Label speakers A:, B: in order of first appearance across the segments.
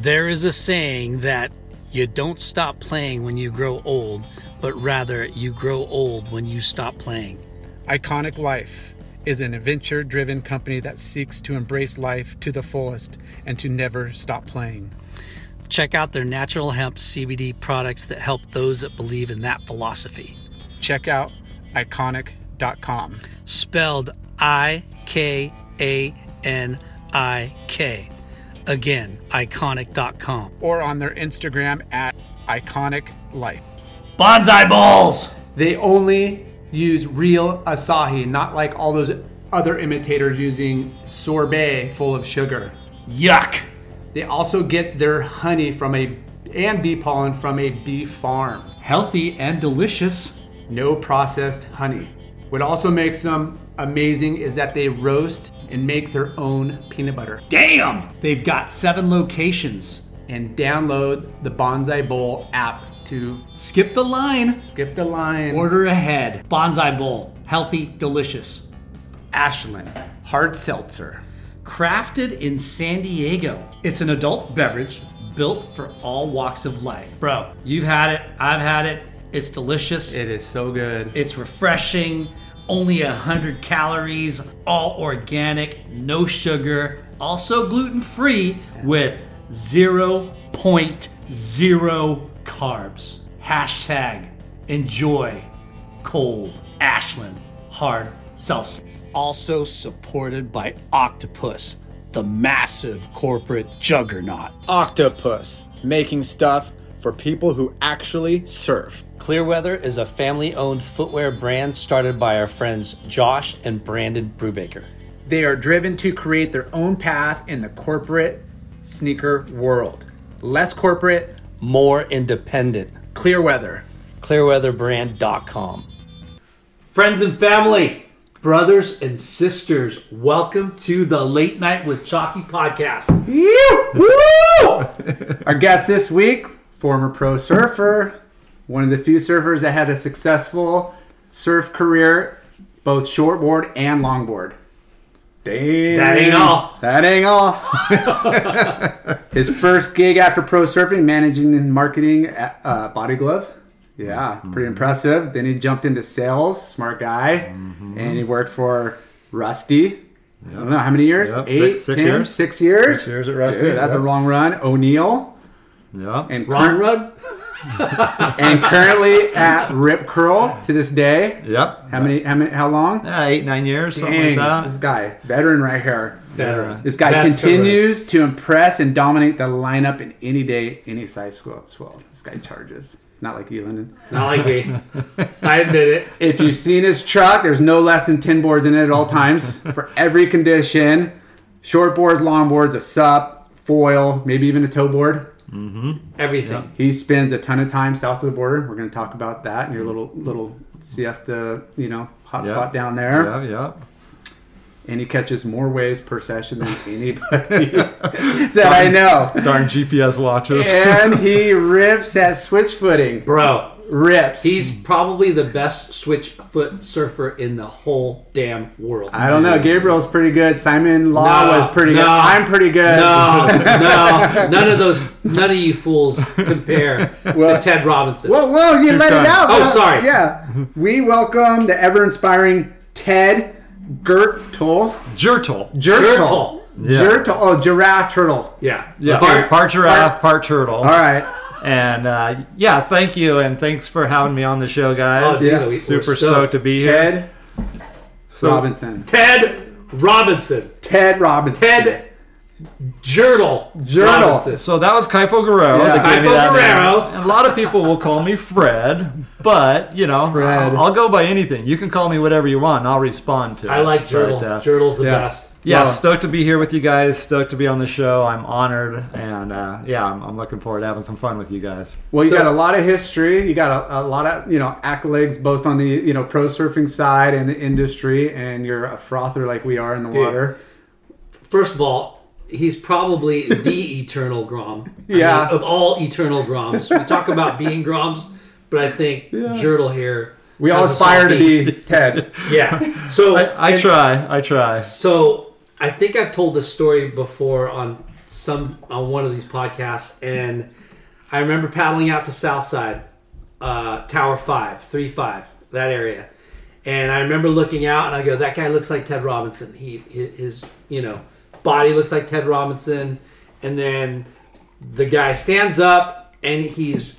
A: There is a saying that you don't stop playing when you grow old, but rather you grow old when you stop playing.
B: Ikanik Life is an adventure driven company that seeks to embrace life to the fullest and to never stop playing.
A: Check out their natural hemp CBD products that help those that believe in that philosophy.
B: Check out ikanik.com.
A: Spelled I K A N I K. Again, ikanik.com.
B: Or on their Instagram at ikanik life.
C: Bonsai Bowls!
B: They only use real açaí, not like all those other imitators using sorbet full of sugar.
C: Yuck!
B: They also get their honey from a and bee pollen from a bee farm.
C: Healthy and delicious.
B: No processed honey. What also makes them amazing is that they roast and make their own peanut butter.
C: Damn! They've got seven locations.
B: And download the Bonsai Bowl app to
C: Skip the line.
B: skip the line.
C: Order ahead. Bonsai Bowl. Healthy, delicious.
B: Ashland hard seltzer.
C: Crafted in San Diego. It's an adult beverage built for all walks of life. Bro, you've had it. I've had it. It's delicious.
B: It is so good.
C: It's refreshing. Only 100 calories, all organic, no sugar, also gluten free with 0.0 carbs. Hashtag enjoy cold Ashland hard seltzer. Also supported by Octopus, the massive corporate juggernaut.
D: Octopus, making stuff for people who actually surf.
C: Clearweather is a family owned footwear brand started by our friends Josh and Brandon Brubaker.
B: They are driven to create their own path in the corporate sneaker world. Less corporate,
C: More independent.
B: clear weather.
C: Clearweatherbrand.com. Friends and family, brothers and sisters, welcome to the Late Night with Chalky podcast. Woo!
B: Our guest this week, former pro surfer, one of the few surfers that had a successful surf career, both shortboard and longboard. Damn.
C: That ain't all.
B: That ain't all. His first gig after pro surfing, managing and marketing at uh, Body Glove. Yeah,
D: Mm-hmm.
B: pretty impressive. Then he jumped into sales, smart guy,
D: Mm-hmm.
B: and he worked for Rusty. I don't know how many years.
D: Yep,
B: Eight,
D: six- six
B: 10?
D: years.
B: Six years.
D: Six years at Rusty,
B: Dude, that's a
D: yep.
B: long run. O'Neill
D: Yeah.
B: and
C: Wrong
B: cur-
C: run?
B: and currently at Rip Curl to this day.
D: Yep.
B: How many? How many? How long?
D: Yeah, eight, nine years, something
B: Dang,
D: like
B: this guy, veteran right here.
C: Veteran.
B: This guy
C: Veteran.
B: continues to impress and dominate the lineup in any day, any size swell. swell. This guy charges. Not like you, Lyndon.
C: Not like me. I admit it.
B: If you've seen his truck, there's no less than 10 boards in it at all times for every condition. Short boards, long boards, a sup, foil, maybe even a tow board. Mm-hmm.
C: Everything.
B: He spends a ton of time south of the border. We're going to talk about that in your little little siesta, you know, hot
D: Yeah.
B: spot down there.
D: Yeah, yeah.
B: And he catches more waves per session than anybody that I know.
D: Darn GPS watches.
B: And he rips at switch footing.
C: Bro,
B: Rips.
C: he's probably the best switch foot surfer in the whole damn world.
B: I don't know. Gabriel's pretty good. Simon Law
C: No,
B: was pretty
C: no,
B: good. I'm pretty good.
C: No, no, none of those, none of you fools compare to Ted Robinson.
B: Whoa, whoa, you let it out.
C: Oh, sorry.
B: Yeah. We welcome the ever inspiring Ted Gertle.
D: Jertle.
B: Gertle.
D: Yeah.
B: Gertle. Oh, giraffe turtle.
C: Yeah,
D: Yeah.
C: Part-
D: Part, giraffe, part turtle.
B: All right.
D: And uh, yeah, thank you, and thanks for having me on the show, guys.
C: Oh, yeah,
B: we-
C: we're
D: Super
C: stoked.
D: stoked to be here.
B: Ted
D: So-
B: Robinson.
C: Ted Robinson,
B: Ted Robinson.
C: Ted Jurtle,
B: Jurtle.
C: Robinson.
D: So that was Kaipo Guerrero
B: Yeah.
D: that
C: Kaipo
D: that
C: Guerrero.
D: name. And a lot of people will call me Fred, but you know,
B: Fred.
D: I'll, I'll go by anything. You can call me whatever you want, and I'll respond to.
C: I
D: it.
C: like Jurtle.
D: But, uh,
C: Jurtle's the
B: Yeah.
C: best.
D: Yeah,
B: Well-
D: stoked to be here with you guys. Stoked to be on the show. I'm honored, and uh, yeah, I'm, I'm looking forward to having some fun with you guys.
B: Well, you
C: So-
B: got a lot of history. You got a, a lot of you know accolades, both on the you know pro surfing side and the industry, and you're a frother like we are in the water.
C: First of all, he's probably the eternal Grom.
B: Yeah.
C: mean, of all eternal Groms. We talk about being Groms, but I think Jurtle here.
B: We all aspire to be Ted.
C: Yeah. So
D: I, I
C: and-
D: try. I try.
C: So I think I've told this story before on some on one of these podcasts, and I remember paddling out to Southside, uh, Tower Five, Three Five, that area, and I remember looking out and I go, "That guy looks like Ted Robinson. He his you know body looks like Ted Robinson," and then the guy stands up and he's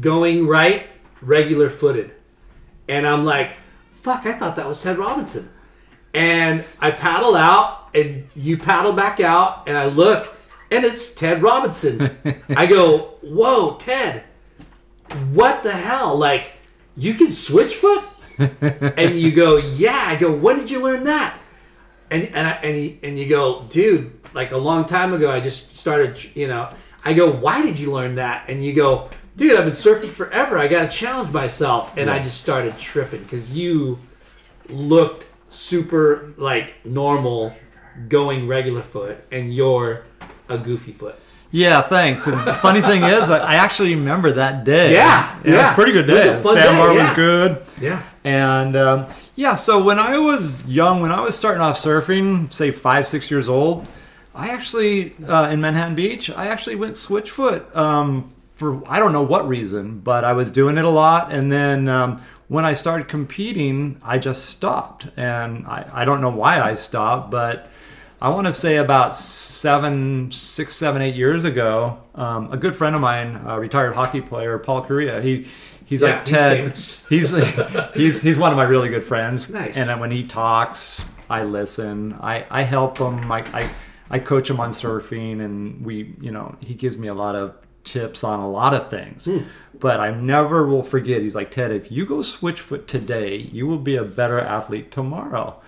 C: going right, regular footed, and I'm like, "Fuck! I thought that was Ted Robinson." and I paddle out, and you paddle back out, and I look, and it's Ted Robinson. I go, "Whoa, Ted! What the hell? Like, you can switch foot?" and you go, "Yeah." I go, "When did you learn that?" And and I, and he, and you go, "Dude, like a long time ago, I just started. You know." I go, "Why did you learn that?" And you go, "Dude, I've been surfing forever. I got to challenge myself." And I just started tripping because you looked super like normal going regular foot and you're a goofy foot.
D: Yeah, thanks. And the funny thing is, I I actually remember that day.
C: Yeah,
D: it was a pretty good day. Sandbar
C: day,
D: was good.
C: Yeah.
D: And um, yeah, so when I was young, when I was starting off surfing, say five, six years old, I actually uh, in Manhattan Beach, I actually went switchfoot um, for I don't know what reason, but I was doing it a lot, and then. Um, when I started competing, I just stopped, and I, I don't know why I stopped, but I want to say about seven, six, seven, eight years ago, um, a good friend of mine, a retired hockey player, Paul Kariya, he he's
C: Yeah,
D: like
C: he's
D: Ted. He's he's he's one of my really good friends.
C: Nice.
D: And when he talks, I listen. I I help him. I I, I coach him on surfing, and we you know he gives me a lot of tips on a lot of things.
C: Hmm.
D: But I never will forget. He's like Ted. If you go switch foot today, you will be a better athlete tomorrow.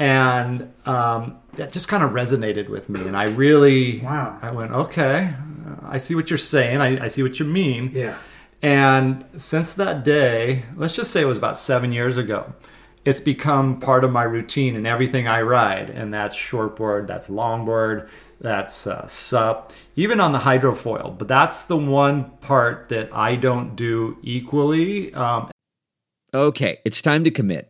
D: And um, that just kind of resonated with me, and I really,
B: Wow.
D: I went, okay, I see what you're saying. I, I see what you mean.
C: Yeah.
D: And since that day, let's just say it was about seven years ago, it's become part of my routine in everything I ride. And that's shortboard, that's longboard, that's uh, sup, even on the hydrofoil. But that's the one part that I don't do equally. Um,
E: Okay, it's time to commit.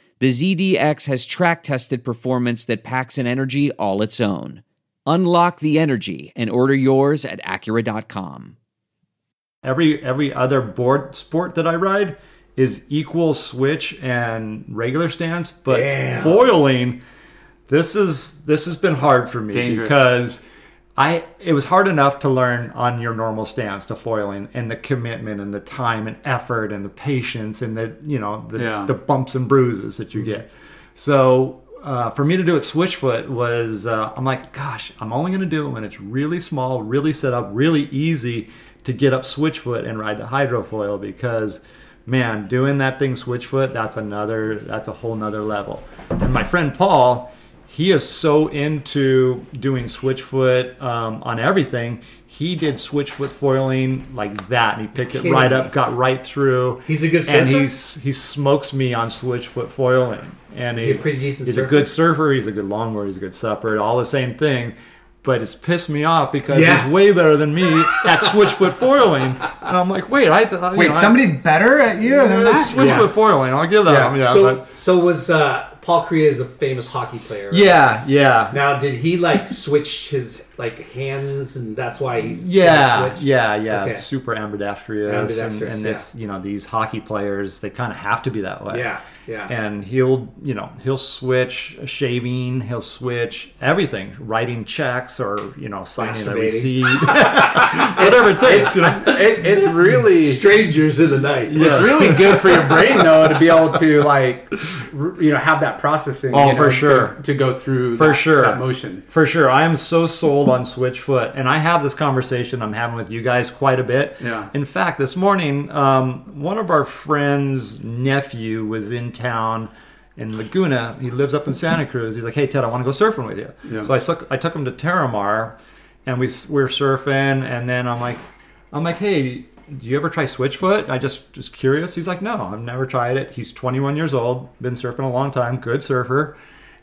E: the ZDX has track tested performance that packs an energy all its own. Unlock the energy and order yours at Acura.com.
D: every every other board sport that I ride is equal switch and regular stance, but
C: Damn.
D: foiling this is this has been hard for me
B: Dangerous.
D: because I it was hard enough to learn on your normal stance to foiling and the commitment and the time and effort and the patience and the you know the,
B: Yeah.
D: the bumps and bruises that you get. So uh, for me to do it switchfoot was uh, I'm like, gosh, I'm only going to do it when it's really small, really set up, really easy to get up switchfoot and ride the hydrofoil because man, doing that thing switchfoot, that's another that's a whole nother level. And my friend Paul, he is so into doing switchfoot um, on everything. He did switchfoot foiling like that, and he picked it right up, got right through.
C: He's a good
D: and
C: surfer?
D: he's he smokes me on switchfoot foiling. And
C: Is he a
D: he's
C: pretty decent
D: He's
C: surfer?
D: a good surfer. He's a good longboard. He's a good supper. All the same thing. but it's pissed me off because
F: Yeah.
D: he's way better than me at switchfoot foiling. And I'm like, wait, I thought
B: Wait,
D: you know, I-
B: somebody's better at you than that?
D: switchfoot
F: Yeah.
D: foiling. I'll give that.
B: Yeah.
D: him, Yeah,
F: so
D: but-
F: so was uh, Paul Kariya is a famous hockey player. right?
D: yeah, yeah.
F: Now, did he like switch his like hands, and that's why he's
D: Yeah,
F: switch?
D: yeah, yeah.
F: Okay.
D: Super ambidextrous,
F: Ambidextrous,
D: and, and
F: yeah.
D: it's you know these hockey players they kind of have to be that way.
F: Yeah, yeah.
D: And he'll you know he'll switch shaving, he'll switch everything, writing checks or you know signing a receipt, whatever it takes. You know?
B: It, it's really
F: Strangers in the night.
D: Yeah.
B: it's really good for your brain though to be able to like you know have that processing.
D: Oh,
B: you know,
D: for sure.
B: to, go through
D: For
B: that,
D: sure.
B: that motion.
D: For sure. I am so sold on Switchfoot, and I have this conversation I'm having with you guys quite a bit.
B: Yeah.
D: In fact, this morning, um, one of our friends' nephew was in town in Laguna. He lives up in Santa Cruz. He's like, "Hey Ted, I want to go surfing with you."
B: Yeah.
D: So I took I took him to Terramar, and we we were surfing, and then I'm like, I'm like, "Hey." Do you ever try Switchfoot? I just just curious. He's like, no, I've never tried it. He's 21 years old, been surfing a long time, good surfer.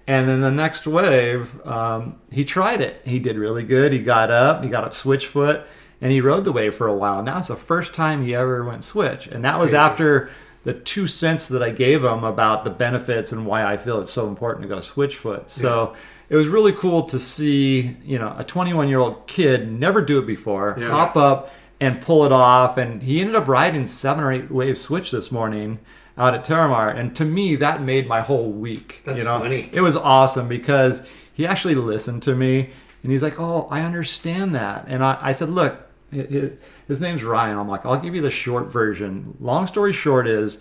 D: And then the next wave, um, he tried it. He did really good. He got up, he got up switchfoot, and he rode the wave for a while. And that was the first time he ever went switch. And that was after the two cents that I gave him about the benefits and why I feel it's so important to go switchfoot. So it was really cool to see, you know, a 21 year old kid never do it before,
B: Yeah.
D: hop up and pull it off. And he ended up riding seven or eight wave switch this morning out at Terramar. And to me, that made my whole week.
F: That's
D: you know?
F: funny.
D: It was awesome because he actually listened to me and he's like, Oh, I understand that. And I, I said, Look, hi- hi- his name's Ryan. I'm like, I'll give you the short version. Long story short is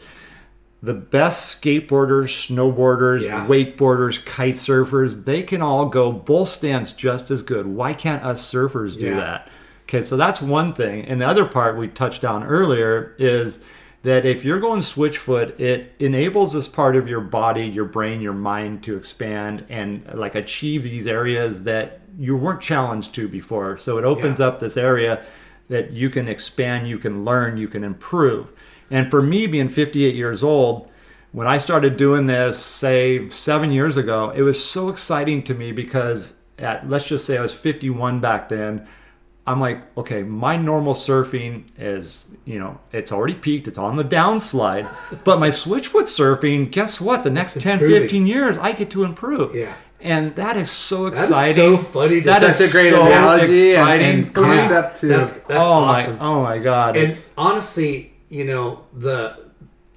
D: the best skateboarders, snowboarders,
F: Yeah.
D: wakeboarders, kite surfers, they can all go bull stands just as good. Why can't us surfers do
F: Yeah.
D: that? Okay, so that's one thing. And the other part we touched on earlier is that if you're going switch foot, it enables this part of your body, your brain, your mind to expand and like achieve these areas that you weren't challenged to before. So it opens
F: Yeah.
D: up this area that you can expand, you can learn, you can improve. And for me, being 58 years old, when I started doing this, say seven years ago, it was so exciting to me because at let's just say I was 51 back then. I'm like, okay, my normal surfing is, you know, it's already peaked, it's on the downslide. but my switchfoot surfing, guess what? The next 10,
F: improving.
D: 15 years, I get to improve.
F: Yeah.
D: And that is so exciting.
F: That's
D: exciting.
F: so funny. to
D: That
F: say.
D: is
B: Such a great
D: so
B: analogy and-
D: exciting
B: and
D: for me.
B: concept too.
F: That's that's
D: oh
F: awesome.
D: my, oh my God!
F: and
D: It's,
F: honestly, you know the.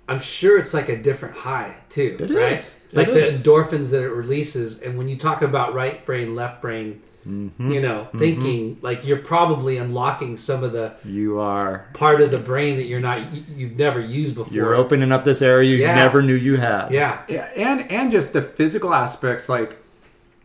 F: I'm sure it's like a different high too,
D: It
F: right?
D: is. It
F: Like the
D: is.
F: endorphins that it releases, and when you talk about right brain, left brain,
D: Mm-hmm.
F: you know, thinking like you're probably unlocking some of the
D: you are
F: part of the brain that you're not you- you've never used before.
D: you're opening up this area you
F: Yeah.
D: never knew you had.
F: Yeah,
B: Yeah, and and just the physical aspects like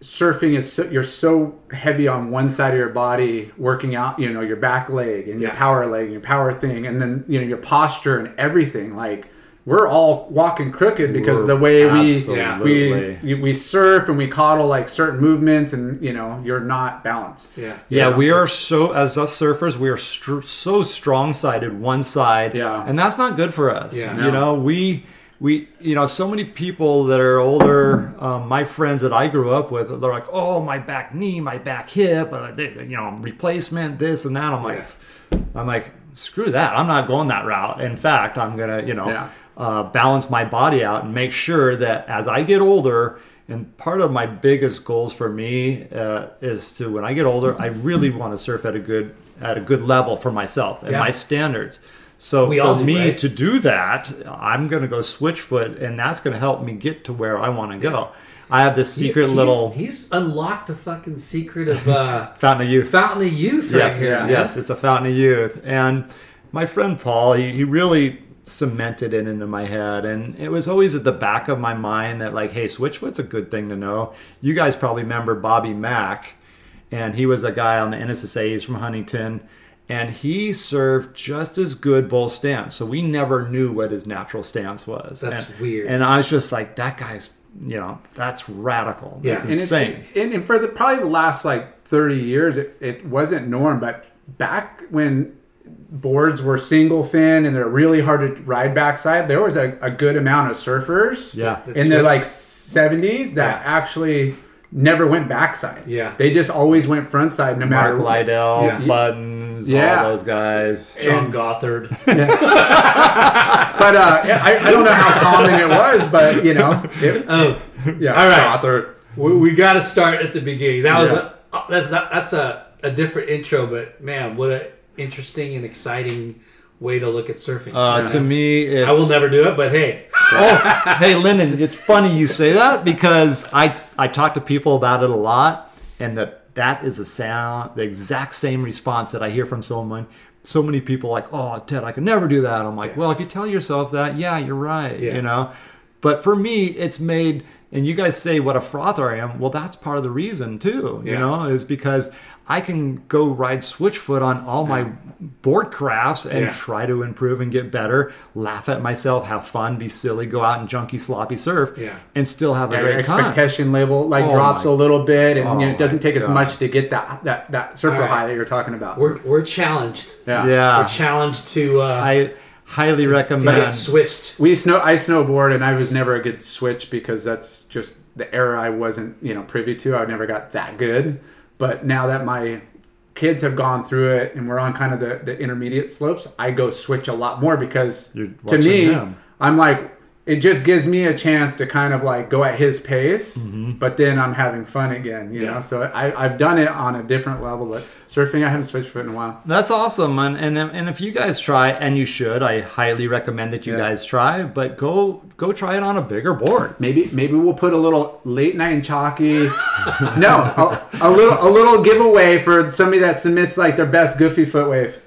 B: surfing is so, you're so heavy on one side of your body working out you know your back leg and your power leg and your power thing and then you know your posture and everything like we're all walking crooked because
D: We're
B: the way we we we surf and we coddle like certain movements and you know you're not balanced
F: yeah,
D: Yeah, we are so as us surfers, we are str- so strong-sided one side,
B: Yeah.
D: and that's not good for us.
F: Yeah.
D: You
B: No.
D: know, we we you know so many people that are older, um, my friends that I grew up with, they're like, oh, my back knee, my back hip, uh, they, you know, replacement, this and that. I'm like, I'm like, screw that. I'm not going that route. In fact, I'm gonna, you know,
B: Yeah.
D: Uh, balance my body out and make sure that as I get older, and part of my biggest goals for me uh, is to when I get older, I really want to surf at a good at a good level for myself and
F: Yeah.
D: my standards. So
F: We
D: for
F: do,
D: me
F: right?
D: to do that, I'm going to go switchfoot, and that's going to help me get to where I want to go. I have this secret
F: He's-
D: little
F: He's unlocked the fucking secret of uh,
D: fountain of youth.
F: fountain of youth right
D: yes,
F: here. man.
D: yes, it's a fountain of youth. And my friend Paul, he, he really cemented it into my head, and it was always at the back of my mind that like, hey, Switchfoot's a good thing to know. You guys probably remember Bobby Mack, and he was a guy on the NSSA. He's from Huntington. And he served just as good bull stance, so we never knew what his natural stance was.
F: That's
D: And-
F: weird.
D: And I was just like, that guy's, you know, that's radical.
F: Yeah.
D: That's
F: And
B: and,
D: insane.
B: It, and, and for the probably the last like 30 years it, it wasn't norm but back when boards were single fin and they're really hard to ride backside there was a, a good amount of surfers
D: Yeah.
F: That
B: in the like 70s that
F: Yeah.
B: actually never went backside.
C: Yeah.
B: they just always went frontside no matter.
D: Mark Liddell,
C: Yeah.
D: Buttons,
B: Yeah.
D: all those guys.
C: John Gothard.
B: But uh, I, I don't know how common it was, but you know, it,
C: Oh,
B: yeah.
C: all right.
B: Gothard.
C: we, we got to start at the beginning. That was
B: Yeah.
C: a, uh, that's not, that's a, a different intro, but man, what a interesting and exciting way to look at surfing.
D: Uh, to me,
C: I will never do it, but hey,
D: oh, hey, Lyndon, it's funny you say that because I I talk to people about it a lot, and that that is the sound, the exact same response that I hear from someone. So many people like, oh, Ted, I could never do that. I'm like, well, if you tell yourself that, yeah, you're right,
C: Yeah.
D: you know. But for me, it's made, and you guys say what a frother I am. Well, that's part of the reason too, you
C: Yeah.
D: know, is because I can go ride switchfoot on all my board crafts and
C: Yeah.
D: try to improve and get better, laugh at myself, have fun, be silly, go out and junky, sloppy surf,
C: Yeah.
D: and still have a
B: Yeah, your
D: great time.
B: expectation level like
D: Oh
B: drops
D: my-
B: a little bit, and
D: oh
B: you know, it doesn't
D: my
B: take as much to get that that that surfer
C: All right.
B: high that you're talking about.
C: we're we're challenged.
B: yeah.
D: Yeah,
C: We're challenged to uh,
D: I highly
C: to
D: recommend.
C: get switched.
B: we snow I snowboard and I was never a good switch because that's just the era I wasn't you know privy to. I never got that good. But now that my kids have gone through it and we're on kind of the, the intermediate slopes, I go switch a lot more because
D: You're
B: to me. I'm like it just gives me a chance to kind of like go at his pace, mm-hmm. but then I'm having fun again, you
C: Yeah.
B: know. So I, I've done it on a different level, but surfing I haven't switched foot in a while.
D: That's awesome, and, and and if you guys try, and you should, I highly recommend that you
B: Yeah.
D: guys try. But go go try it on a bigger board.
B: Maybe maybe we'll put a little late night and chalky. no, a, a little a little giveaway for somebody that submits like their best goofy foot wave.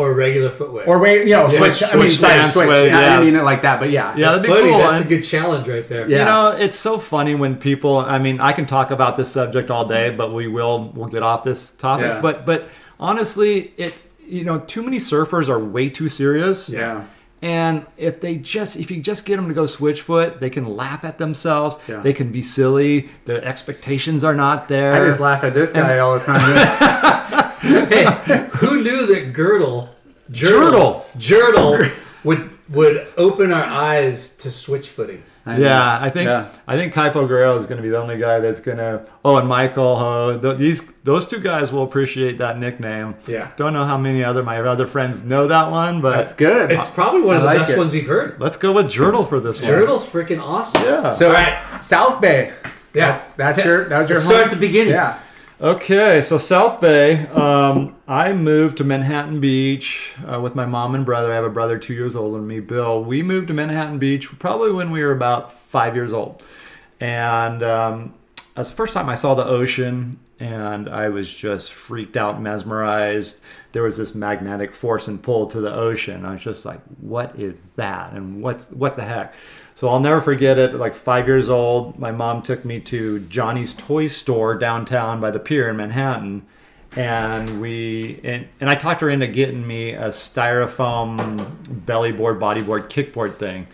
C: Or regular footwear.
B: Or wait, you know,
C: Switch-
B: switch. I mean,
D: switch stance
B: switch.
D: wave,
B: I
D: yeah.
B: didn't mean it like that, but yeah.
D: Yeah,
C: That's
D: that'd be
C: funny.
D: cool.
C: That's
D: and-
C: a good challenge right there.
B: Yeah.
D: You know, it's so funny when people. I mean, I can talk about this subject all day, but we will. We'll get off this topic.
B: Yeah.
D: But but honestly, it you know, too many surfers are way too serious.
B: Yeah.
D: And if they just, if you just get them to go switch foot, they can laugh at themselves.
B: Yeah.
D: They can be silly. Their expectations are not there.
B: I just laugh at this guy all the time.
C: Hey, who knew that girdle,
D: Girdle.
C: girdle would would open our eyes to switch footing?
B: I know.
D: Yeah, I think
B: Yeah.
D: I think Kaipo Guerrero is going to be the only guy that's going to. Oh, and Michael Ho. th- These those two guys will appreciate that nickname.
C: Yeah.
D: Don't know how many other my other friends know that one, but
B: That's good.
C: It's probably one of the
B: like
C: best
B: it.
C: ones we've heard.
D: let's go with Jurdle for this one.
C: Girdle's freaking awesome.
D: Yeah.
B: so
C: All right.
B: South Bay.
C: Yeah.
B: That's, that's your that was your
C: Let's
B: home-
C: start at the beginning.
B: Yeah.
D: Okay, so South Bay. Um, I moved to Manhattan Beach uh, with my mom and brother. I have a brother two years older than me, Bill. We moved to Manhattan Beach probably when we were about five years old, and um, that's the first time I saw the ocean, and I was just freaked out, mesmerized. There was this magnetic force and pull to the ocean. I was just like, "What is that?" and "What what the heck?" So I'll never forget it. Like five years old, my mom took me to Johnny's Toy Store downtown by the pier in Manhattan, and we and, and I talked her into getting me a styrofoam belly board, bodyboard, kickboard thing.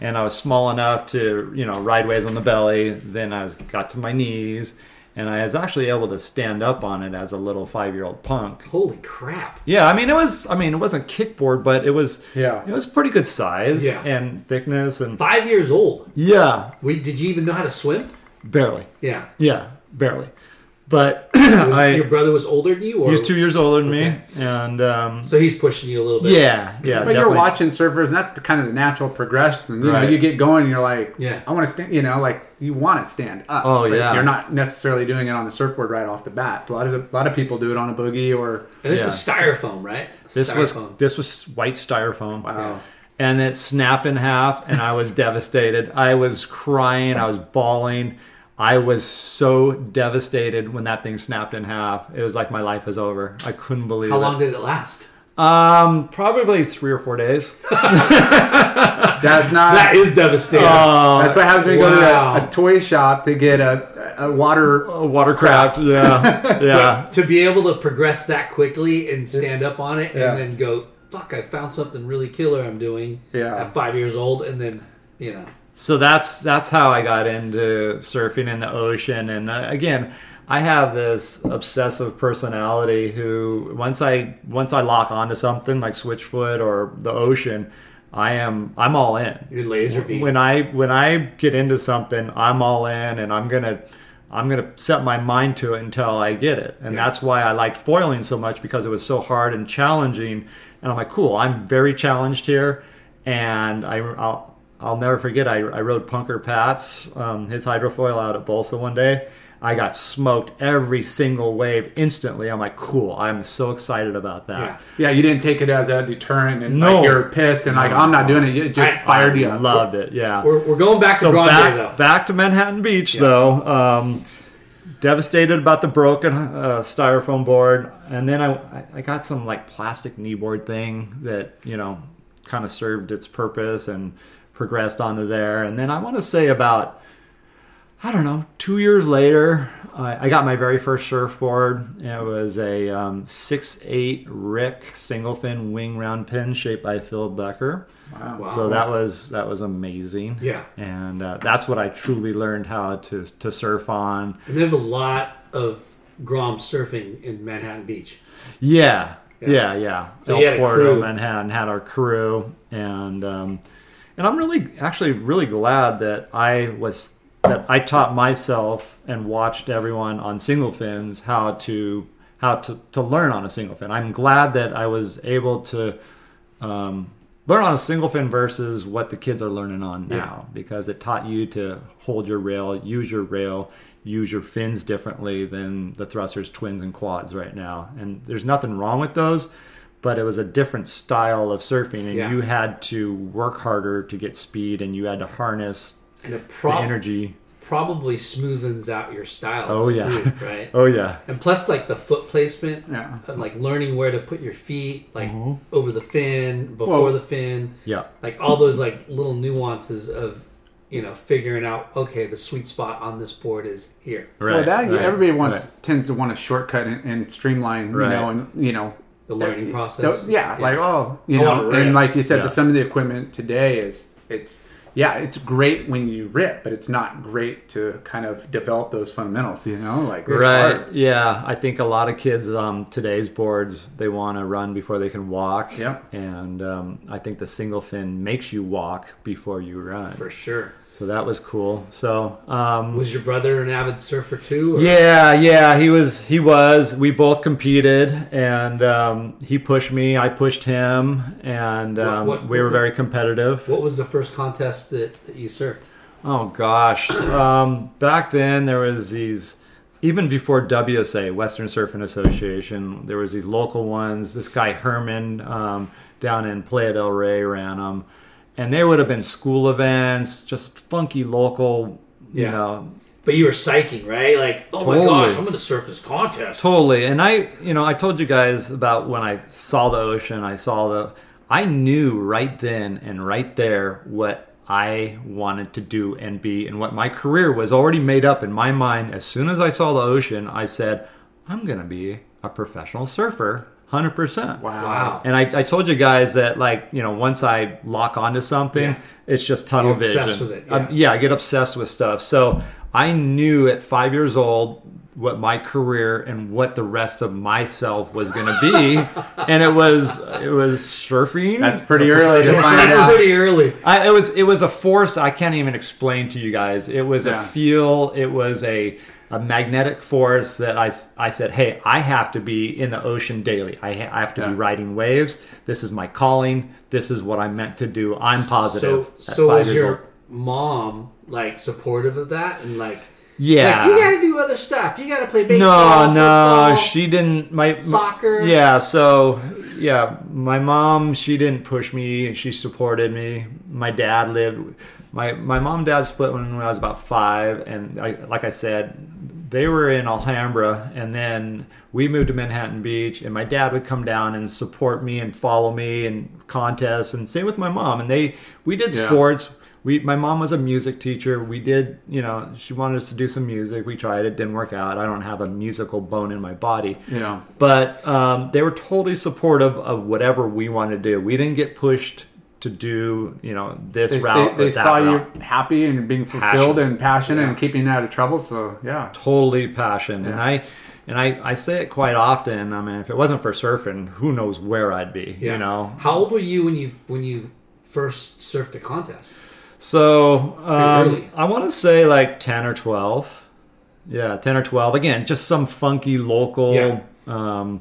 D: And I was small enough to you know ride waves on the belly. Then I was, got to my knees, and I was actually able to stand up on it as a little five year old punk.
C: Holy crap!
D: Yeah, I mean it was. I mean it wasn't kickboard, but it was.
B: Yeah.
D: it was pretty good size
C: Yeah.
D: and thickness and
C: Five years old.
D: yeah,
C: We did you even know how to swim?
D: barely.
C: Yeah.
D: Yeah, barely. But
C: Was,
D: I,
C: your brother was older than you, or
D: he's two years older than
C: Okay.
D: me, and um,
C: so he's pushing you a little bit.
D: yeah, yeah.
B: But you're watching surfers, and that's the kind of the natural progression. You
D: Right.
B: know, you get going, and you're like,
C: Yeah.
B: I want to stand. You know, like you want to stand up.
D: Oh,
B: but
D: yeah.
B: You're not necessarily doing it on the surfboard right off the bat. So a lot of a lot of people do it on a boogie or
C: and it's
D: Yeah.
C: a styrofoam, right?
D: This was this was white styrofoam.
B: wow.
D: and it snapped in half and i was devastated i was crying i was bawling i was so devastated when that thing snapped in half it was like my life was over i couldn't believe
C: How
D: it
C: long did it last?
D: um probably three or four days
B: That's not.
C: That is devastating.
B: that's what happens when you go to a, a toy shop to get a, a water.
D: A watercraft yeah yeah
C: to be able to progress that quickly and stand up on it
B: Yeah.
C: and then go, fuck, I found something really killer I'm doing
B: Yeah.
C: at five years old. And then, you know,
D: so that's that's how I got into surfing in the ocean. And uh, again, I have this obsessive personality who once I once I lock onto something like Switchfoot or the ocean, I am I'm all in.
C: your laser beam.
D: When I when I get into something, I'm all in, and I'm gonna I'm going to set my mind to it until I get it. And that's why I liked foiling so much because it was so hard and challenging. And I'm like, cool, I'm very challenged here. And I, I'll, I'll never forget, I, I rode Punker Pat's, um, his hydrofoil out at Bolsa one day. I got smoked every single wave instantly. I'm like, cool, I'm so excited about that.
F: Yeah.
B: Yeah, you didn't take it as a deterrent and
D: No.
B: like you're pissed and like I'm not doing it. It just
F: I-
B: fired you
D: I
B: up.
D: loved it, yeah.
F: We're, we're going back
D: so
F: to Grande
D: back,
F: though.
D: back to Manhattan Beach though. Um, devastated about the broken uh, styrofoam board, and then I I- I got some like plastic kneeboard thing that you know kind of served its purpose and progressed onto there, and then I want to say about. I don't know. Two years later, I I got my very first surfboard. It was a um, six eight Rick single fin wing round pin shaped by Phil Becker.
F: Wow.
D: So that was that was amazing.
F: Yeah.
D: and uh, that's what I truly learned how to to surf on.
F: And there's a lot of Grom surfing in Manhattan Beach.
D: Yeah, yeah, yeah.
F: So you had a crew.
D: Porto, Manhattan had our crew, and um, and I'm really actually really glad that I was that I taught myself and watched everyone on single fins how to how to, to learn on a single fin. I'm glad that I was able to um, learn on a single fin versus what the kids are learning on now because it taught you to hold your rail, use your rail, use your fins differently than the thrusters, twins, and quads right now. And there's nothing wrong with those, but it was a different style of surfing, and
F: Yeah.
D: you had to work harder to get speed, and you had to harness
F: And it
D: the energy.
F: probably smoothens out your style.
D: Oh, yeah.
F: too, right?
D: Oh yeah,
F: And plus, like the foot placement,
B: Yeah.
F: and like learning where to put your feet, like mm-hmm. over the fin, before
B: Well-
F: the fin,
D: yeah.
F: like all those like little nuances of, you know, figuring out okay, the sweet spot on this board is here.
D: Right.
B: well, that
D: right,
B: everybody wants
D: right.
B: tends to want a shortcut and, and streamline,
D: Right.
B: you know, and you know,
F: The learning
B: uh,
F: process.
B: Yeah, like oh, you
F: I
B: know, and like you said,
D: Yeah.
B: some of the equipment today is it's yeah, it's great when you rip, but it's not great to kind of develop those fundamentals. You know, like
D: Right.
B: hard.
D: Yeah. I think a lot of kids um, today's boards they want to run before they can walk.
B: Yep.
D: And um, I think the single fin makes you walk before you run.
F: for sure.
D: So that was cool. So um,
F: Was your brother an avid surfer too? or-
D: yeah, yeah, he was. He was. We both competed, and um, he pushed me. I pushed him, and um,
F: what-
D: we were very competitive.
F: What was the first contest that, that you surfed?
D: Oh gosh, um, back then there was these. Even before WSA, Western Surfing Association, there was these local ones. This guy Herman um, down in Playa del Rey ran them, and there would have been school events, just funky local. You
F: Yeah.
D: know,
F: But you were psyching, right? Like, oh my gosh, I'm going to surf this contest.
D: Totally. And I, you know, I told you guys about when I saw the ocean, I saw the, I knew right then and right there what I wanted to do and be and what my career was already made up in my mind. As soon as I saw the ocean, I said, I'm going to be a professional surfer 100%.
F: Wow.
D: And I, I told you guys that, like, you know, once I lock onto something,
F: Yeah.
D: it's just tunnel
F: You're obsessed
D: vision.
F: with it,
D: Um,
F: yeah.
D: yeah, I get obsessed with stuff. So I knew at five years old what my career and what the rest of myself was going to be, and it was it was surfing.
B: That's pretty early to
F: That's
B: out.
F: pretty early.
D: I, it was it was a force I can't even explain to you guys. It was
B: Yeah.
D: a feel. It was a a magnetic force that I, I said, hey, I have to be in the ocean daily. I, ha- I have to
B: Yeah.
D: be riding waves. This is my calling. This is what I'm meant to do. I'm positive.
F: So, so was your
D: old.
F: mom like supportive of that and like,
D: Yeah.
F: like, you got to do other stuff. You got to play baseball,
D: No, no,
F: football,
D: she didn't. My
F: soccer.
D: Yeah, so yeah, my mom she didn't push me. She supported me. My dad lived. My my mom and dad split when I was about five, and I, like I said, they were in Alhambra, and then we moved to Manhattan Beach, and my dad would come down and support me and follow me in contests, and same with my mom. And they we did
B: Yeah.
D: sports. We, my mom was a music teacher. We did, you know, she wanted us to do some music. We tried it, didn't work out. I don't have a musical bone in my body.
B: Yeah.
D: But um, they were totally supportive of whatever we wanted to do. We didn't get pushed to do, you know, this
B: They,
D: route.
B: they,
D: or
B: they
D: that
B: saw
D: route.
B: you happy and being fulfilled
D: Passion.
B: and passionate and keeping out of trouble. So yeah,
D: totally passion. And I and I, I say it quite often. I mean, if it wasn't for surfing, who knows where I'd be?
F: Yeah.
D: You know.
F: How old were you when you when you first surfed a contest?
D: So um. I want to say like ten or twelve. Yeah, ten or twelve. Again, just some funky local,
F: Yeah.
D: um,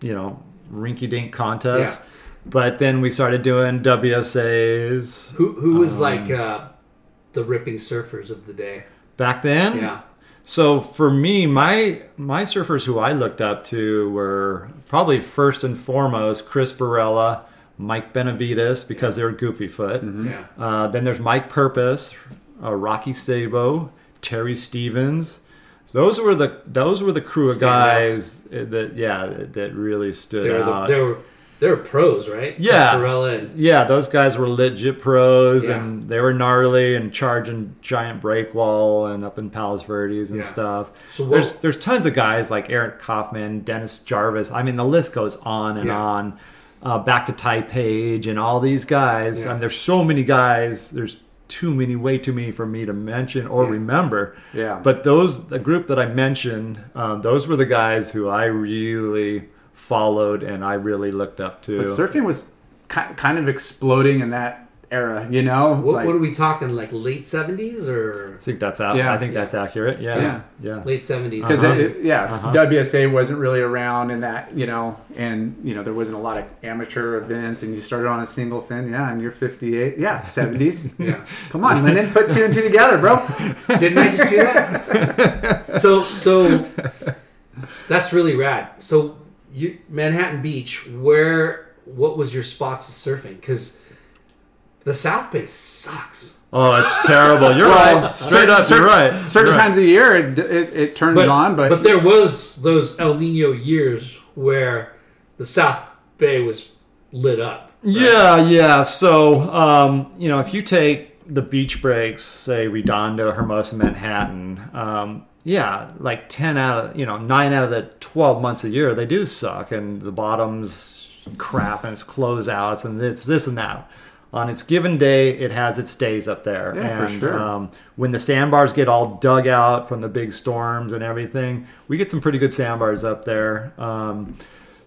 D: you know, rinky-dink contest.
F: Yeah.
D: But then we started doing WSAs
F: Who who was
D: Um,
F: like uh, the ripping surfers of the day?
D: back then.
F: Yeah.
D: So for me, my my surfers who I looked up to were probably first and foremost Chris Barela, Mike Benavides because they were goofy foot.
F: Yeah.
D: Uh, then there's Mike Purpus, uh, Rocky Sabo, Terry Stevens. Those were the those were the crew of
F: Standouts.
D: guys that yeah that, that really stood
F: They were the,
D: out.
F: they were they were pros, right?
D: Yeah.
F: And
D: yeah, those guys were legit pros,
F: Yeah.
D: and they were gnarly and charging giant break wall and up in Palos Verdes and
F: Yeah.
D: stuff.
F: So what-
D: there's there's tons of guys like Eric Kaufman, Dennis Jarvis. I mean, the list goes on and
F: Yeah.
D: on. Uh, back to Ty Page and all these guys.
F: Yeah.
D: And there's so many guys. There's too many, way too many for me to mention or remember.
B: Yeah.
D: But those, the group that I mentioned, um, those were the guys who I really followed and I really looked up to.
B: But surfing was ki- kind of exploding in that era, you know?
F: what,
B: Like-
F: what are we talking? Like late seventies or
D: I think that's out.
B: Yeah.
D: I think that's accurate. Yeah,
B: Yeah.
D: yeah.
F: late seventies?
B: Because
D: Uh-huh.
B: it, yeah, 'cause
D: Uh-huh.
B: WSA wasn't really around in that, you know, and you know there wasn't a lot of amateur events, and you started on a single fin, yeah, and you're 58, yeah, 70s.
F: Yeah.
B: Come on, Lyndon. put two and two together, bro.
F: Didn't I just do that? so so that's really rad. So you Manhattan Beach, where what was your spots of surfing? Because the South Bay sucks.
D: Oh, it's terrible. You're
B: Well,
D: right. Straight
B: certain-
D: up,
B: certain-
D: you're right.
B: Certain
D: You're right.
B: times of year it, it, it turns on, but, but
F: there was those El Nino years where the South Bay was lit up.
D: Yeah, yeah. So, um, you know, if you take the beach breaks, say Redondo, Hermosa, Manhattan, um, yeah, like 10 out of, you know, 9 out of the 12 months a year, they do suck. And the bottom's crap and it's closeouts and it's this and that. On its given day, it has its days up there.
B: Yeah, for sure.
D: Um, when the sandbars get all dug out from the big storms and everything, we get some pretty good sandbars up there. Um,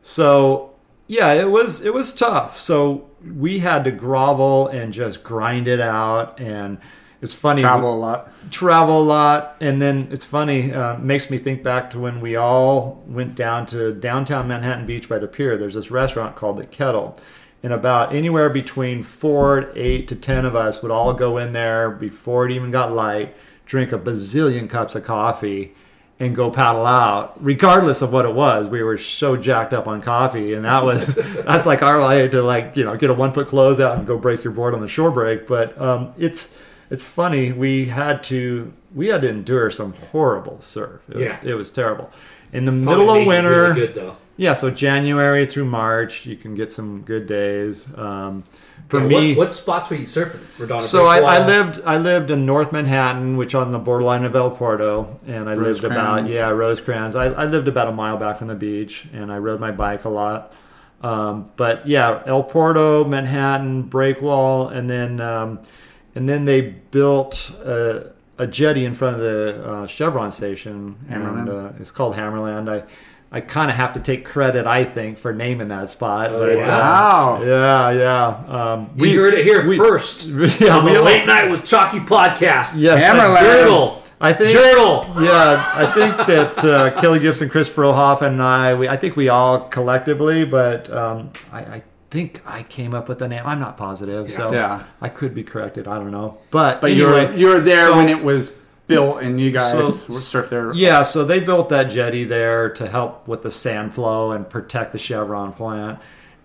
D: so yeah, it was it was tough. So we had to grovel and just grind it out. And it's funny
B: travel a lot.
D: travel a lot. And then it's funny, uh, makes me think back to when we all went down to downtown Manhattan Beach by the pier. There's this restaurant called the Kettle. And about anywhere between four, eight to ten of us would all go in there before it even got light, drink a bazillion cups of coffee, and go paddle out, regardless of what it was. We were so jacked up on coffee, and that was that's like our way to like you know get a one foot close out and go break your board on the shore break. But um, it's it's funny we had to we had to endure some horrible surf. It,
F: Yeah.
D: it was terrible. In the
F: Probably
D: middle of winter,
F: really good though.
D: yeah, so January through March, you can get some good days. Um, for
F: Yeah,
D: me,
F: what, what spots were you surfing? Redondo
D: so I, I lived I lived in North Manhattan, which on the borderline of El Porto, and I lived about yeah Rosecrans. I, I lived about a mile back from the beach, and I rode my bike a lot. Um, but yeah, El Porto, Manhattan, Breakwall, and then um, and then they built a, a jetty in front of the uh, Chevron station, and
B: Hammerland.
D: uh, it's called Hammerland. I I kind of have to take credit, I think, for naming that spot.
F: Oh,
D: but, uh,
B: Wow.
D: yeah, yeah. Um,
F: You heard it here
D: we-
F: first.
D: yeah,
F: on the late night with Chalky podcast.
D: Yes,
B: Hammerland.
F: Journal.
D: I think
F: Journal.
D: Yeah, I think that uh, Kelly Gibson, Chris Frohoff, and I, we, I think we all collectively, but um, I, I think I came up with the name. I'm not positive, so
B: Yeah.
D: I could be corrected. I don't know, but
B: But you
D: anyway,
B: were you were there
D: so-
B: when it was built, and you guys
D: So-
B: there.
D: Yeah, so they built that jetty there to help with the sand flow and protect the Chevron plant.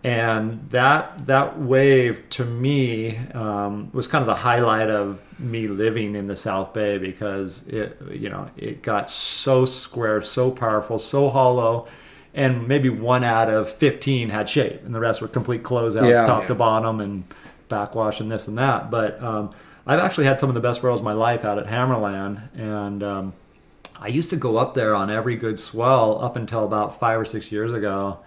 D: And that that wave to me um, was kind of the highlight of me living in the South Bay because it you know it got so square, so powerful, so hollow, and maybe one out of fifteen had shape, and the rest were complete closeouts,
B: Yeah.
D: top to bottom, and backwash and this and that. But um, I've actually had some of the best rows of my life out at Hammerland, and um, I used to go up there on every good swell up until about five or six years ago.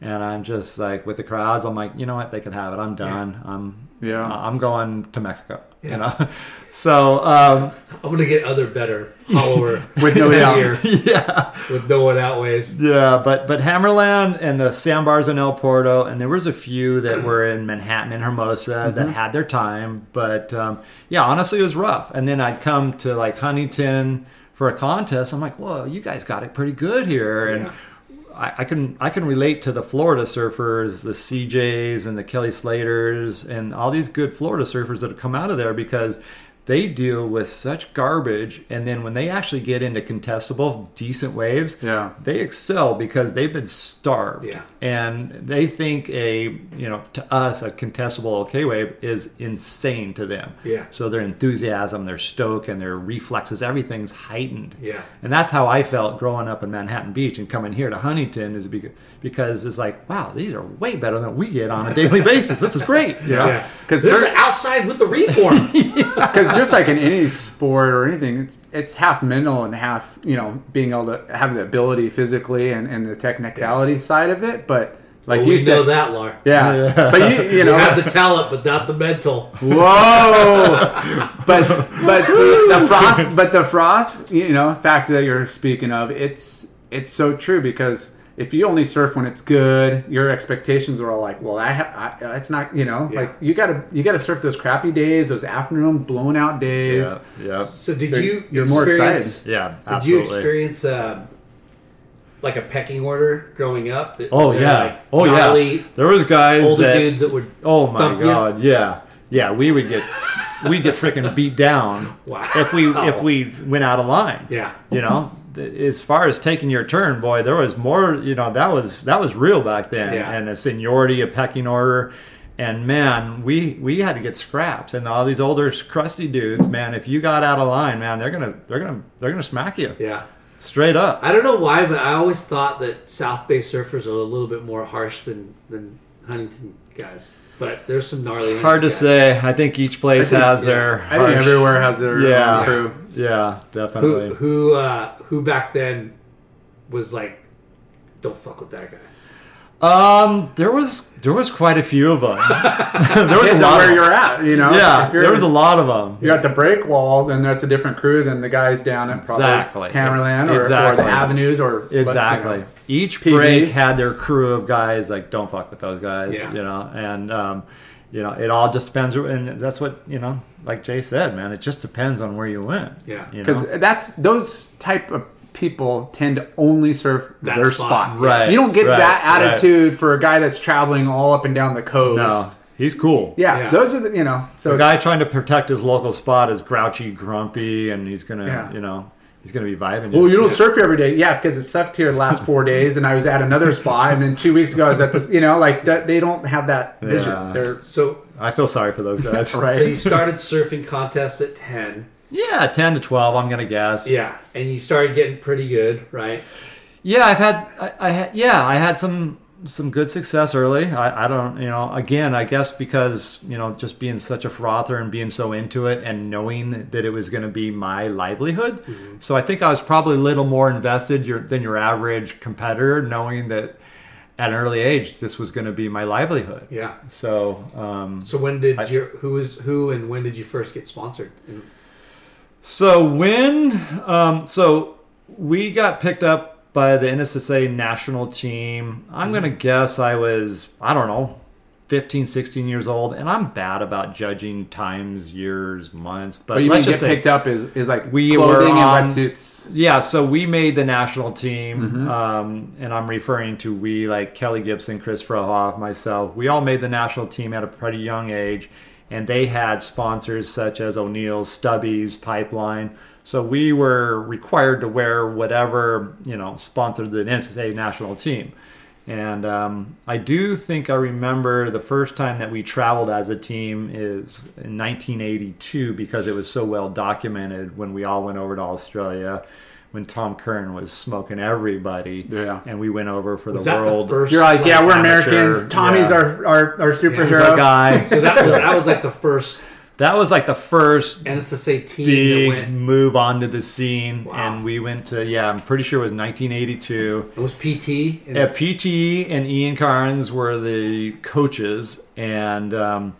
D: And I'm just like with the crowds, I'm like, you know what, they can have it. I'm done. I'm
B: Yeah.
D: I'm going to Mexico. You know, so um,
F: I'm gonna get other better hollower
B: With no
F: here
D: yeah,
F: with no one out waves.
D: yeah. But but Hammerland and the sandbars in El Porto, and there was a few that were in Manhattan and Hermosa that had their time. But um, yeah, honestly, it was rough. And then I'd come to like Huntington, for a contest. I'm like, whoa, you guys got it pretty good here, and.
C: Yeah.
D: I, can I can relate to the Florida surfers, the CJs and the Kelly Slaters, and all these good Florida surfers that have come out of there because they deal with such garbage, and then when they actually get into contestable, decent waves,
B: Yeah.
D: they excel because they've been starved,
C: Yeah.
D: and they think a you know to us a contestable okay wave is insane to them.
C: Yeah.
D: So their enthusiasm, their stoke, and their reflexes, everything's heightened.
C: Yeah.
D: And that's how I felt growing up in Manhattan Beach and coming here to Huntington is because, because it's like, wow, these are way better than we get on a daily basis. This is great. You know?
C: Yeah.
B: 'Cause
C: there's
B: they're-
C: outside with the reform.
B: Because just like in any sport or anything, it's it's half mental and half you know being able to have the ability physically and, and the technicality side of it. But like
C: Well,
B: you
C: we
B: said,
C: know that, Lar.
B: yeah. But you you
C: You
B: know,
C: have the talent, but not the mental.
B: whoa. but but the, the froth, but the froth, you know, factor that you're speaking of, it's it's so true because. If you only surf when it's good, your expectations are all like, "Well, I, ha- I it's not, you know,
C: Yeah.
B: like you gotta you gotta surf those crappy days, those afternoon blown out days.
D: Yeah. Yeah.
C: So did
B: So
C: you
B: you're more excited.
D: Yeah. Absolutely.
C: Did you experience um, like a pecking order growing up? That-
D: Oh yeah.
C: like,
D: oh yeah. There was guys
C: older
D: that.
C: dudes that would.
D: oh my
C: thump you?
D: god. Yeah. Yeah. We would get we get freaking beat down
C: Wow.
D: if we if we went out of line.
C: Yeah.
D: You know. As far as taking your turn, boy, there was more. You know, that was that was real back then,
C: Yeah.
D: and a seniority, a pecking order, and man, we we had to get scraps. And all these older crusty dudes, man, if you got out of line, man, they're gonna they're gonna they're gonna smack you
C: Yeah.
D: straight up.
C: I don't know why, but I always thought that South Bay surfers are a little bit more harsh than than Huntington guys. But there's some gnarly.
D: Hard to
C: guys.
D: say. I think each place
B: think-
D: has
C: yeah.
D: their.
B: I think everywhere has their
D: Yeah.
B: own crew.
D: Yeah, definitely.
C: Who who uh, who back then was like, don't fuck with that guy.
D: Um, there was there was quite a few of them. there was a lot.
B: where
D: Of
B: you're
D: them.
B: at, you know.
D: Yeah,
B: If you're,
D: there was a lot of them.
B: You're at the break wall, then that's a different crew than the guys down at probably
D: Exactly.
B: Hammerland or, or the Avenues or
D: Exactly.
B: you know.
D: Each
B: PD.
D: break had their crew of guys. Like, don't fuck with those guys.
C: Yeah.
D: You know, and um, you know, it all just depends. And that's what you know. Like Jay said, man, it just depends on where you went.
C: Yeah.
D: You know?
B: because that's those type of people tend to only surf
C: That
B: their
C: spot.
B: spot.
D: Right,
B: You don't get
D: right,
B: that
D: right.
B: attitude for a guy that's traveling all up and down the coast.
D: no, he's cool.
B: Yeah,
C: Yeah.
B: those are the you know. So
D: The guy trying to protect his local spot is grouchy, grumpy, and he's gonna,
B: Yeah.
D: you know, he's gonna be vibing.
B: Well, you don't surf here every day. Yeah, because it sucked here the last four days, and I was at another spot, and then two weeks ago I was at this. You know, like that. They don't have that vision.
D: Yeah.
B: They're
C: So
D: I feel sorry for those guys.
B: right.
C: so you started surfing contests at ten.
D: Yeah, ten to twelve. I'm gonna guess.
C: Yeah, and you started getting pretty good, right?
D: Yeah, I've had, I, I had, yeah, I had some some good success early. I, I don't, you know, again, I guess because you know, just being such a frother and being so into it and knowing that it was going to be my livelihood. So I think I was probably a little more invested your, than your average competitor, knowing that at an early age this was going to be my livelihood.
C: Yeah.
D: So um,
C: So when did
D: I-
C: your who is who and when did you first get sponsored? And-
D: So when um, so we got picked up by the NSSA national team. I'm gonna guess I was I don't know 15, 16 years old, and I'm bad about judging times, years, months. But,
B: But you
D: let's
B: get
D: just say
B: picked up is, is like
D: We
B: clothing
D: were on-
B: and wetsuits.
D: yeah, so we made the national team,
B: Mm-hmm.
D: um, and I'm referring to we like Kelly Gibson, Chris Frohoff, myself. We all made the national team at a pretty young age, and they had sponsors such as O'Neill's, Stubbies, Pipeline. So we were required to wear whatever you know sponsored the NSSA national team. And um, I do think I remember the first time that we traveled as a team is in 1982 because it was so well documented when we all went over to Australia when Tom Curren was smoking everybody.
B: Yeah.
D: And we went over for
C: Was
D: the
C: that
D: world.
C: the first?
B: You're like, yeah, we're
D: amateur,
B: Americans. Tommy's
D: yeah.
B: our, our our
D: He's
B: superhero.
D: our guy.
C: So that was that was like the first
D: that was like the first
C: NSSA team that
D: big
C: went.
D: move onto the scene.
C: Wow.
D: And we went to, yeah, I'm pretty sure it was 1982.
C: It was PT. And
D: Yeah, PT and Ian Cairns were the coaches, and um,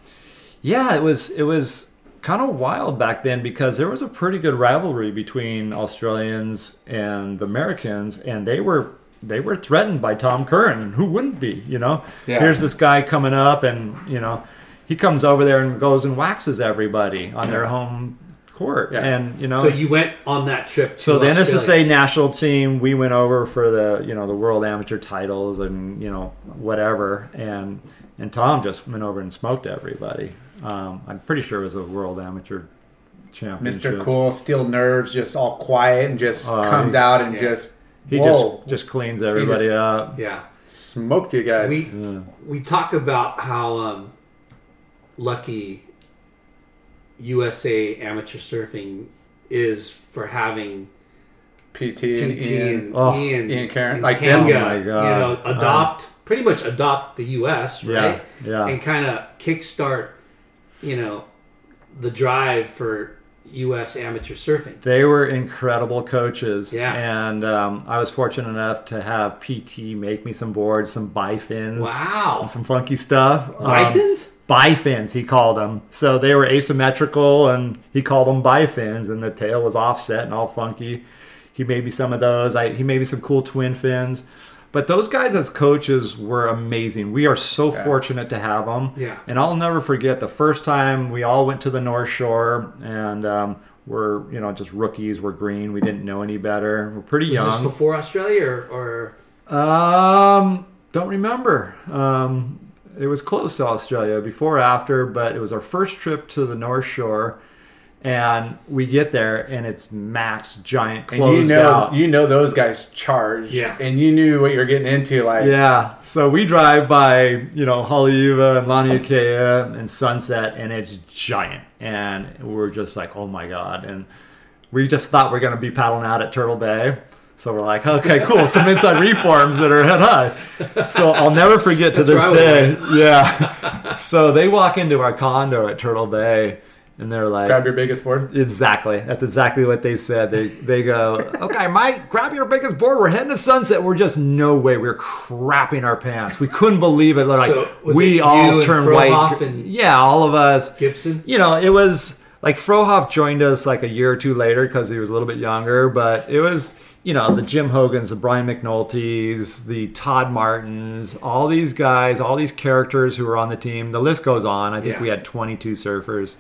D: yeah, it was it was kind of wild back then because there was a pretty good rivalry between Australians and the Americans, and they were they were threatened by Tom Curren, who wouldn't be? You know,
B: Yeah.
D: here's this guy coming up, and you know, he comes over there and goes and waxes everybody on their home court,
B: Yeah.
D: and you know.
C: So you went on that trip. To
D: So the
C: Australia.
D: NSSA national team, we went over for the you know the world amateur titles and you know whatever, and and Tom just went over and smoked everybody. Um, I'm pretty sure it was a world amateur championship.
B: Mr. Cool, steel nerves, just all quiet and just
D: Oh,
B: comes
D: he-
B: out and
C: yeah.
B: just
D: He
B: whoa,
D: just just cleans everybody
B: just-
D: up.
C: Yeah.
B: smoked you guys.
C: We
D: Yeah.
C: we talk about how um, lucky USA amateur surfing is for having
B: PT and
C: PT
B: Ian.
C: and
D: Oh,
C: Ian,
B: Ian Cairns,
C: and
B: like
C: Kanga,
B: them.
D: Oh my
C: you know, adopt pretty much adopt the US,
D: Yeah,
C: right?
D: yeah.
C: and kind of kickstart, you know, the drive for US amateur surfing.
D: They were incredible coaches.
C: Yeah.
D: And um, I was fortunate enough to have PT make me some boards, some bifins.
C: Wow.
D: And some funky stuff. Um,
C: Bifins?
D: bifins, he called them. So they were asymmetrical, and he called them bifins, and the tail was offset and all funky. He made me some of those. I, he made me some cool twin fins. But those guys as coaches were amazing. We are so fortunate to have them.
C: Yeah.
D: And I'll never forget the first time we all went to the North Shore, and um, we're you know just rookies. We're green. We didn't know any better. We're pretty
C: Was this before Australia or, or
D: Um, don't remember. Um, it was close to Australia, before after, but it was our first trip to the North Shore, and we get there and it's max giant
B: and you know,
D: out.
B: you know those guys charged,
C: Yeah.
B: and you knew what you're getting into. Like,
D: yeah, so we drive by, you know, Haleiwa and Laniakea and Sunset, and it's giant, and we're just like, oh my god, and we just thought we are gonna be paddling out at Turtle Bay. So we're like, okay, cool. Some inside reforms that are head high. So I'll never forget to
C: That's
D: this day. Yeah. So they walk into our condo at Turtle Bay, and they're like,
B: grab your biggest board.
D: Exactly. That's exactly what they said. They they go, okay, Mike, grab your biggest board. We're heading to Sunset. We're just no way. We're crapping our pants. We couldn't believe it. They're like
C: So,
D: we
C: it
D: all turned white.
C: and-
D: yeah, all of us.
C: Gibson?
D: You know, it was like Frohoff joined us like a year or two later because he was a little bit younger. But it was you know the Jim Hogans, the Brian McNulty's, the Todd Martins, all these guys, all these characters who were on the team. The list goes on. I think
C: Yeah.
D: we had 22 surfers.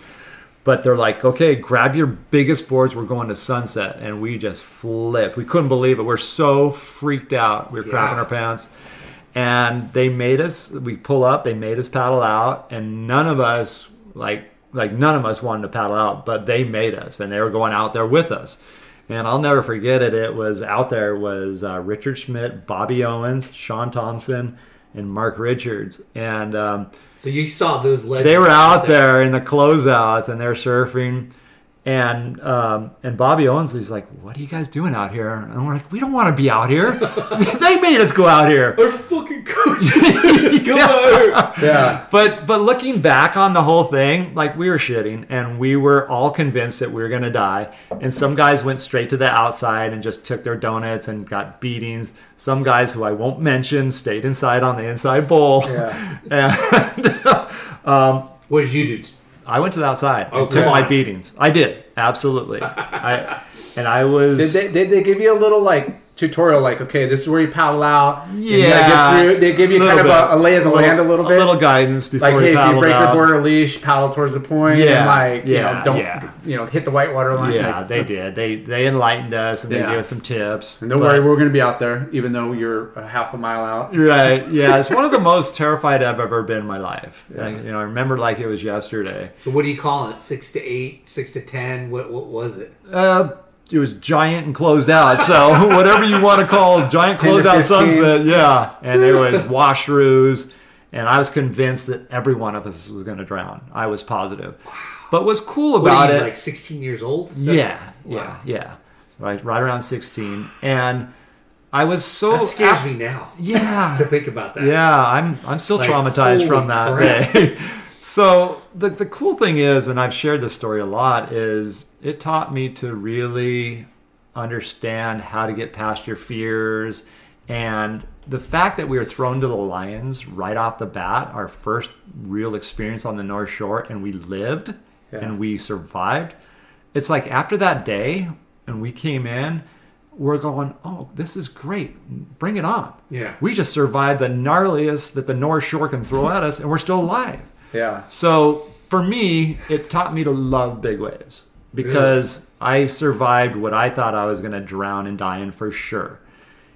D: But they're like, okay, grab your biggest boards. We're going to Sunset, and we just flipped. We couldn't believe it. We're so freaked out. We were crapping
C: Yeah.
D: our pants, and they made us. We pull up. They made us paddle out, and none of us like like none of us wanted to paddle out, but they made us, and they were going out there with us. And I'll never forget it. It was out there was uh, Richard Schmidt, Bobby Owens, Shaun Tomson, and Mark Richards, and. Um,
C: So you saw those legends.
D: they were out there in the closeouts and they're surfing and um, and Bobby Owens is like, "What are you guys doing out here?" And we're like, "We don't want to be out here. they made us go out here."
C: Our fucking coaches. Go out.
B: Yeah,
D: But but looking back on the whole thing, like we were shitting, and we were all convinced that we were gonna die. And some guys went straight to the outside and just took their donuts and got beatings. Some guys who I won't mention stayed inside on the inside bowl.
B: Yeah.
D: And
C: What did you do?
D: I went to the outside
C: Oh,
D: and took my beatings. I did absolutely. I and I was
B: did they, did they give you a little like tutorial? Like, okay, this is where you paddle out. and you
D: Yeah.
B: get through. They give you kind of a, a lay of the land a little bit.
D: a little guidance before
B: like,
D: we
B: hey, if you break
D: out.
B: your border leash, paddle towards the point,
D: Yeah,
B: and like, you know, don't,
D: yeah.
B: you know, hit the white water line.
D: Yeah,
B: like,
D: they did. They they enlightened us and they
B: Yeah.
D: gave us some tips.
B: And don't
D: But-
B: worry, we're going to be out there, even though you're a half a mile out.
D: Right. Yeah, it's one of the most terrified I've ever been in my life. I, you know, I remember like it was yesterday.
C: So what do you call it? Six to eight, six to ten? What what was it?
D: Uh, it was giant and closed out. So whatever you want to call giant
B: 10
D: closed out sunset, yeah. And there was washroos, and I was convinced that every one of us was going to drown. I was positive. Wow. But what's cool
C: What
D: about
C: are you
D: it?
C: like sixteen years old? Seven-
D: yeah, yeah,
C: Wow.
D: yeah. Right, right around sixteen, and I was so
C: That scares
D: af-
C: me now
D: Yeah,
C: to think about that.
D: yeah, I'm I'm still
C: Like,
D: traumatized from that
C: crap.
D: day. So the the cool thing is, and I've shared this story a lot, is it taught me to really understand how to get past your fears and the fact that we were thrown to the lions right off the bat, our first real experience on the North Shore, and we lived
B: Yeah.
D: and we survived. It's like after that day, and we came in, we're going, oh, this is great. Bring it on.
C: Yeah.
D: We just survived the gnarliest that the North Shore can throw at us, and we're still alive.
B: Yeah.
D: So for me, it taught me to love big waves. because I survived what I thought I was going to drown and die in for sure.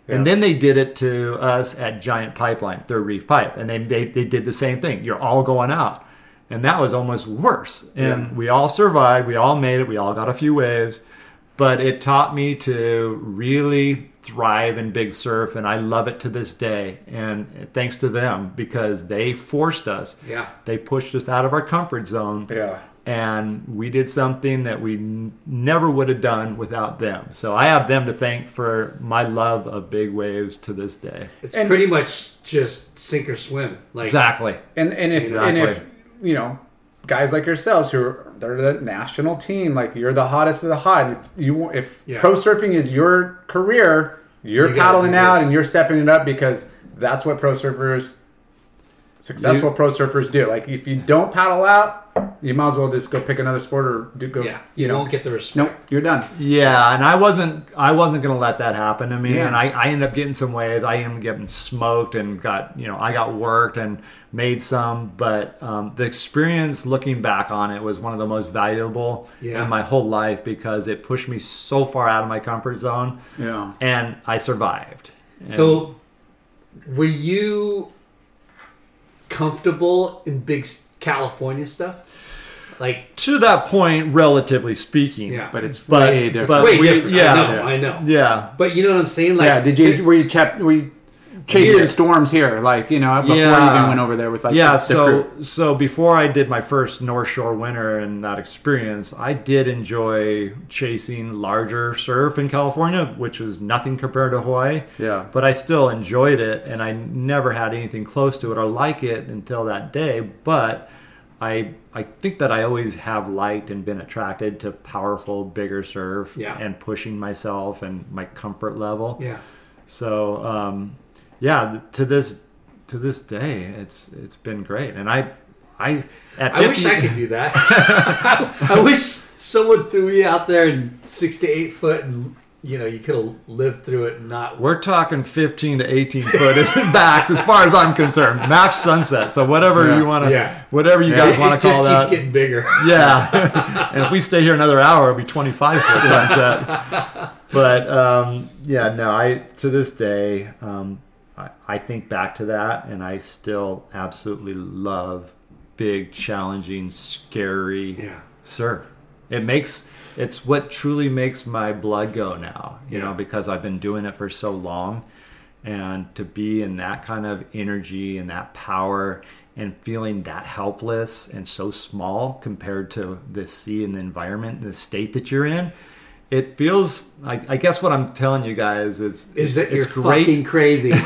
D: And then they did it to us at Giant Pipeline, Third Reef Pipe, and they, they they did the same thing. You're all going out, and that was almost worse. And we all survived. We all made it. We all got a few waves, but it taught me to really thrive in big surf, and I love it to this day. And thanks to them because they forced us.
C: Yeah.
D: They pushed us out of our comfort zone
B: Yeah.
D: and we did something that we n- never would have done without them. So I have them to thank for my love of big waves to this day.
C: It's
B: And-
C: pretty much just sink or swim. Like
D: Exactly.
B: And and if and if you know guys like yourselves who are they're the national team, like you're the hottest of the hot. If you if
C: Yeah.
B: pro surfing is your career, you're
C: You
B: paddling out
C: this.
B: and you're stepping it up because that's what pro surfers successful pro surfers do. Like if you don't paddle out, you might as well just go pick another sport or do go.
C: yeah, you,
B: know,
C: won't get the respect.
B: Nope, you're done.
D: Yeah, and I wasn't I wasn't gonna let that happen to me,
B: Yeah.
D: and I, I ended up getting some waves. I ended up getting smoked and got you know I got worked and made some, but um, the experience looking back on it was one of the most valuable
C: Yeah.
D: in my whole life because it pushed me so far out of my comfort zone,
B: Yeah.
D: and I survived. And-
C: So, were you comfortable in big California stuff? Like,
D: to that point, relatively speaking.
C: yeah,
B: But it's
D: But-
B: way different.
D: but
C: way
D: we-
C: different.
D: yeah.
C: I know,
B: Yeah.
C: I know.
D: Yeah.
C: But you know what I'm saying? Like,
B: yeah, did you were you chap were you chasing
C: Here.
B: storms here, like you know before you even went over there with like
D: yeah,
B: the, the
D: so
B: crew?
D: so before I did my first North Shore winter and that experience, I did enjoy chasing larger surf in California, which was nothing compared to Hawaii.
B: Yeah.
D: But I still enjoyed it and I never had anything close to it or like it until that day. But I I think that I always have liked and been attracted to powerful, bigger surf
C: Yeah.
D: and pushing myself and my comfort level.
C: yeah,
D: So um, yeah, to this to this day, it's it's been great, and I I at
C: I wish I could do that. I wish someone threw me out there in six to eight foot, and you know, you could have lived through it and not.
D: We're talking 15 to 18 foot in backs, as far as I'm concerned. Max sunset. So whatever
B: Yeah.
D: you want to,
C: Yeah.
D: whatever you guys
C: it
D: want to
C: just
D: call
C: keeps getting bigger.
D: yeah. and if we stay here another hour, it'll be 25 foot sunset. But um, yeah, no, I to this day, um, I, I think back to that, and I still absolutely love big, challenging, scary
C: Yeah.
D: surf. It makes it's what truly makes my blood go now, you know, because I've been doing it for so long. And to be in that kind of energy and that power and feeling that helpless and so small compared to the sea and the environment and the state that you're in, it feels I, I guess what I'm telling you guys is
C: Is that
D: it's
C: you're
D: great.
C: fucking crazy?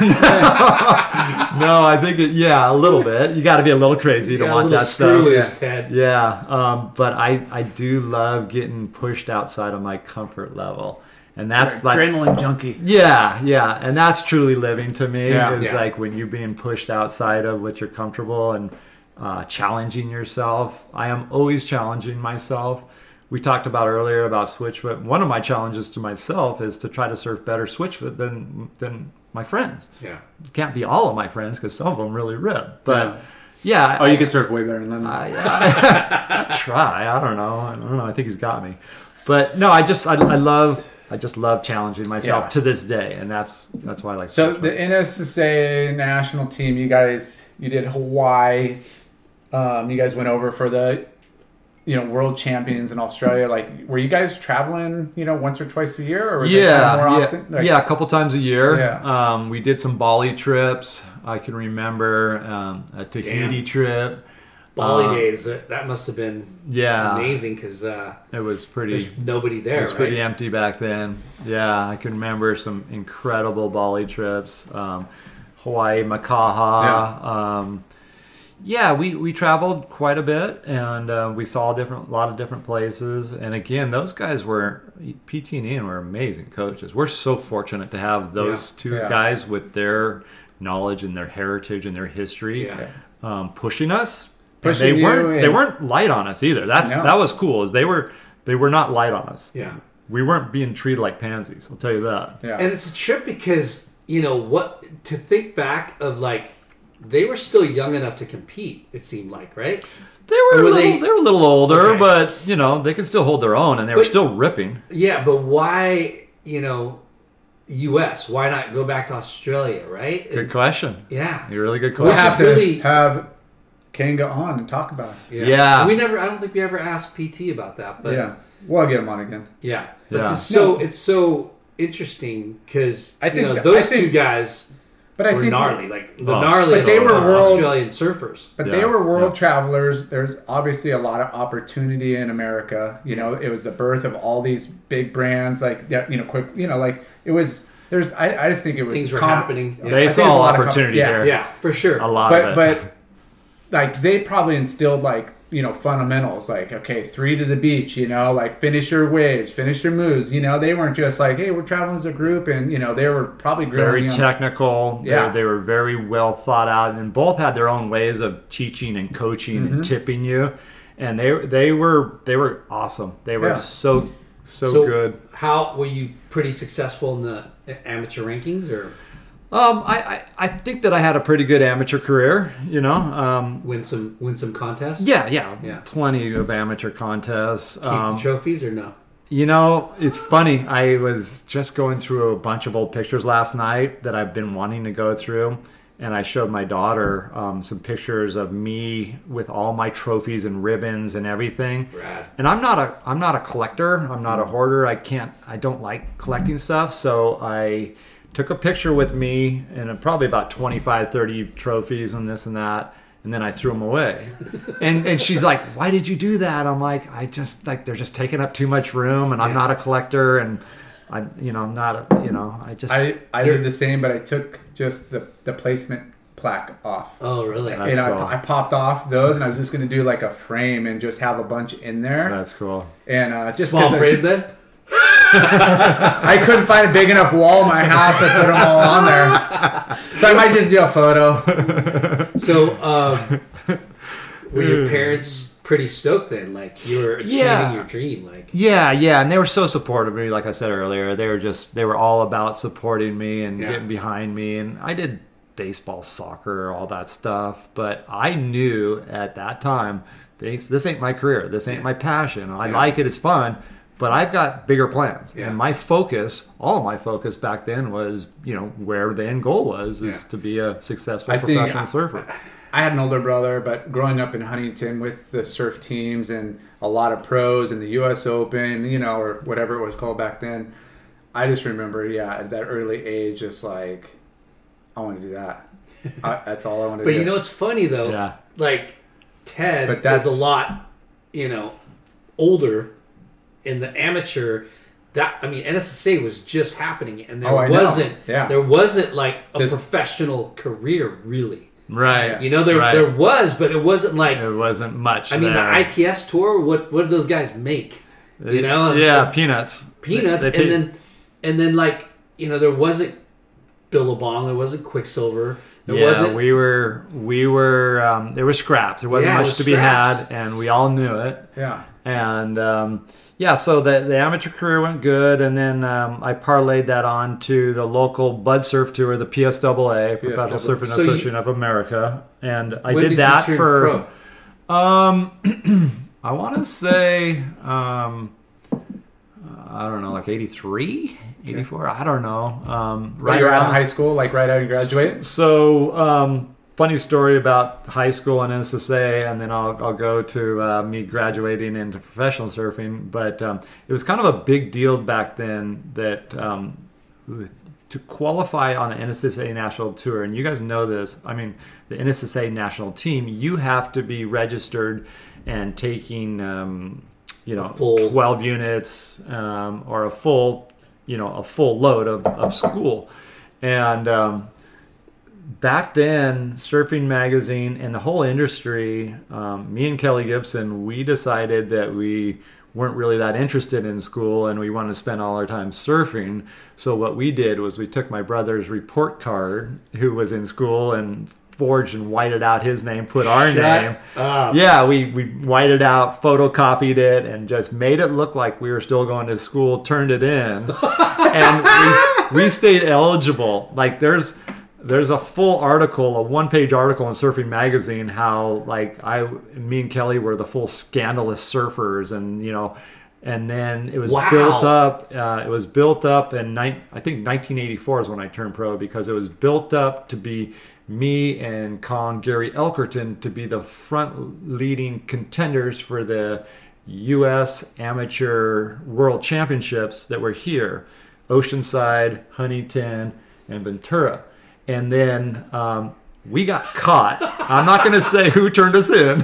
D: No, I think it, yeah, a little bit. You got to be a little crazy to
C: Got a
D: want that stuff.
C: loose, Ted.
D: Yeah, um, but I I do love getting pushed outside of my comfort level, and that's like
B: adrenaline junkie.
D: yeah, yeah, and that's truly living to me.
B: Yeah.
D: is
C: Yeah.
D: like when you're being pushed outside of what you're comfortable and uh, challenging yourself. I am always challenging myself. We talked about earlier about switchfoot. One of my challenges to myself is to try to surf better switchfoot than than my friends.
C: Yeah.
D: Can't be all of my friends because some of them really rip. But yeah,
B: Oh,
D: I-
B: you can surf way better than them.
D: I, I, I try. I don't know. I don't know. I think he's got me. But no, I just I, I love I just love challenging myself
B: Yeah.
D: to this day, and that's that's why I like.
B: So the NSSA national team, you guys, you did Hawaii. Um, you guys went over for the, you know, world champions in Australia. Like, were you guys traveling, you know, once or twice a year, or was
D: yeah,
B: more
D: yeah,
B: often? Like-
D: yeah, a couple times a year.
B: Yeah.
D: Um, we did some Bali trips. I can remember um, a Tahiti
C: Damn.
D: trip.
C: Bali
D: Uh,
C: days. That, that must have been
D: Yeah,
C: amazing because uh,
D: it was pretty.
C: nobody there.
D: It was
C: right?
D: pretty empty back then. Yeah, I can remember some incredible Bali trips. Um, Hawaii, Makaha. Um, yeah, we, we traveled quite a bit and uh, we saw a different, lot of different places. And again, those guys were PT and Ian were amazing coaches. We're so fortunate to have those
C: Yeah.
D: two
B: Yeah.
D: guys with their knowledge and their heritage and their history
C: Yeah.
D: um, pushing us.
B: Pushing
D: they weren't they weren't light on us either. That's
B: No.
D: that was cool. Is they were they were not light on us
C: Yeah.
D: we weren't being treated like pansies. I'll tell you that.
B: yeah.
C: And it's a trip because you know what to think back of like they were still young enough to compete. It seemed like right.
D: They were,
C: Or
D: a little,
C: they-
D: they, were a little older,
C: Okay.
D: but you know they can still hold their own, and they were still ripping.
C: Yeah, but why, you know, U.S.? Why not go back to Australia, right?
D: Good question.
C: Yeah.
D: A really good
B: question.
C: We'll
D: question.
B: have
C: is
B: to
C: really-
B: have Kanga on and talk about it.
D: Yeah.
C: We never. I don't think we ever asked PT about that, but
B: yeah, we'll get him on again.
C: yeah. But
D: Yeah.
C: it's so
B: No.
C: it's so interesting because
B: I
C: I
B: think
C: think
B: that-
C: those
B: I think-
C: two guys
B: But I
C: were
B: think
C: gnarly, like the
D: Oh,
C: gnarly.
B: But they were world-
C: Australian surfers.
B: But
D: Yeah,
B: they were world
D: yeah.
B: travelers. There's obviously a lot of opportunity in America. You know, it was the birth of all these big brands, like you know, quick. You know, like it was. There's. I, I just think it was
C: Things were
B: com-
C: happening.
B: I
D: They
B: think
D: saw
B: there's a lot of com-
D: opportunity
B: yeah.
D: here.
C: Yeah, for sure.
D: A lot
B: But
D: of it.
B: but like they probably instilled like you know fundamentals like okay three to the beach you know like finish your waves finish your moves you know they weren't just like hey we're traveling as a group and you know they were probably
D: very
B: grilling you on-
D: technical. They-
B: Yeah.
D: They, were very well thought out, and both had their own ways of teaching and coaching
B: Mm-hmm.
D: and tipping you. And they they were they were awesome. They were
B: Yeah.
D: so so,
C: so
D: good.
C: How were you pretty successful in the amateur rankings, or
D: Um, I, I I think that I had a pretty good amateur career. You know. Um,
C: win some win some contests?
D: yeah, yeah,
C: Yeah.
D: plenty of amateur contests.
C: Keep
D: Um,
C: the trophies or no?
D: You know, it's funny. I was just going through a bunch of old pictures last night that I've been wanting to go through, and I showed my daughter um, some pictures of me with all my trophies and ribbons and everything.
C: Rad.
D: And I'm not a I'm not a collector. I'm not a hoarder. I can't. I don't like collecting stuff. So I took a picture with me and probably about 25, 30 trophies and this and that. And then I threw them away, and and she's like, "Why did you do that?" I'm like, "I just like they're just taking up too much room, and I'm not a collector, and I, you know, I'm not, a, you know, I just
B: I I did the same but I took just the the placement plaque off
C: Oh, really?
D: That's
B: and I,
D: cool.
B: I popped off those and I was just gonna do like a frame and just have a bunch in there
D: that's cool.
B: and uh, just
C: Small
B: 'cause I-
C: frame then?
B: I couldn't find a big enough wall in my house to put them all on there. So I might just do a photo.
C: So, um, were your parents pretty stoked then? Like you were achieving
D: Yeah.
C: your dream? Like
D: Yeah, yeah, and they were so supportive of me. Like I said earlier, they were just they were all about supporting me and
C: Yeah.
D: getting behind me. And I did baseball, soccer, all that stuff. But I knew at that time, this this ain't my career. This ain't my passion. I like it. It's fun. But I've got bigger plans,
C: Yeah.
D: and my focus, all of my focus back then was, you know, where the end goal was, is
C: Yeah.
D: to be a successful
B: I
D: professional
B: I-
D: surfer.
B: I had an older brother, but growing up in Huntington with the surf teams and a lot of pros and the U.S. Open, you know, or whatever it was called back then, I just remember, yeah, at that early age, just like, I want to do that. I, that's all I want to
C: But
B: do.
C: But you know, it's funny though.
D: Yeah.
C: Like Ted
B: But
C: is
B: that's-
C: a lot, you know, older in the amateur. That I mean, NSSA was just happening, and there
B: Oh,
C: wasn't.
B: Yeah.
C: There wasn't like a
B: This-
C: professional career really.
D: Right.
C: You know, there
D: Right.
C: there was, but it wasn't like.
D: there wasn't much.
C: I mean,
D: there.
C: the IPS tour. What what did those guys make? You know, and-
D: yeah, peanuts.
C: peanuts,
D: They- they
C: and then and then like you know, there wasn't Billabong, there wasn't Quiksilver, there
D: yeah,
C: wasn't.
D: we were we were um, there was scraps. There wasn't
C: Yeah,
D: much
C: was
D: to be had, and we all knew it.
B: yeah.
D: And um, yeah, so the the amateur career went good, and then um, I parlayed that on to the local Bud Surf Tour, the PSAA, Professional. Surfing
C: So you-
D: Association of America, and I did,
C: you
D: that for. Um, I want to say, um, I don't know, like 83, 84. I don't know. Um,
B: Right you of high school, like right out of graduate.
D: So, um, funny story about high school and NSSA, and then I'll, I'll go to uh, me graduating into professional surfing. But um, it was kind of a big deal back then that um, to qualify on an NSSA national tour, and you guys know this, I mean, the NSSA national team, you have to be registered and taking, um, you know,
C: full-
D: 12 units um, or a full, you know, a full load of, of school. And um, back then, Surfing Magazine and the whole industry, um, me and Kelly Gibson, we decided that we weren't really that interested in school and we wanted to spend all our time surfing. So what we did was we took my brother's report card, who was in school, and forged and whited out his name, put our name.
C: up.
D: Yeah, we, we whited out, photocopied it, and just made it look like we were still going to school, turned it in, and we, we stayed eligible. Like there's there's a full article, a one page article in Surfing Magazine, how like I, me and Kelly were the full scandalous surfers, and you know, and then it was
C: Wow.
D: built up. Uh, it was built up in nine, I think 1984 is when I turned pro because it was built up to be me and Kong Gary Elkerton to be the front leading contenders for the U.S. Amateur World Championships that were here, Oceanside, Huntington, and Ventura, and then. Um, we got caught. I'm not going to say who turned us in,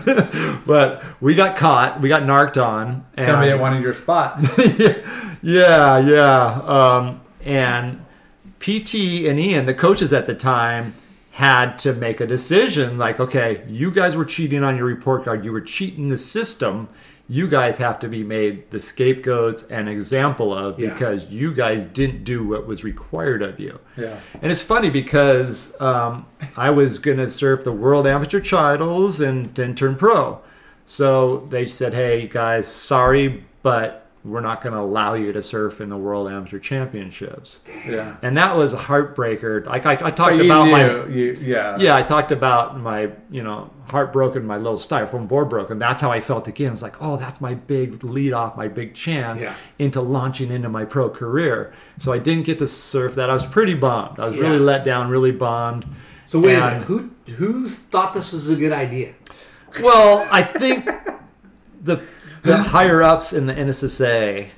D: but we got caught. We got narked on. and-
B: Somebody that wanted your spot.
D: yeah, yeah. Um, and PT and Ian, the coaches at the time, had to make a decision like, okay, you guys were cheating on your report card. You were cheating the system. You guys have to be made the scapegoats and example of
C: Yeah.
D: because you guys didn't do what was required of you.
B: Yeah.
D: And it's funny because um, I was going to surf the World Amateur Titles and then turn pro. So they said, hey, guys, sorry, but we're not going to allow you to surf in the World Amateur Championships.
B: Yeah.
D: And that was a heartbreaker. Like I, I talked about my.
B: you, yeah.
D: Yeah, I talked about my, you know, heartbroken, my little styrofoam board broken. That's how I felt again. It's like, oh, that's my big lead off, my big chance
C: Yeah.
D: into launching into my pro career. So I didn't get to surf that. I was pretty bummed. I was really let down, really bummed.
C: So wait
D: And-
C: minute, who who thought this was a good idea?
D: Well, I think the the higher ups in the NSSA,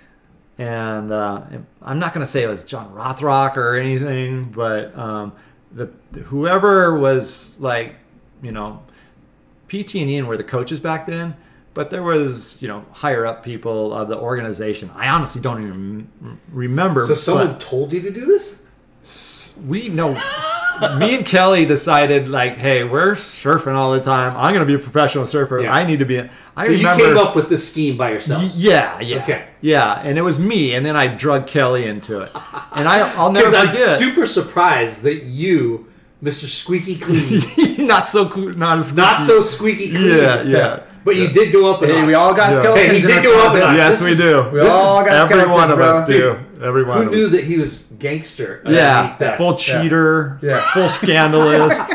D: and uh, I'm not going to say it was John Rothrock or anything, but um, the whoever was like, you know, PT and Ian were the coaches back then. But there was, you know, higher up people of the organization. I honestly don't even remember.
C: So someone told you to do this?
D: we know me and Kelly decided like, hey, we're surfing all the time. I'm gonna be a professional surfer.
C: Yeah.
D: I need to be. A, I
C: So you came up with this scheme by yourself.
D: Y- yeah, yeah,
C: Okay.
D: yeah, and it was me, and then I drug Kelly into it, and I, I'll never
C: Because I'm
D: forget.
C: super surprised that you, Mr. Squeaky Clean,
D: not so cool, not as
C: not so squeaky clean.
D: Yeah, yeah.
C: But you did go up a
B: Hey,
C: notch.
B: we all got
D: Yeah.
B: skeletons
C: Hey, he
B: in
C: did
B: our
C: go up
B: closet.
C: a notch.
D: Yes,
C: This
D: we do.
B: We all
D: is-
B: got
D: every
B: skeletons,
D: one of
B: bro.
D: us do. Every one
C: Who knew
D: us.
C: that he was gangster?
D: Yeah,
C: that?
D: full cheater,
B: Yeah.
D: full scandalous.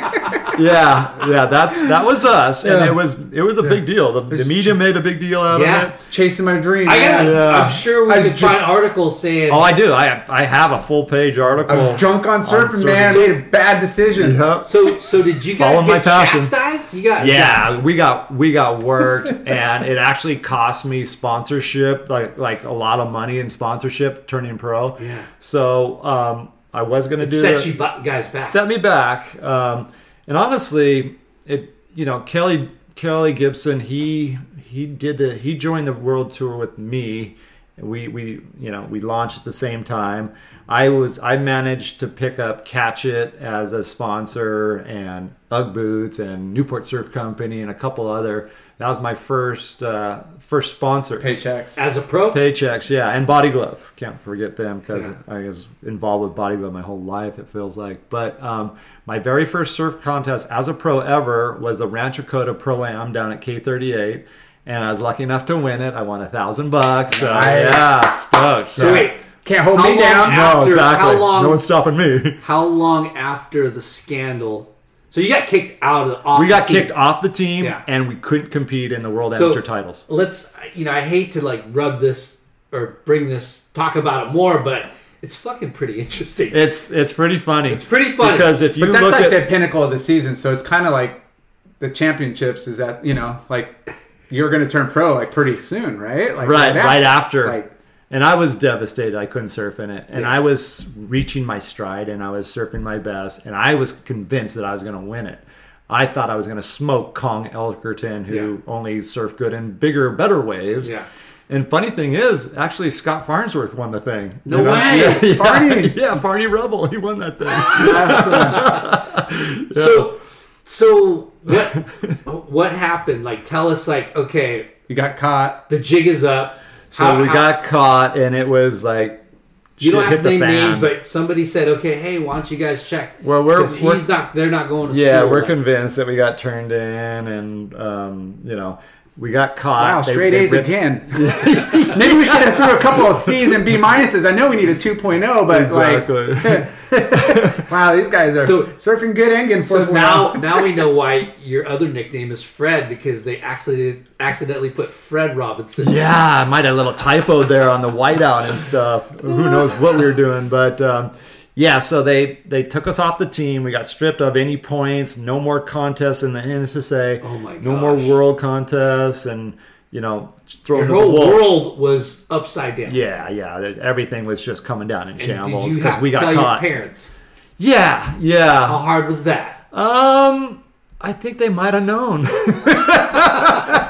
D: yeah, yeah, that's that was us, and
B: Yeah.
D: it was it was a big deal. The, the
B: It's
D: media made a big deal out
C: Yeah.
D: of it.
B: Chasing my dream.
C: I got.
B: man.
D: Yeah.
C: I'm sure we
B: I was
C: could
B: ju-
C: find articles saying.
D: Oh, I do. I I have a full page article.
B: I
D: article.
B: was drunk on surfing,
D: surfing.
B: man.
C: So-
B: made a bad decision.
D: Yep.
C: so, so did you guys
D: Follow my
C: get
D: passion.
C: chastised? You got
D: Yeah, we got we got worked, and it actually cost me sponsorship, like like a lot of money in sponsorship turning pro.
C: Yeah.
D: So um, I was gonna
C: It
D: do
C: set
D: the-
C: you guys back.
D: set me back. Um, and honestly, it you know Kelly Kelly Gibson he he did the he joined the world tour with me. We we you know we launched at the same time. I was I managed to pick up Catch It as a sponsor and UGG Boots and Newport Surf Company and a couple other. That was my first uh, first sponsor
B: Paychecks.
C: As a pro,
D: Paychecks, yeah, and Body Glove. Can't forget them because I was involved with Body Glove my whole life. It feels like. But um, my very first surf contest as a pro ever was the Rancho Cota Pro Am down at K38, and I was lucky enough to win it. I won a thousand bucks. So,
B: Nice.
D: yeah, stoked.
C: so
D: yeah.
C: wait,
B: Can't hold
C: How
B: me down.
C: after-
D: no, exactly.
C: how long-
D: No one's stopping me.
C: how long after the scandal? So you got kicked out of. Off
D: We got
C: the team.
D: kicked off the team,
C: Yeah.
D: and we couldn't compete in the World
C: So-
D: Amateur titles.
C: Let's. You know, I hate to like rub this or bring this talk about it more, but it's fucking pretty interesting.
D: It's it's pretty funny.
C: It's pretty funny.
D: because if you
B: But that's
D: look
B: like
D: at
B: the pinnacle of the season. So it's kind of like the championships is that, you know, like you're going to turn pro like pretty soon, right? Like
D: right right after
B: Like,
D: and i was devastated i couldn't surf in it and i was reaching my stride and i was surfing my best and i was convinced that i was going to win it i thought i was going to smoke kong elkerton who
C: Yeah.
D: only surfed good in bigger better waves
C: Yeah.
D: and funny thing is actually scott farnsworth won the thing
C: No
D: You know?
C: way!
D: yeah, yeah,
B: Farney.
D: yeah farney rebel he won that thing uh,
C: So, so what? what happened? Like, tell us. Like, okay,
B: you got caught.
C: the jig is up.
D: So
C: How-
D: we
C: how-
D: got caught and it was like
C: You don't have to name names, but somebody said, "Okay, hey, why don't you guys check?"
D: Well, we're- we're-
C: not. They're not going to
D: yeah
C: school.
D: we're
C: like-
D: convinced that we got turned in and um, you know we got caught.
B: Wow, straight
D: they
B: A's
D: ripped-
B: again. Maybe we should have threw a couple of C's and B minuses. I know we need a 2.0, but
D: Exactly.
B: like, wow, these guys are
C: So-
B: surfing good and getting
C: So now, now we know why your other nickname is Fred because they accidentally accidentally put Fred Robinson.
D: Yeah, I might have a little typo there on the whiteout and stuff. Who knows what we were doing, but um, yeah. So they they took us off the team. We got stripped of any points. No more contests in the NSSA.
C: Oh my
D: No more world contests, and you know, throw the
C: whole world was upside down.
D: Yeah, yeah. Everything was just coming down in
C: And
D: shambles because we got caught.
C: parents?
D: Yeah, yeah.
C: How hard was that?
D: Um, I think they might have known.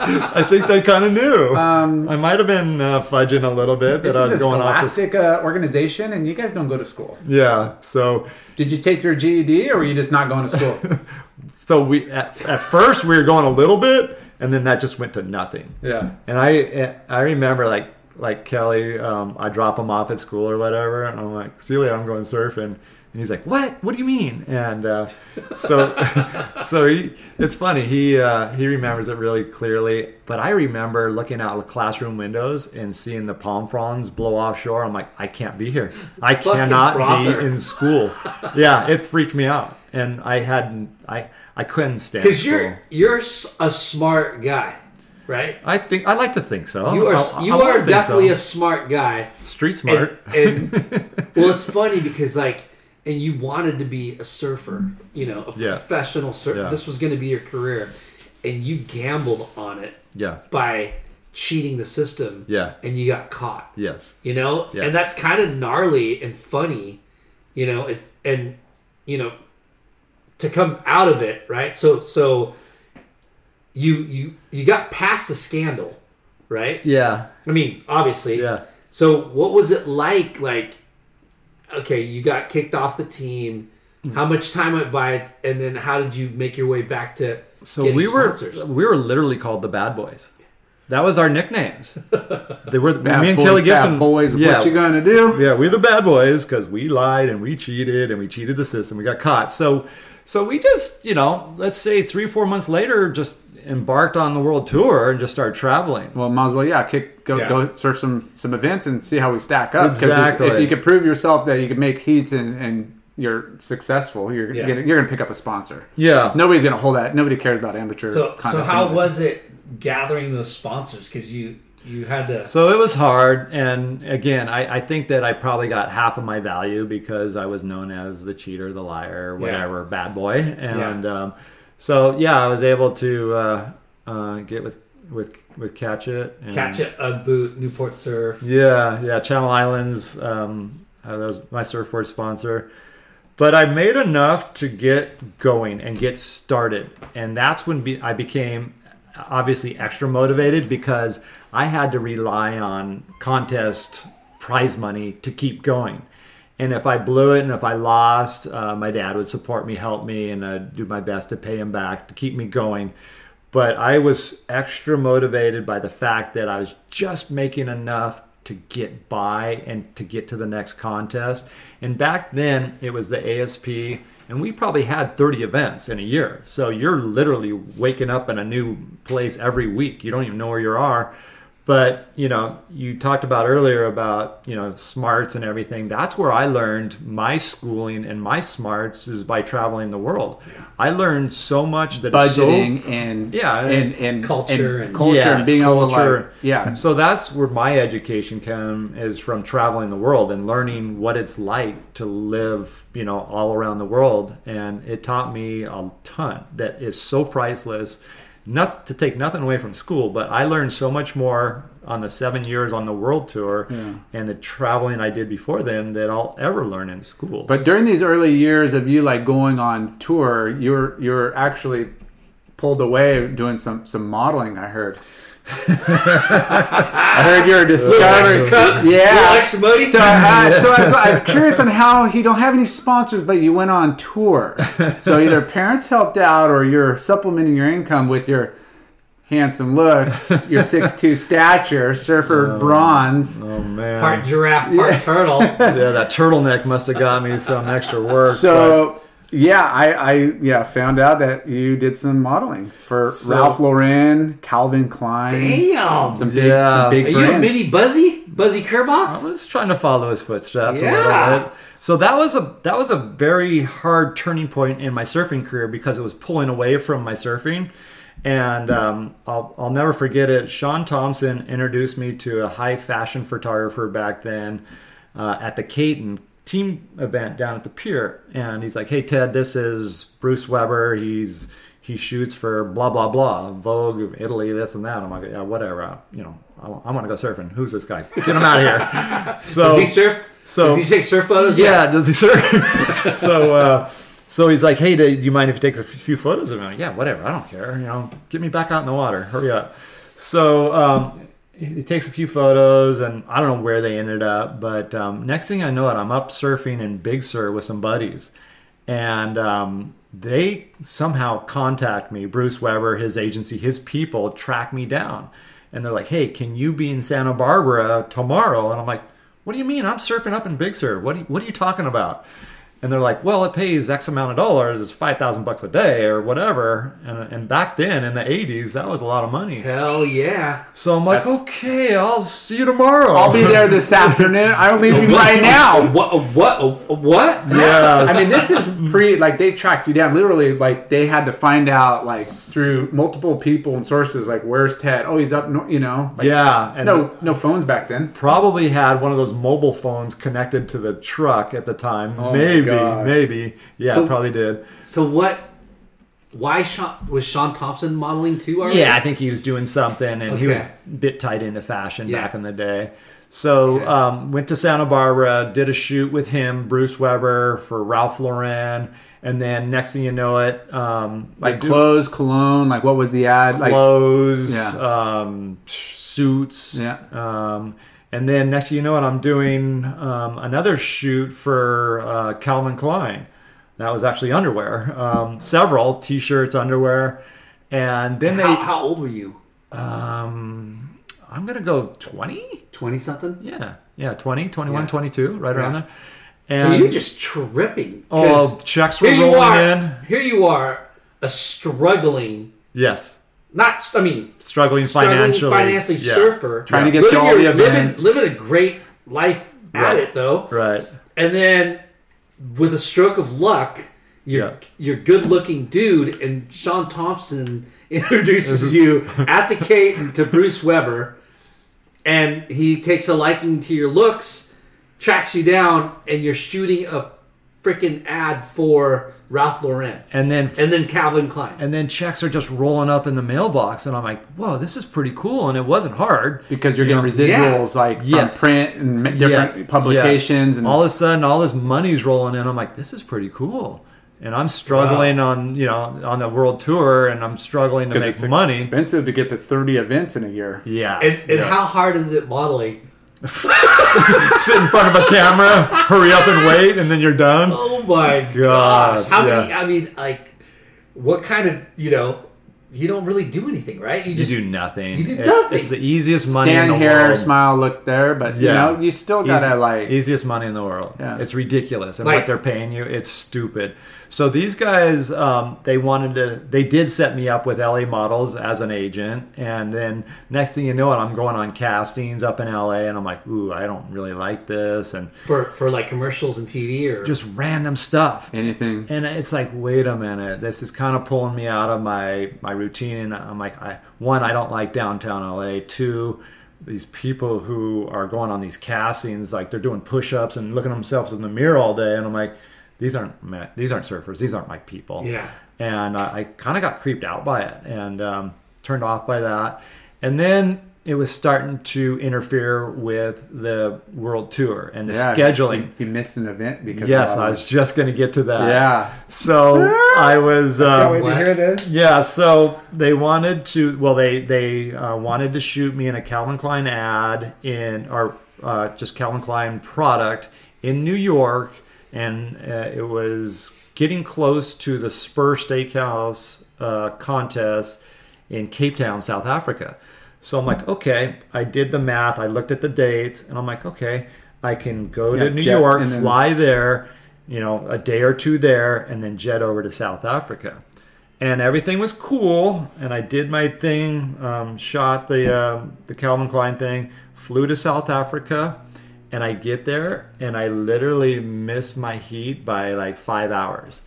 D: I think they kind of knew.
B: Um,
D: I might have been uh, fudging a little bit that I was going off. The,
B: scholastic uh, organization, and you guys don't go to school.
D: yeah, so
B: Did you take your GED, or were you just not going to school?
D: so we at, at first we were going a little bit, and then that just went to nothing.
B: yeah.
D: And I I remember like like Kelly, um, I drop him off at school or whatever, and I'm like, Celia, I'm going surfing. And he's like, "What? What do you mean?" And uh, so, so he, it's funny. He uh, he remembers it really clearly. But I remember looking out the classroom windows and seeing the palm fronds blow offshore. I'm like, I can't be here. I cannot
C: frother.
D: be in school. Yeah, it freaked me out, and I hadn't. I I couldn't stand
C: Because you're you're a smart guy, right?
D: I think I like to think so.
C: You are
D: I- I
C: you
D: wanna
C: are definitely
D: so.
C: a smart guy.
D: street
C: And,
D: smart.
C: and well, it's funny because like, and you wanted to be a surfer, you know, a
D: Yeah.
C: professional surfer.
D: Yeah.
C: This was going to be your career, and you gambled on it
D: yeah.
C: by cheating the system.
D: Yeah.
C: and you got caught.
D: Yes.
C: You know,
D: Yeah.
C: and that's kind of gnarly and funny. You know, it's and you know to come out of it, right? So so you you you got past the scandal, right?
D: Yeah.
C: I mean, obviously.
D: Yeah.
C: So what was it like? Like, okay, you got kicked off the team. How much time went by, and then how did you make your way back to?
D: So
C: getting
D: we were
C: sponsors?
D: we were literally called the Bad Boys. That was our nicknames. They were
B: Bad
D: me and
B: boys,
D: Kelly
B: bad
D: Gibson.
B: boys.
D: yeah,
B: What you gonna do?
D: yeah, we're the bad boys because we lied and we cheated and we cheated the system. We got caught. So, so we just you know, let's say three four months later, just embarked on the world tour and just start traveling.
B: Well, might as well, yeah, kick, go
C: Yeah.
B: go surf some some events and see how we stack up.
D: Exactly.
B: if you could prove yourself that you can make heats and, and you're successful, you're
C: Yeah.
B: gonna, you're gonna pick up a sponsor.
D: Yeah.
B: Nobody's gonna hold that. Nobody cares about amateur.
C: So so how was it gathering those sponsors? Because you you had to.
D: So it was hard, and again, I, I think that I probably got half of my value because I was known as the cheater, the liar, whatever, bad boy, and um, so yeah, I was able to uh, uh, get with with with Catch It, and,
C: Catch it, Ugg boot, Newport Surf.
D: Yeah, yeah, Channel Islands. Um, uh, that was my surfboard sponsor. But I made enough to get going and get started, and that's when be- I became obviously extra motivated because I had to rely on contest prize money to keep going. And if I blew it and if I lost, uh, my dad would support me, help me, and uh, do my best to pay him back to keep me going. But I was extra motivated by the fact that I was just making enough to get by and to get to the next contest. And back then, it was the ASP, and we probably had 30 events in a year. So you're literally waking up in a new place every week. You don't even know where you are. But you know, you talked about earlier about you know smarts and everything. That's where I learned my schooling and my smarts is by traveling the world. I learned so much that is so-
B: budgeting and
D: Yeah,
B: and, and
C: Culture
B: and,
C: and-
B: culture and
D: Yes,
B: being able to
D: culture.
B: like, yeah
D: So that's where my education came is from traveling the world and learning what it's like to live, you know, all around the world. And it taught me a ton that is so priceless. Not to take nothing away from school, but I learned so much more on the seven years on the world tour and the traveling I did before then that I'll ever learn in school.
B: But during these early years of you like going on tour, you're you're actually pulled away doing some some modeling. I heard. I heard you're discovering.
C: Cup,
B: Yeah.
C: extra money.
B: So, uh, so I, was, I was curious on how you don't have any sponsors, but you went on tour. So either parents helped out, or you're supplementing your income with your handsome looks, your six-two stature, surfer bronze.
D: oh man,
C: part giraffe, part turtle.
D: yeah, that turtleneck must have got me some extra work.
B: So, Yeah, I, I yeah found out that you did some modeling for
D: So-
B: Ralph Lauren, Calvin Klein,
C: Damn.
B: some big,
D: Yeah.
B: some big
C: Are you a
B: brands.
C: mini Buzzy? Buzzy Kerbox?
D: I was trying to follow his footsteps a little bit. So that was a that was a very hard turning point in my surfing career because it was pulling away from my surfing, and um, I'll I'll never forget it. Shaun Tomson introduced me to a high fashion photographer back then uh, at the Katin team event down at the pier, and he's like, "Hey Ted, this is Bruce Weber. He's he shoots for blah blah blah, Vogue of Italy, this and that." I'm like, "Yeah, whatever. I, you know, I, I want to go surfing. Who's this guy? Get him out of here." So
C: Does he surf?
D: so-
C: Does he take surf photos?
D: yeah, does he surf? so uh, so he's like, "Hey, do do you mind if you take a few photos of me?" I'm like, yeah, whatever. I don't care. You know, get me back out in the water. Hurry up. So um, he takes a few photos, and I don't know where they ended up, but um, next thing I know, it I'm up surfing in Big Sur with some buddies, and um, they somehow contact me. Bruce Weber, his agency, his people track me down, and they're like, "Hey, can you be in Santa Barbara tomorrow?" And I'm like, "What do you mean? I'm surfing up in Big Sur. What are you, what are you talking about?" And they're like, "Well, it pays X amount of dollars. It's five thousand bucks a day or whatever." And, and back then in the '80s, that was a lot of money.
C: Hell yeah.
D: So I'm like,
B: That's-
D: "Okay, I'll see you tomorrow."
B: I'll be there this afternoon. I'm leaving right now.
C: What? What? What?
D: Yeah,
B: I mean, this is pre like they tracked you down. Literally, like they had to find out like through multiple people and sources. Like, where's Ted? Oh, he's up. nor- You know, like,
D: yeah, and
B: no, no phones back then.
D: probably had one of those mobile phones connected to the truck at the time.
B: Oh my
D: maybe,
B: gosh.
D: maybe. Yeah,
C: So-
D: probably did.
C: So what? Why Sean was Shaun Tomson modeling too? Already?
D: Yeah, I think he was doing something, and he was a bit tied into fashion
C: Yeah.
D: back in the day. So
C: Okay.
D: um, went to Santa Barbara, did a shoot with him, Bruce Weber for Ralph Lauren, and then next thing you know it, um,
B: Like
D: they do
B: clothes, cologne. Like, what was the ad? Like,
D: clothes,
B: Yeah.
D: um, suits,
B: Yeah.
D: And then next thing you know what, I'm doing um, another shoot for uh, Calvin Klein. That was actually underwear, um, several t-shirts, underwear, and then
C: How,
D: they.
C: how old were you?
D: Um, I'm gonna go 20.
C: Twenty something.
D: Yeah, yeah, 20, 21,
C: Yeah.
D: 22, right around
C: Yeah.
D: there.
C: So
D: And
C: you're just tripping.
D: oh, checks were
C: here you
D: rolling
C: are.
D: in.
C: Here you are, a struggling.
D: Yes,
C: Not. I mean,
D: struggling,
C: struggling
D: financially.
C: financially
D: Yeah.
C: surfer,
B: Trying to get
C: living
B: to all
C: your-
B: the
C: living,
B: events.
C: living a great life at
D: Right.
C: it though,
D: Right.
C: and then with a stroke of luck, you're
D: Yeah.
C: you're a good looking dude, and Shaun Tomson introduces you at the Katin to Bruce Weber, and he takes a liking to your looks, tracks you down, and you're shooting a freaking ad for Ralph Lauren
D: And then
C: and then Calvin Klein.
D: and then checks are just rolling up in the mailbox and i'm like whoa this is pretty cool and it wasn't hard
B: because you're
D: You
B: getting
D: know,
B: residuals like
D: Yes.
B: from print and different
D: Yes,
B: publications
D: yes.
B: and
D: all of a sudden all this money's rolling in i'm like this is pretty cool and i'm struggling on you know on the world tour and i'm struggling to
B: because
D: make
B: it's
D: money
B: expensive to get to 30 events in a year.
D: yeah
C: and, and
D: yeah.
C: how hard is it modeling?
D: sit in front of a camera hurry up and wait and then you're done
C: Oh my
D: God,
C: gosh! How many? I mean, like, what kind of you know? You don't really do anything, right? You
D: you
C: just
D: do nothing
C: you do
D: it's,
C: nothing.
D: it's the easiest money in
B: Stand
D: the
B: here,
D: world
B: smile, look there, but you
D: Yeah.
B: know you still gotta
D: Easy-
B: like
D: easiest money in the world.
B: Yeah.
D: It's ridiculous, and
C: Like-
D: what they're paying you, it's stupid. So these guys, um, they wanted to, they did set me up with LA models as an agent, and then next thing you know, it, I'm going on castings up in LA, and I'm like, ooh, I don't really like this, and
C: for for like commercials and TV or
D: just random stuff.
B: anything.
D: And it's like, wait a minute, this is kind of pulling me out of my my routine. And I'm like, I, one, I don't like downtown LA. Two, these people who are going on these castings, like they're doing push-ups and looking at themselves in the mirror all day, and I'm like, these aren't these aren't surfers. These aren't my people.
C: Yeah.
D: And I, I kind of got creeped out by it and um, turned off by that. And then it was starting to interfere with the world tour and the
B: Yeah,
D: scheduling.
B: You, you missed an event because
D: Yes, I was just going to get to that.
B: Yeah.
D: So I was.
B: Can't wait
D: Um,
B: to hear this.
D: yeah. So they wanted to. Well, they they uh, wanted to shoot me in a Calvin Klein ad in or uh, just Calvin Klein product in New York, and uh, it was getting close to the Spur Steakhouse uh, contest in Cape Town, South Africa. So I'm like, okay, I did the math. I looked at the dates, and I'm like, okay, I can go
B: Yeah,
D: to New
B: jet,
D: York,
B: then-
D: fly there, you know, a day or two there, and then jet over to South Africa. And everything was cool, and I did my thing, um, shot the um the Calvin Klein thing, flew to South Africa, and I get there, and I literally miss my heat by like five hours.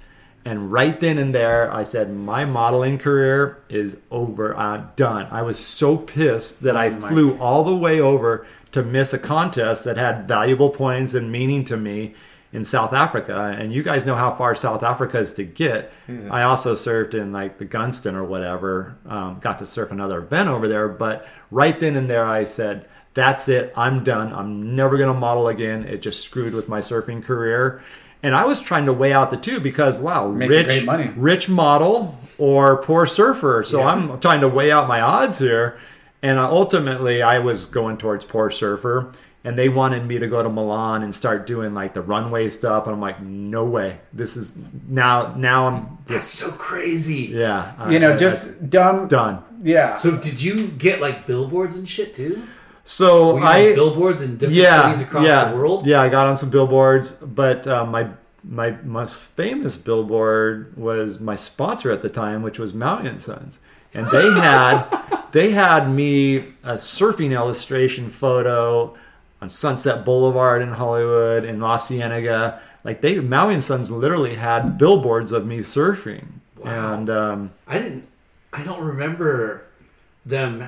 D: And right then and there, I said, My modeling career is over. I'm done. I was so pissed that I flew all the way over to miss a contest that had valuable points and meaning to me in South Africa. And you guys know how far South Africa is to get. I also served in like the Gunston or whatever, um, got to surf another event over there. But right then and there, I said, That's it. I'm done. I'm never going to model again. It just screwed with my surfing career. And I was trying to weigh out the two because wow,
B: Making
D: rich
B: money.
D: rich model or poor surfer. So I'm trying to weigh out my odds here. And uh, ultimately, I was going towards poor surfer. And they wanted me to go to Milan and start doing like the runway stuff. And I'm like, no way. This is now, now I'm
C: That's so crazy.
D: yeah. I-
B: You know,
D: I-
B: just dumb.
D: Done.
B: Yeah.
C: So did you get like billboards and shit too?
D: So
C: Were you on
D: I,
C: billboards in different
D: yeah,
C: cities across
D: yeah,
C: the world?
D: Yeah, I got on some billboards, but uh, my my most famous billboard was my sponsor at the time, which was Maui and Sons, and they had they had me a surfing illustration photo on Sunset Boulevard in Hollywood in La Cienega. Like they Maui and Sons literally had billboards of me surfing,
C: Wow.
D: and um,
C: I didn't. I don't remember them.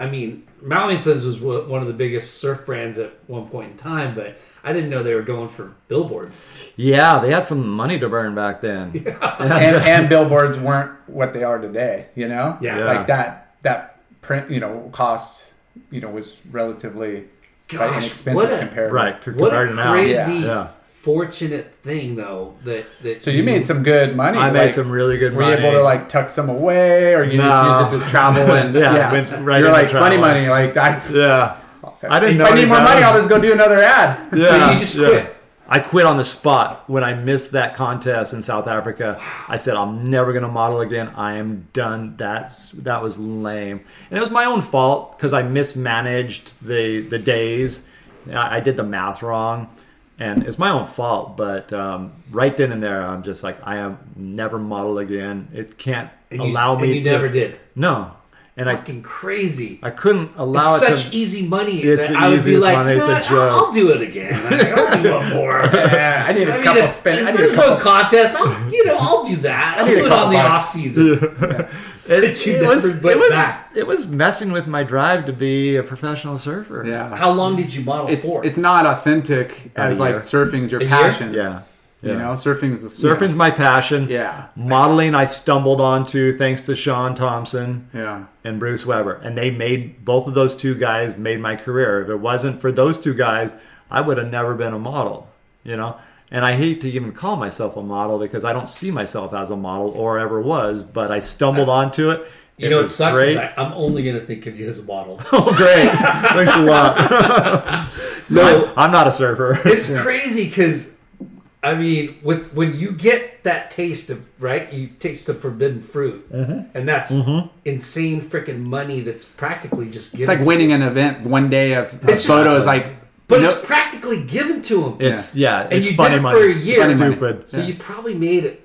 C: I mean, Maui and Sons was one of the biggest surf brands at one point in time, but I didn't know they were going for billboards.
D: yeah, they had some money to burn back then.
B: and, and billboards weren't what they are today. You know.
C: Yeah.
D: Yeah.
B: Like that. That print. You know, cost. You know, was relatively quite
C: Gosh,
B: inexpensive
C: what a-
B: compared.
D: Right, to
C: What
D: compare
C: a
D: to now.
C: crazy,
D: Yeah.
C: Fortunate thing though that that.
B: So you made some good money.
D: I made some really good
B: Were
D: money.
B: you able to like tuck some away, or you
D: No.
B: just use it to travel and
D: Yeah,
B: yeah,
D: went right
B: you're
D: into
B: like funny money. Like I,
D: Yeah. I didn't
B: if
D: know
B: I need more money, I'll just go do another ad.
D: Yeah,
C: So you just
D: yeah.
C: quit.
D: I quit on the spot when I missed that contest in South Africa. I said I'm never going to model again. I am done. That that was lame, and it was my own fault because I mismanaged the the days. I, I did the math wrong, and it's my own fault. But um, right then and there, I'm just like I am never model again. It can't
C: you,
D: allow
C: and
D: me
C: you
D: to
C: never did.
D: no, and I
C: Fucking crazy.
D: I couldn't allow
C: it's
D: it
C: such
D: to.
C: easy money
D: It's
C: that
D: the
C: I would be
D: easiest
C: like,
D: money,
C: you know
D: it's a
C: what? I'll,
D: joke.
C: I'll do it again. I'll do one more.
B: Yeah, I need a
C: I mean,
B: couple
C: if,
B: spin. I
C: if
B: need a
C: there's no
B: couple.
C: contest, I'll, you know, I'll do that. I'll do it on the
B: bucks.
C: off season.
D: It, it was, it, was,
C: back.
D: it was messing with my drive to be a professional surfer.
B: Yeah,
C: How long did you model
B: it's
C: for?
B: it's not authentic
D: About
B: as like
D: surfing
B: is your
C: A year?
B: passion.
D: Yeah.
B: You
D: yeah.
B: know, surfing's the
D: Surfing's my passion.
B: Yeah.
D: Modeling, I stumbled onto thanks to Shaun Tomson
B: yeah.
D: and Bruce Weber. And they made, both of those two guys made my career. If it wasn't for those two guys, I would have never been a model, you know? And I hate to even call myself a model because I don't see myself as a model or ever was, but I stumbled onto it.
C: you
D: It
C: know,
D: it
C: sucks is I, I'm only going to think of you as a model.
D: Oh, great. Thanks a lot. no, I'm not a surfer.
C: It's crazy because, I mean, with when you get that taste of right, you taste the forbidden fruit, and that's insane freaking money. That's practically just given.
B: It's like
C: to
B: winning an event one day of, of
C: It's just-
B: photos. Like,
C: but
B: no-
C: it's practically given to him.
D: It's yeah,
C: and
D: it's
C: you
D: funny
C: did it
D: money.
C: for a year.
D: It's stupid.
C: So you probably made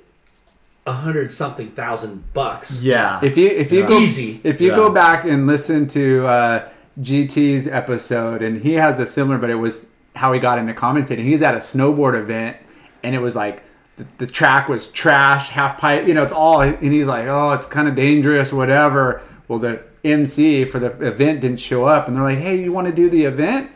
C: a hundred something thousand bucks.
D: Yeah.
B: if you if you
D: Yeah.
B: go
C: Easy.
B: if you
D: Yeah.
B: go back and listen to uh, GT's episode, and he has a similar, but it was how he got into commentating. He's at a snowboard event, and it was like the, the track was trash, half pipe. You know, it's all, and he's like, oh, it's kind of dangerous, whatever. Well, the MC for the event didn't show up, and they're like, hey, you want to do the event?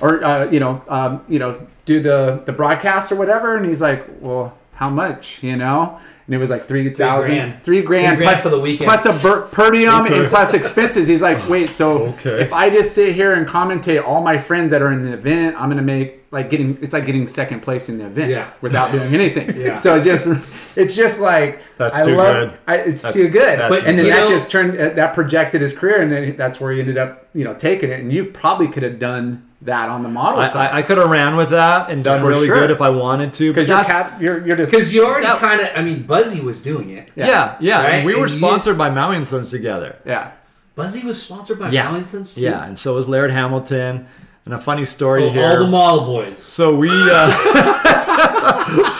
B: or uh, you know, um, you know, do the the broadcast or whatever. And he's like, well, how much? You know, and it was like three thousand, three
C: grand.
B: three grand,
C: Three grand
B: plus
C: for the weekend.
B: plus a per, per diem and plus expenses. He's like, wait, so
D: Okay.
B: if I just sit here and commentate all my friends that are in the event, I'm gonna make like getting it's like getting second place in the event
C: Yeah.
B: without doing anything.
C: Yeah.
B: So it just it's just like
D: That's
B: I
D: too
B: love,
D: good.
B: I, it's
D: That's-
B: too good.
D: that's
B: and then that
C: know-
B: just turned uh, that projected his career, and then that's where he ended up, you know, taking it. And you probably could have done that on the model
D: I,
B: side
D: I, I could have ran with that and done
B: For
D: really
B: sure.
D: good if I wanted to.
B: Because you're, cap, you're you're just
C: Because you already
D: That-
C: kind of, I mean, Buzzy was doing it.
D: yeah, yeah.
C: Right?
D: And we were
C: And you-
D: sponsored by Maui and Sons together.
B: yeah.
C: Buzzy was sponsored by
D: Yeah,
C: Maui and Sons too.
D: yeah. And so was Laird Hamilton. And a funny story
C: Oh,
D: here.
C: all the model boys.
D: so we uh,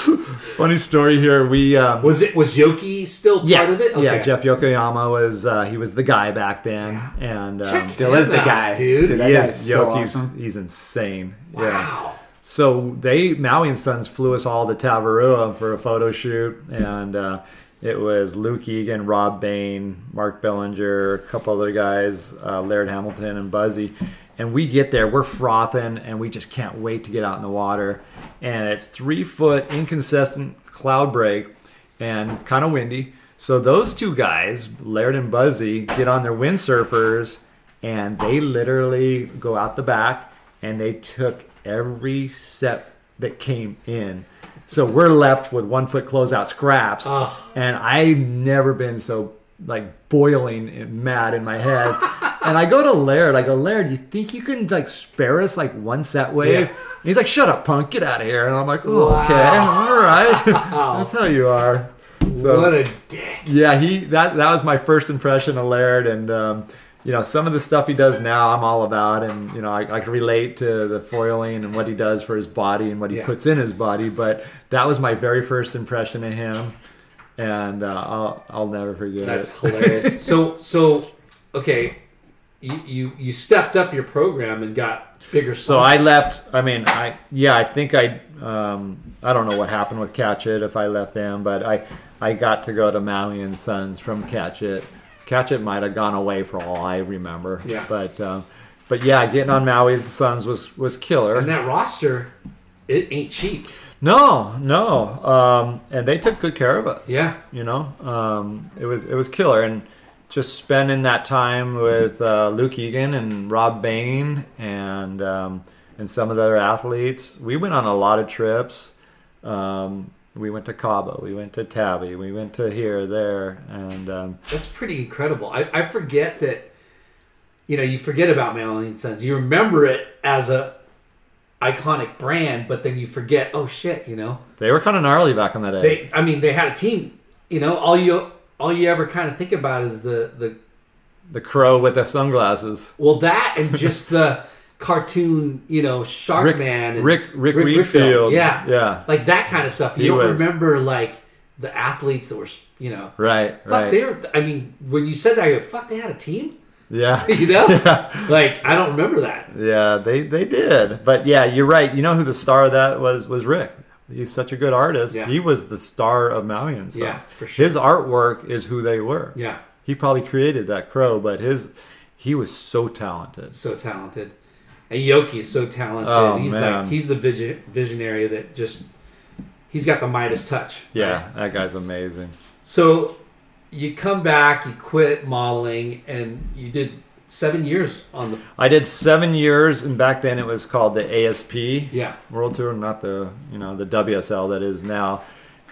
D: Funny story here. We um,
C: Was it was Yoki still
D: yeah,
C: part of it?
D: yeah. Jeff Yokoyama was uh, he was the guy back then, and um,
B: Still is the guy,
C: dude.
B: That
D: he
B: guy's
D: is
B: so
D: Yoki's
B: awesome.
D: he's insane. Yeah.
C: Wow.
D: So they Maui and Sons flew us all to Tavarua for a photo shoot, and uh, it was Luke Egan, Rob Bain, Mark Bellinger, a couple other guys, uh, Laird Hamilton, and Buzzy. And we get there, we're frothing, and we just can't wait to get out in the water. And it's three foot inconsistent Cloudbreak and kind of windy. So those two guys, Laird and Buzzy, get on their windsurfers and they literally go out the back and they took every set that came in. So we're left with one foot closeout scraps. And i've never been so like boiling and mad in my head. and I go to Laird, I go, Laird, you think you can like spare us like one set wave?
C: Yeah.
D: And he's like, shut up, punk, get out of here. And I'm like, oh,
C: Wow.
D: okay, all right. That's how you are. So,
C: what a dick.
D: yeah, he that that was my first impression of Laird, and um, you know some of the stuff he does now, I'm all about, and you know I, I can relate to the foiling and what he does for his body and what he
C: Yeah.
D: puts in his body. But that was my very first impression of him, and uh, I'll I'll never forget
C: That's
D: it.
C: hilarious. so so okay, you, you you stepped up your program and got bigger.
D: So I left. I mean, I yeah, I think I um, I don't know what happened with Catch It if I left them, but I I got to go to Maui and Sons from Catch It. Catch It might have gone away for all I remember.
C: Yeah.
D: But um, but yeah, getting on Maui's and Sons was was killer.
C: and that roster, it ain't cheap.
D: No, no, um, and they took good care of us.
C: Yeah.
D: you know, um, it was it was killer, and just spending that time with uh, Luke Egan and Rob Bain and um, and some of the other athletes. We went on a lot of trips. Um, we went to Cabo, we went to Tabby, we went to here, there, and um,
C: That's pretty incredible. I, I forget that. You know, you forget about Maui and Sons. You remember it as a iconic brand, but then you forget. Oh shit! You know,
D: they were kind of gnarly back in that day.
C: they. I mean, they had a team. You know, all you all you ever kind of think about is the the
D: the crow with the sunglasses.
C: well that and just the cartoon. You know, Shark
D: Rick-
C: Man. And
D: Rick- Rick
C: Whitfield.
D: Rietveld.
C: Yeah,
D: Yeah.
C: like that kind of stuff. You
D: He
C: don't
D: was-
C: remember like the athletes that were. You know,
D: Right,
C: fuck.
D: right.
C: They were. I mean, when you said that, I go, fuck. They had a team.
D: Yeah.
C: You know, like I don't remember that.
D: Yeah, they they did. But yeah, you're right. You know who the star of that was was Rick. He's such a good artist.
C: Yeah.
D: He was the star of Maui and
C: Yeah, for sure.
D: His artwork is who they were.
C: Yeah,
D: He probably created that crow, but his he was so talented.
C: so talented. And Yoki is so talented.
D: Oh,
C: he's
D: man.
C: like he's the vision, visionary that just he's got the Midas touch.
D: Yeah,
C: right?
D: that guy's amazing.
C: So you come back, you quit modeling, and you did seven years on the
D: I did seven years, and back then it was called the ASP.
C: yeah.
D: World Tour, not the you know the WSL that is now.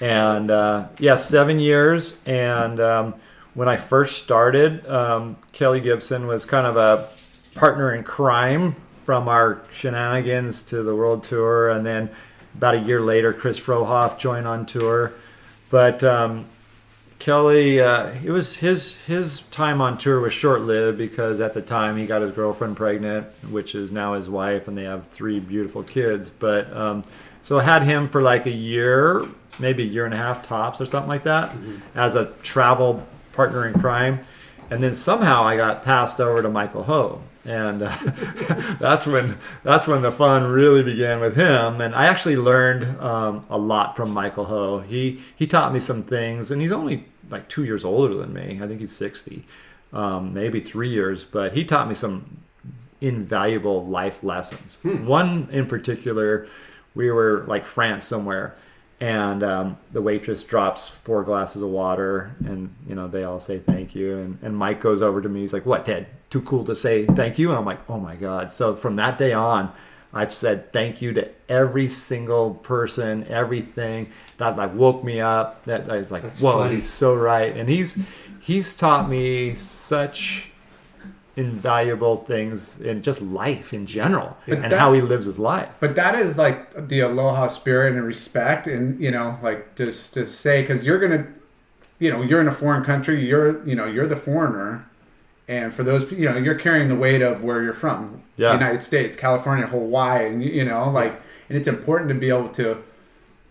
D: And uh, yeah, seven years. And um, when I first started, um, Kelly Gibson was kind of a partner in crime from our shenanigans to the World Tour, and then about a year later, Chris Frohoff joined on tour. But um, Kelly, uh, it was his his time on tour was short lived because at the time he got his girlfriend pregnant, which is now his wife, and they have three beautiful kids. But um, so I had him for like a year, maybe a year and a half tops or something like that, as a travel partner in crime, and then somehow I got passed over to Michael Ho. And uh, that's when that's when the fun really began with him. And I actually learned um, a lot from Michael Ho. He he taught me some things, and he's only like two years older than me. I think he's sixty, um, maybe three years. But he taught me some invaluable life lessons. One in particular, we were like France somewhere, and um, the waitress drops four glasses of water, and you know they all say thank you, and, and Mike goes over to me. He's like, "What, Ted? Too cool to say thank you?" And I'm like, "Oh my god!" So from that day on. I've said thank you to every single person, everything that like woke me up. That I was like,
C: That's
D: whoa,
C: funny.
D: he's so right, and he's he's taught me such invaluable things in just life in general
B: But
D: and
B: that-
D: how he lives his life.
B: But that is like the aloha spirit and respect, and you know, like just to say, because you're gonna, you know, you're in a foreign country, you're, you know, you're the foreigner, and for those, you know, you're carrying the weight of where you're from,
D: Yeah.
B: United States, California, Hawaii, and you- you know, like, and it's important to be able to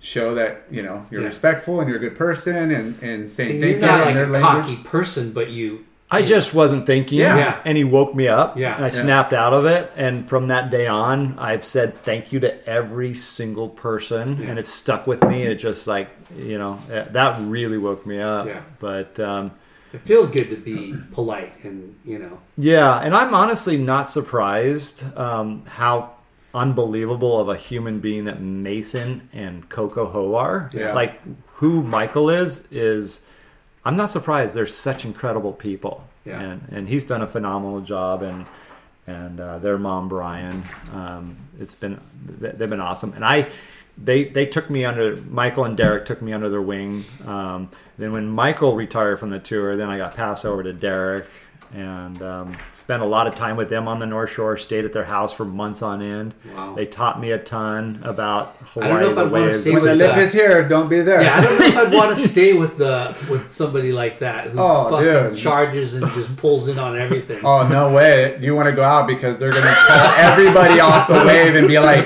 B: show that you know you're
C: Yeah.
B: respectful and you're a good person and and saying
C: And
B: thank
C: you're not like
B: their
C: a
B: language.
C: cocky person, but you.
D: I just wasn't thinking.
B: Yeah.
C: Yeah.
D: And he woke me up.
C: Yeah.
D: And I
C: Yeah.
D: snapped out of it. And from that day on, I've said thank you to every single person. And it stuck with me. It just like, you know, that really woke me up.
C: Yeah.
D: But um,
C: It feels good to be polite and you know.
D: yeah. And I'm honestly not surprised um, how unbelievable of a human being that Mason and Coco Ho are.
B: Yeah.
D: Like who Michael is, is. I'm not surprised. They're such incredible people,
C: Yeah.
D: and and he's done a phenomenal job. And and uh, their mom Brian, um, it's been they- they've been awesome. And I, they they took me under Michael and Derek took me under their wing. Um, then when Michael retired from the tour, then I got passed over to Derek. And um, spent a lot of time with them on the North Shore. Stayed at their house for months on end.
C: Wow.
D: They taught me a ton about Hawaii.
C: I don't know if
D: the
C: I'd wanna stay
B: when the
C: with
B: lip
C: that.
B: is here, don't be there.
C: Yeah, I don't know if I'd want to stay with the with somebody like that who
B: Oh,
C: fucking
B: dude.
C: charges and just pulls in on everything.
B: Oh no way! You want to go out because they're gonna call everybody off the wave and be like,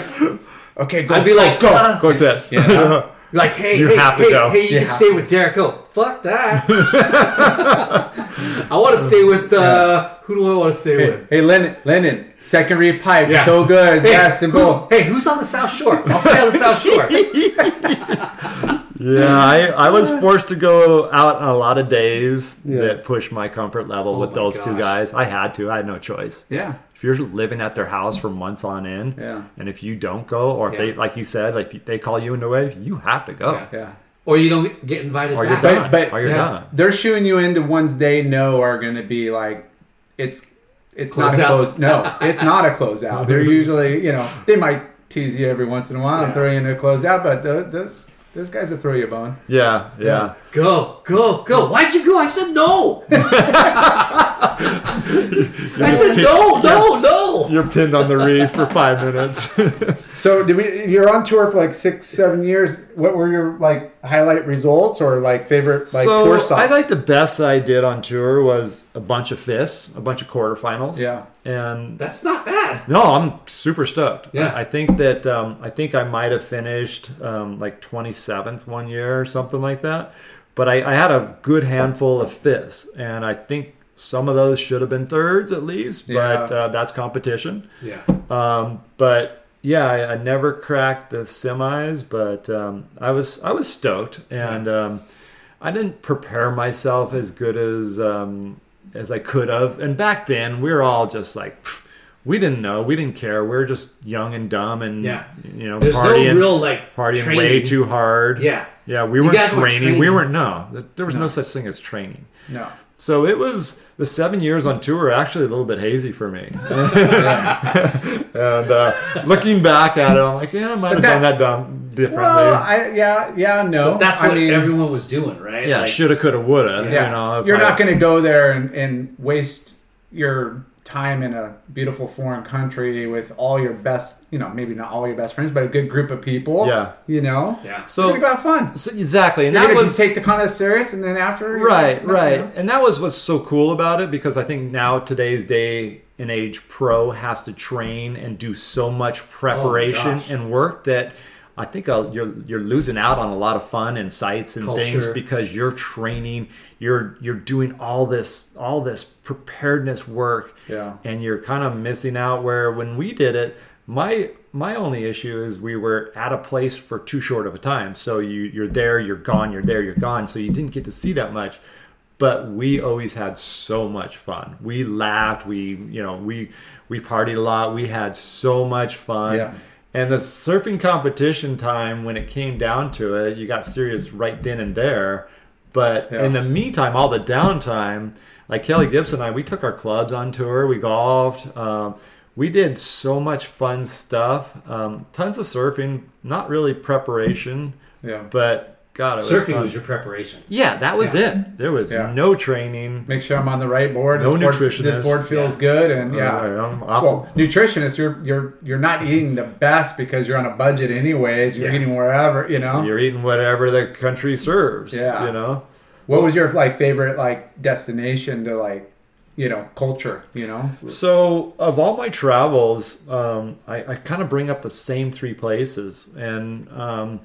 B: "Okay, go."
C: I'd be like,
B: go.
C: "Uh,
D: Go to it.
B: Yeah.
C: Like, hey,
D: You
C: hey,
D: have to
C: hey,
D: go.
C: hey, you
B: You
C: can
B: have
C: stay with Derek Ho. Fuck that. I want to stay with uh, who do I want to stay
B: Hey,
C: with?
B: hey, Lennon, Lennon, second reef pipe,
C: Yeah.
B: so good.
C: Hey,
B: yes, and
C: who-
B: boom.
C: hey, who's on the South Shore? I'll stay on the South Shore.
D: Yeah, I, I was forced to go out on a lot of days
B: Yeah.
D: that pushed my comfort level with
C: my
D: those two guys. I had to. I had no choice.
B: Yeah,
D: If you're living at their house for months on end,
B: Yeah.
D: and if you don't go, or if they, like you said, like if they call you into a wave, you have to go,
C: Yeah.
B: yeah.
C: Or you don't get invited
D: or you're
C: back.
B: But- but-
D: or you're
C: yeah.
D: done.
B: They're shooing you into ones they know are going to be like, it's, it's not a
C: Closeouts.
B: close. No, it's not a closeout. They're usually, you know, they might tease you every once in a while and throw you into a closeout, but those, those, those guys will throw you a bone.
D: Yeah, yeah.
C: Go, go, go. Why'd you go? I said no. I said no, no, no.
D: You're pinned on the reef for five minutes.
B: So, did we? You're on tour for like six, seven years. What were your like highlight results or like favorite like
D: so
B: tour stops?
D: I like the best I did on tour was a bunch of fists, a bunch of quarterfinals.
B: Yeah.
D: and
C: That's not bad.
D: No, I'm super stoked.
C: Yeah.
D: I think that um, I think I might have finished um, like 27th one year or something like that. But I, I had a good handful of fifths, and I think some of those should have been thirds at least. But
B: Yeah.
D: uh, that's competition.
C: Yeah.
D: Um, but yeah, I, I never cracked the semis, but um, I was I was stoked, and um, I didn't prepare myself as good as um, as I could have. And back then, we were all just like. pfft, We didn't know. We didn't care. We were just young and dumb, and
C: Yeah.
D: you know,
C: There's
D: partying,
C: no real like
D: partying
C: training.
D: way too hard.
C: Yeah.
D: yeah. We
C: You
D: weren't
C: weren't
D: training. We weren't. No, there was no such thing as training.
B: no.
D: So it was the seven years on tour were actually a little bit hazy for me. and uh, looking back at it, I'm like, yeah, I might have
B: that-
D: done that done differently.
B: Well, I yeah yeah no.
C: But that's
B: I
C: what
B: mean,
C: everyone was doing, right?
D: yeah,
C: Like,
D: shoulda, coulda, woulda.
B: Yeah,
D: You know,
B: You're
D: I-
B: not going to go there and, and waste your time in a beautiful foreign country with all your best, you know, maybe not all your best friends, but a good group of people.
D: Yeah.
B: you know.
C: Yeah.
B: you're
D: So,
B: gonna go fun.
D: so exactly, and
B: You're
D: that was
B: take the contest serious, and then after,
D: right,
B: gonna-
D: right,
B: you know.
D: and that was what's so cool about it because I think now today's day and age, pro has to train and do so much oh preparation
C: gosh.
D: and work that. I think uh, you're you're losing out on a lot of fun and sights and things because you're training, you're you're doing all this all this preparedness work,
B: Yeah.
D: and you're kind of missing out. Where when we did it, my my only issue is we were at a place for too short of a time. So you you're there, you're gone, you're there, you're gone. So you didn't get to see that much. But we always had so much fun. We laughed. We you know we we partied a lot. We had so much fun.
B: Yeah.
D: And the surfing competition time, when it came down to it, you got serious right then and there. But
B: Yeah.
D: in the meantime, all the downtime, like Kelly Gibson and I, we took our clubs on tour, we golfed, um, we did so much fun stuff, um, tons of surfing, not really preparation,
B: Yeah.
D: but God, it was
C: Surfing
D: fun.
C: was your preparation.
D: yeah, that was
C: Yeah.
D: it. There was
B: Yeah.
D: no training.
B: Make sure I'm on the right board.
D: No
B: this board,
D: nutritionist.
B: This board feels
C: Yeah.
B: good, and yeah.
D: Uh, I'm off-
B: Well, nutritionist, you're you're you're not eating the best because you're on a budget anyways. You're
C: Yeah.
B: eating wherever, you know.
D: you're eating whatever the country serves.
B: Yeah.
D: you know.
B: What was your like favorite like destination to like, you know, culture? You know.
D: So, of all my travels, um, I, I kind of bring up the same three places, and um,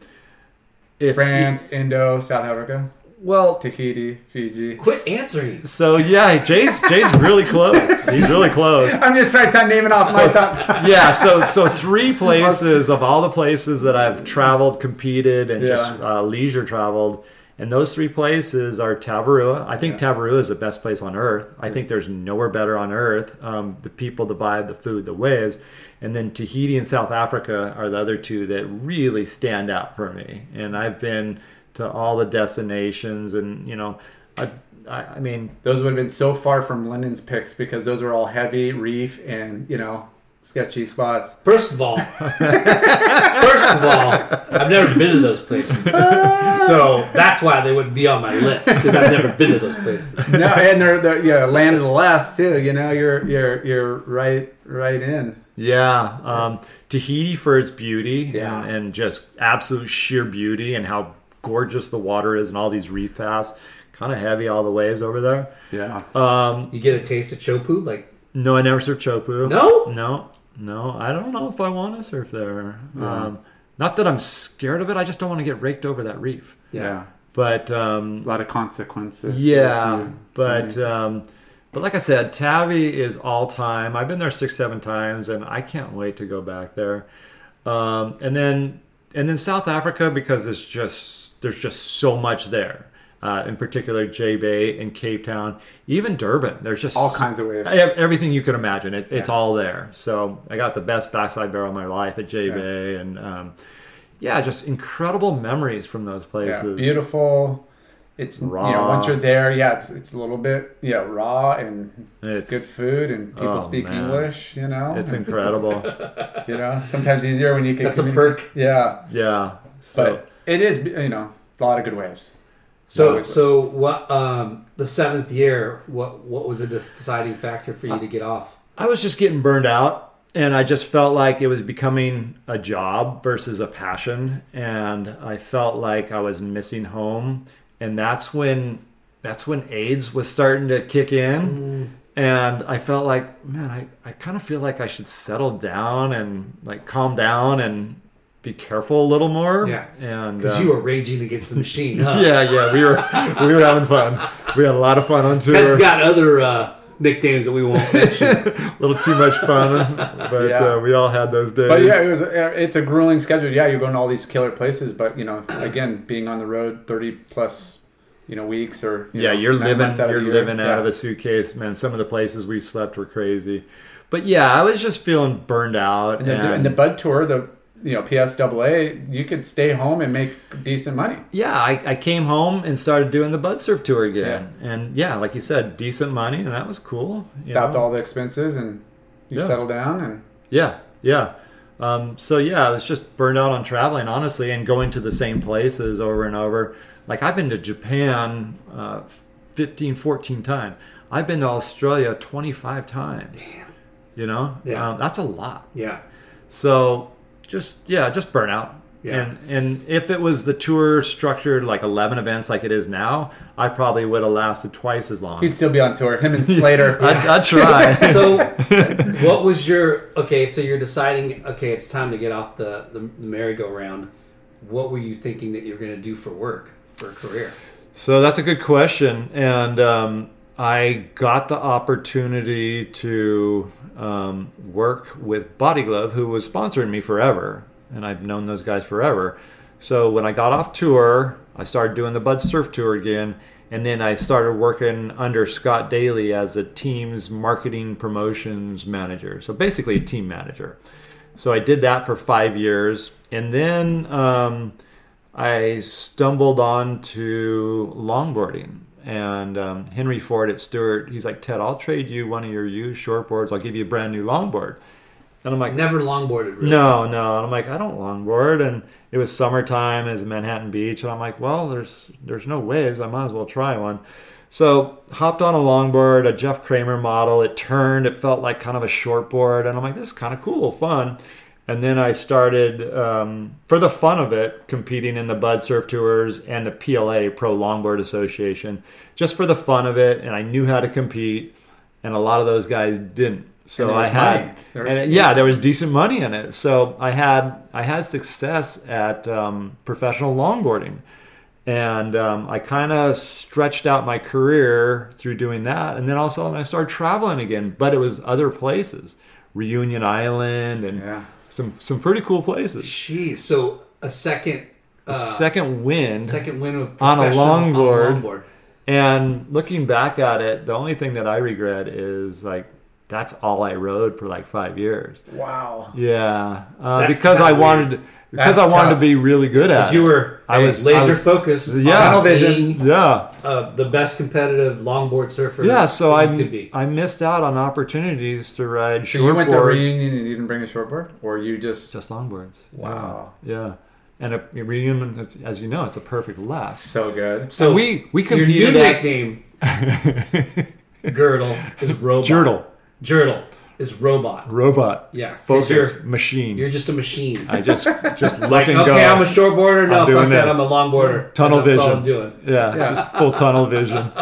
D: if
B: France, Indo, South Africa,
D: well,
B: Tahiti, Fiji.
C: Quit answering.
D: so yeah, Jay's Jay's really close. He's really close.
B: I'm just trying to name it off my top.
D: yeah, so so three places of all the places that I've traveled, competed, and just uh, leisure traveled, and those three places are Tavarua. I think Tavarua is the best place on earth. I think there's nowhere better on earth. Um, the people, the vibe, the food, the waves, and then Tahiti and South Africa are the other two that really stand out for me. And I've been to all the destinations, and you know, I, I, I mean,
B: Those would have been so far from Lyndon's picks because those are all heavy reef and you know sketchy spots.
C: First of all, first of all, I've never been to those places, so that's why they wouldn't be on my list because I've never been to those places.
B: no, and they're the yeah land of the last too. You know, you're you're you're right right in.
D: Yeah, um, Tahiti for its beauty
B: Yeah.
D: and, and just absolute sheer beauty and how gorgeous the water is and all these reef paths. Kind of heavy, all the waves over there.
B: Yeah.
D: Um,
C: You get a taste of chopu, like
D: no, I never surfed Chopu.
C: No?
D: no, no. I don't know if I want to surf there. Um, not that I'm scared of it. I just don't want to get raked over that reef.
B: yeah,
D: But um,
B: A lot of consequences.
D: Yeah,
B: If you-
D: but um, but like I said, Tavi is all time. I've been there six, seven times, and I can't wait to go back there. Um, and then and then South Africa because there's just there's just so much there. Uh, in particular, J Bay and Cape Town, even Durban. There's just
B: all kinds of waves.
D: Everything you could imagine. It, it's all there. So I got the best backside barrel of my life at J Bay, and um, yeah, just incredible memories from those
B: Yeah,
D: places.
B: beautiful. It's you know
D: Raw.
B: once you're there, yeah, it's it's a little bit yeah raw and
D: It's
B: good food and people
D: Oh,
B: speak
D: man.
B: English. You know,
D: it's incredible.
B: you know sometimes easier when you can.
C: That's a perk.
B: Yeah,
D: Yeah. So
B: but it is you know a lot of good waves.
C: so.
B: Always
C: So what? Um, the seventh year, what what was a deciding factor for you to get off?
D: I was just getting burned out and I just felt like it was becoming a job versus a passion and I felt like I was missing home and that's when that's when AIDS was starting to kick in. And I felt like man I, I kind of feel like I should settle down and like calm down and be careful a little more.
C: Yeah.
D: and
C: Because
D: uh,
C: you were raging against the machine, huh?
D: yeah yeah we were we were having fun. We had a lot of fun on tour.
C: Ted's got other uh, nicknames that we won't mention.
D: a little too much fun, but
B: Yeah.
D: uh, we all had those days.
B: But yeah, it was it's a grueling schedule. Yeah, you're going to all these killer places, but you know, again, being on the road thirty plus, you know, weeks or you
D: yeah,
B: know,
D: you're living,
B: out of
D: you're
B: the year.
D: living
B: Yeah.
D: out of a suitcase, man. Some of the places we slept were crazy, but yeah, I was just feeling burned out.
B: And the, and the Bud Tour, the you know PSAA, you could stay home and make decent money.
D: yeah, I, I came home and started doing the Bud Surf tour again, and yeah, like you said, decent money, and that was cool. you know?
B: all the expenses, and you
D: Yeah.
B: settle down and
D: Yeah, yeah. Um, so yeah, I was just burned out on traveling, honestly, and going to the same places over and over. Like I've been to Japan uh, 15, 14 times. I've been to Australia 25 times. You know?
C: Yeah.
D: Um, that's a lot.
C: yeah.
D: So just, yeah, just burnout.
C: Yeah.
D: And, and if it was the tour structured like 11 events like it is now, I probably would have lasted twice as long.
B: he'd still be on tour. Him and Slater.
D: I'd, I'd try.
C: So, what was your okay? So you're deciding. Okay, it's time to get off the the merry-go-round. What were you thinking that you're going to do for work for a career?
D: So that's a good question, and um, I got the opportunity to um, work with Body Glove, who was sponsoring me forever, and I've known those guys forever. So when I got off tour, I started doing the Bud Surf tour again, and then I started working under Scott Daly as the team's marketing promotions manager. So basically, a team manager. So I did that for five years, and then. Um, I stumbled onto longboarding. And um, Henry Ford at Stewart, he's like, Ted, I'll trade you one of your used shortboards. I'll give you a brand new longboard. And I'm like,
C: Never longboarded. Really.
D: no, no. And I'm like, I don't longboard. And it was summertime, it was Manhattan Beach. And I'm like, well, there's there's no waves. I might as well try one. So hopped on a longboard, a Jeff Kramer model. It turned. It felt like kind of a shortboard. And I'm like, this is kind of cool, fun. And then I started, um, for the fun of it, competing in the Bud Surf Tours and the PLA Pro Longboard Association, just for the fun of it. And I knew how to compete, and a lot of those guys didn't. so I had,
B: money. There was-
D: and yeah, there was decent money in it. So I had I had success at um, professional longboarding, and um, I kind of stretched out my career through doing that. And then all of a sudden I started traveling again, but it was other places, Reunion Island, and
B: Yeah.
D: Some some pretty cool places.
C: Jeez. So a second. Uh,
D: Second wind,
C: second win of
D: On a
C: professional-
D: longboard.
C: longboard.
D: And looking back at it, the only thing that I regret is like that's all I rode for like five years.
B: Wow.
D: Yeah, uh, because I
C: kinda
D: wanted because
B: That's
D: I wanted
B: tough.
D: to be really good at. It.
C: Because you
D: it.
C: were
D: I was-
C: laser
D: I was-
C: focused.
D: Yeah.
C: on
B: Tunnel vision.
D: Yeah,
C: uh, the best competitive longboard surfer.
D: yeah. So I
C: could be.
D: I missed out on opportunities to ride
B: So you went to
D: shortboards,
B: reunion and you didn't bring a shortboard, or you just
D: just longboards.
B: wow,
D: Yeah, and a, a reunion, as you know, it's a perfect left.
B: so good.
D: So we we
C: Your new nickname, Girdle, is robot.
D: Girdle.
C: Girdle is robot.
D: robot
C: Yeah, 'cause
D: focus
C: You're,
D: machine.
C: you're just a machine.
D: I just just look
C: like,
D: and
C: okay,
D: go.
C: I'm a shortboarder. No,
D: I'm doing
C: fuck that.
D: this.
C: I'm a longboarder.
D: tunnel
C: That's
D: vision.
C: all I'm doing.
D: Yeah, just full tunnel vision.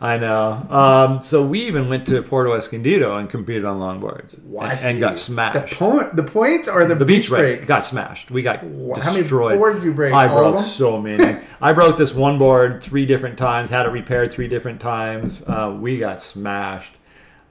D: I know. Um, so we even went to Puerto Escondido and competed on longboards
B: What?
D: and, and got
B: The
D: smashed.
B: point, the points, or the,
D: the beach break
B: break.
D: got smashed. We got
B: Wha- how many
D: destroyed.
B: boards did you break?
D: I
B: All of
D: broke
B: them?
D: so many. I broke this one board three different times. Had it repaired three different times. Uh, we got smashed.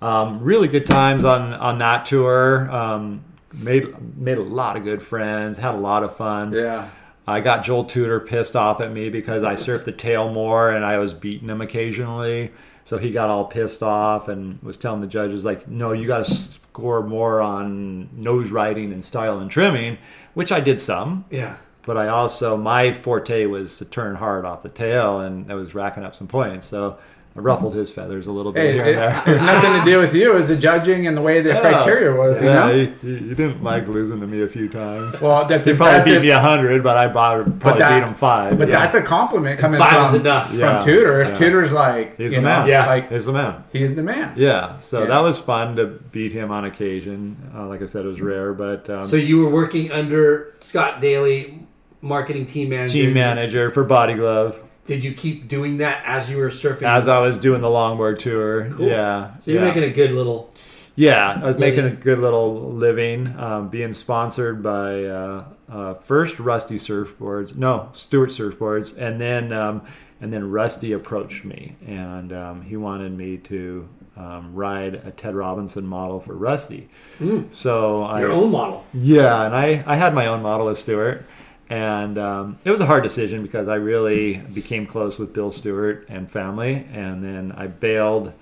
D: Um, really good times on on that tour. Um, made made a lot of good friends. Had a lot of fun.
B: Yeah.
D: I got Joel Tudor pissed off at me because I surfed the tail more and I was beating him occasionally. So he got all pissed off and was telling the judges like, "No, you got to score more on nose riding and style and trimming," which I did some.
C: Yeah.
D: But I also my forte was to turn hard off the tail, and I was racking up some points. So I ruffled his feathers a little bit
B: Hey,
D: here
B: it,
D: and there.
B: it's nothing to do with you. It's the judging and the way the criteria was. You know.
D: he, he, he didn't like losing to me a few times.
B: Well, that's
D: he probably beat me a hundred, but I probably, probably
B: that-
D: beat him five.
B: But
D: yeah.
B: that's a compliment coming
C: Five is
B: from
C: enough.
B: from
D: Yeah,
B: Tudor. If
D: yeah.
B: Tudor's like,
D: He's the
B: know,
D: man.
C: Yeah.
B: like
D: He's the man.
B: he's the man.
D: Yeah, so
B: Yeah.
D: that was fun to beat him on occasion. Uh, like I said, it was rare, but um,
C: So you were working under Scott Daly, marketing team manager.
D: team manager for Body Glove
C: Did you keep doing that as you were surfing?
D: as I was doing the longboard tour.
C: Cool.
D: Yeah,
C: so you're
D: yeah.
C: making a good little.
D: Yeah, I was making a good little living, um, being sponsored by uh, uh, first Rusty surfboards, no Stewart surfboards, and then um, and then Rusty approached me, and um, he wanted me to um, ride a Ted Robinson model for Rusty. So I,
C: Your own model.
D: Yeah, and I, I had my own model with Stewart, and um, it was a hard decision because I really became close with Bill Stewart and family, and then I bailed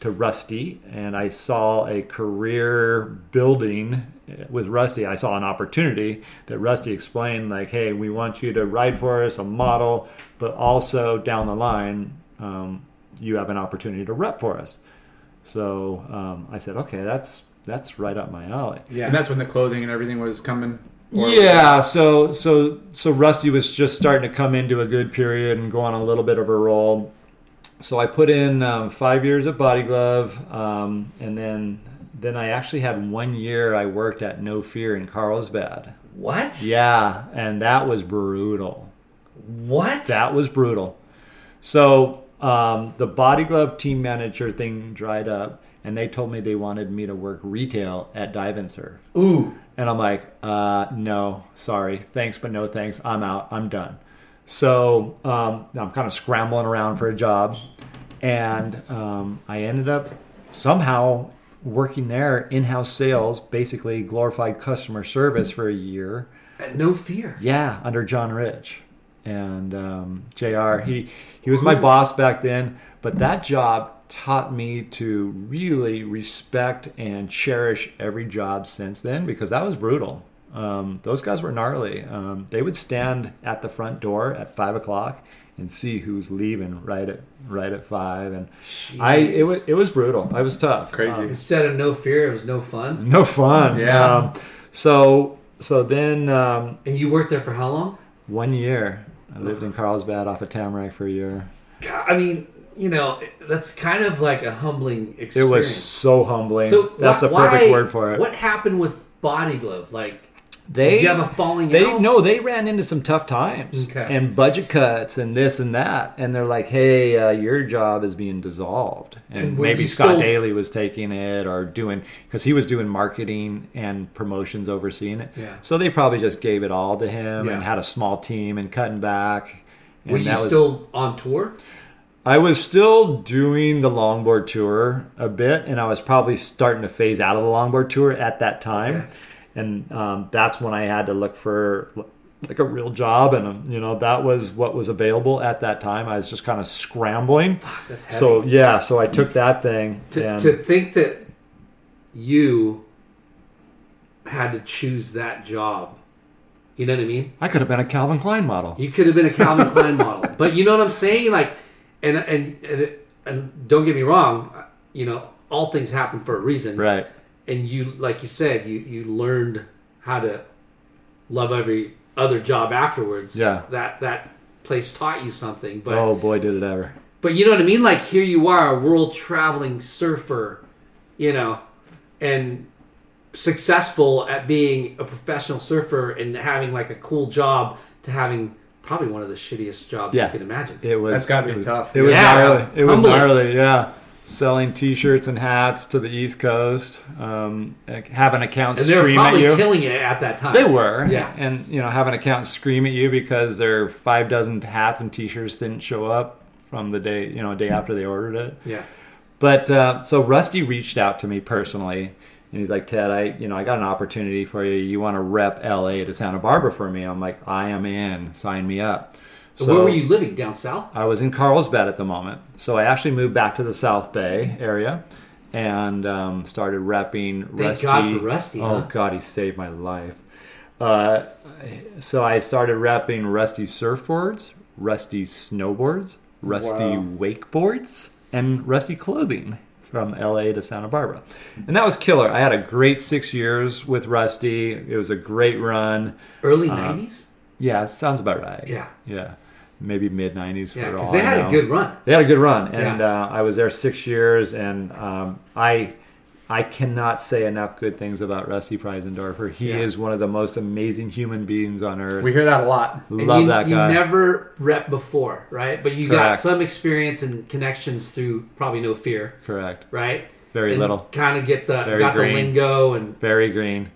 D: to Rusty, and I saw a career building with Rusty. I saw an opportunity that Rusty explained, like, "Hey, we want you to ride for us, a model, but also down the line, um, you have an opportunity to rep for us." So um, I said, "Okay, that's that's right up my alley."
B: Yeah. And that's when the clothing and everything was coming.
D: Yeah, so so so Rusty was just starting to come into a good period and go on a little bit of a roll. So I put in um, five years of Body Glove, um, and then then I actually had one year I worked at No Fear in Carlsbad.
C: What?
D: Yeah, and that was brutal.
C: What?
D: That was brutal. So um, the Body Glove team manager thing dried up, and they told me they wanted me to work retail at Dive and.
C: Ooh.
D: And I'm like, uh, no, sorry, thanks, but no thanks. I'm out. I'm done. So um, I'm kind of scrambling around for a job, and um, I ended up somehow working there in-house sales, basically glorified customer service for a year.
C: No fear.
D: Yeah, under John Rich and um, Jr. He he was my boss back then, but that job taught me to really respect and cherish every job since then because that was brutal. Um, those guys were gnarly. Um, they would stand at the front door at five o'clock and see who's leaving right at right at five, and I it was it was brutal. I was tough.
B: Crazy.
C: Instead of no fear, it was no fun.
D: No fun.
B: Yeah.
D: Um, so so then um,
C: And you worked there for how long?
D: one year. I lived in Carlsbad off of Tamarack for a year.
C: God, I mean, you know, that's kind of like a humbling experience.
D: It was so humbling.
C: So
D: That's
C: wh-
D: the perfect
C: why-
D: word for it.
C: What happened with Body Glove? Like,
D: they
C: Did you have a falling
D: they
C: out?
D: no they ran into some tough times
C: Okay.
D: and budget cuts and this and that and they're like hey uh, your job is being dissolved and,
C: And
D: maybe scott
C: still-
D: daly was taking it or doing because he was doing marketing and promotions overseeing it
C: Yeah.
D: so they probably just gave it all to him
C: Yeah.
D: and had a small team and cutting back and
C: Were you
D: was
C: still on tour?
D: I was still doing the longboard tour a bit, and I was probably starting to phase out of the longboard tour at that time, and um, that's when I had to look for like a real job, and um, you know that was what was available at that time. I was just kind of scrambling.
C: That's heavy.
D: So yeah, so I took that thing.
C: to,
D: and
C: to think that you had to choose that job. You know what I mean?
D: I could have been a Calvin Klein model.
C: You could have been a Calvin Klein model, but you know what I'm saying? Like, and and and, and don't get me wrong. You know, all things happen for a reason,
D: Right.
C: And you, like you said, you you learned how to love every other job afterwards.
D: Yeah.
C: that that place taught you something. But
D: oh boy, did it ever.
C: but you know what I mean? Like here you are, a world traveling surfer, you know, and successful at being a professional surfer and having like a cool job to having probably one of the shittiest jobs
D: Yeah.
C: you can imagine.
D: It was.
B: That's gotta be
D: was-
B: tough.
D: It was
C: Yeah.
D: gnarly. It was
C: Humbling.
D: gnarly. Yeah. Selling T-shirts and hats to the East Coast, um, having accountants
C: and they were
D: scream at
C: probably
D: you.
C: killing it at that time.
D: They were,
C: Yeah.
D: and you know, having accountants scream at you because their five dozen hats and T-shirts didn't show up from the day, you know, a day after they ordered it.
C: Yeah.
D: But uh, so Rusty reached out to me personally, and he's like, "Ted, I, you know, I got an opportunity for you. You want to rep LA to Santa Barbara for me?" I'm like, "I am in. Sign me up."
C: So where were you living? Down south?
D: I was in Carlsbad at the moment, so I actually moved back to the South Bay area and um, started repping
C: Thank
D: Rusty.
C: God for Rusty,
D: Oh
C: huh?
D: God, he saved my life. Uh, so I started repping Rusty surfboards, Rusty snowboards, Rusty wakeboards, and Rusty clothing from LA to Santa Barbara, and that was killer. I had a great six years with Rusty. It was a great run.
C: Early
D: Uh,
C: '90s.
D: Yeah, sounds about right.
C: Yeah.
D: yeah, maybe mid '90s.
C: Yeah,
D: for all
C: they had a good run.
D: They had a good run, and
C: Yeah.
D: uh, I was there six years, and um, I I cannot say enough good things about Rusty Preisendorfer. He
C: Yeah.
D: is one of the most amazing human beings on earth.
B: We hear that a lot.
C: And
D: Love
C: you,
D: that guy.
C: you never rep before, right? But you got some experience and connections through probably no fear,
D: Correct.
C: right?
D: Very little.
C: Kind of get the
D: Very
C: got
D: green.
C: the lingo and.
D: Very green.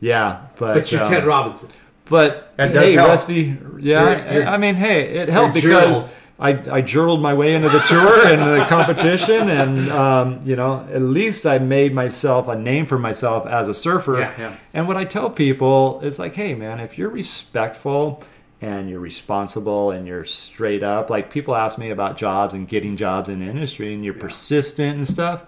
D: Yeah, but
C: But you're
D: um,
C: Ted Robinson.
D: But
B: That does
D: hey,
B: help.
D: Rusty, yeah,
C: You're-
D: I-
C: you're-
D: I mean, hey, it helped because
C: journaled.
D: I I journaled my way into the tour and the competition, and um, you know, at least I made myself a name for myself as a surfer.
C: Yeah, yeah.
D: And what I tell people is like, hey, man, if you're respectful and you're responsible and you're straight up, like people ask me about jobs and getting jobs in the industry, and you're persistent and stuff.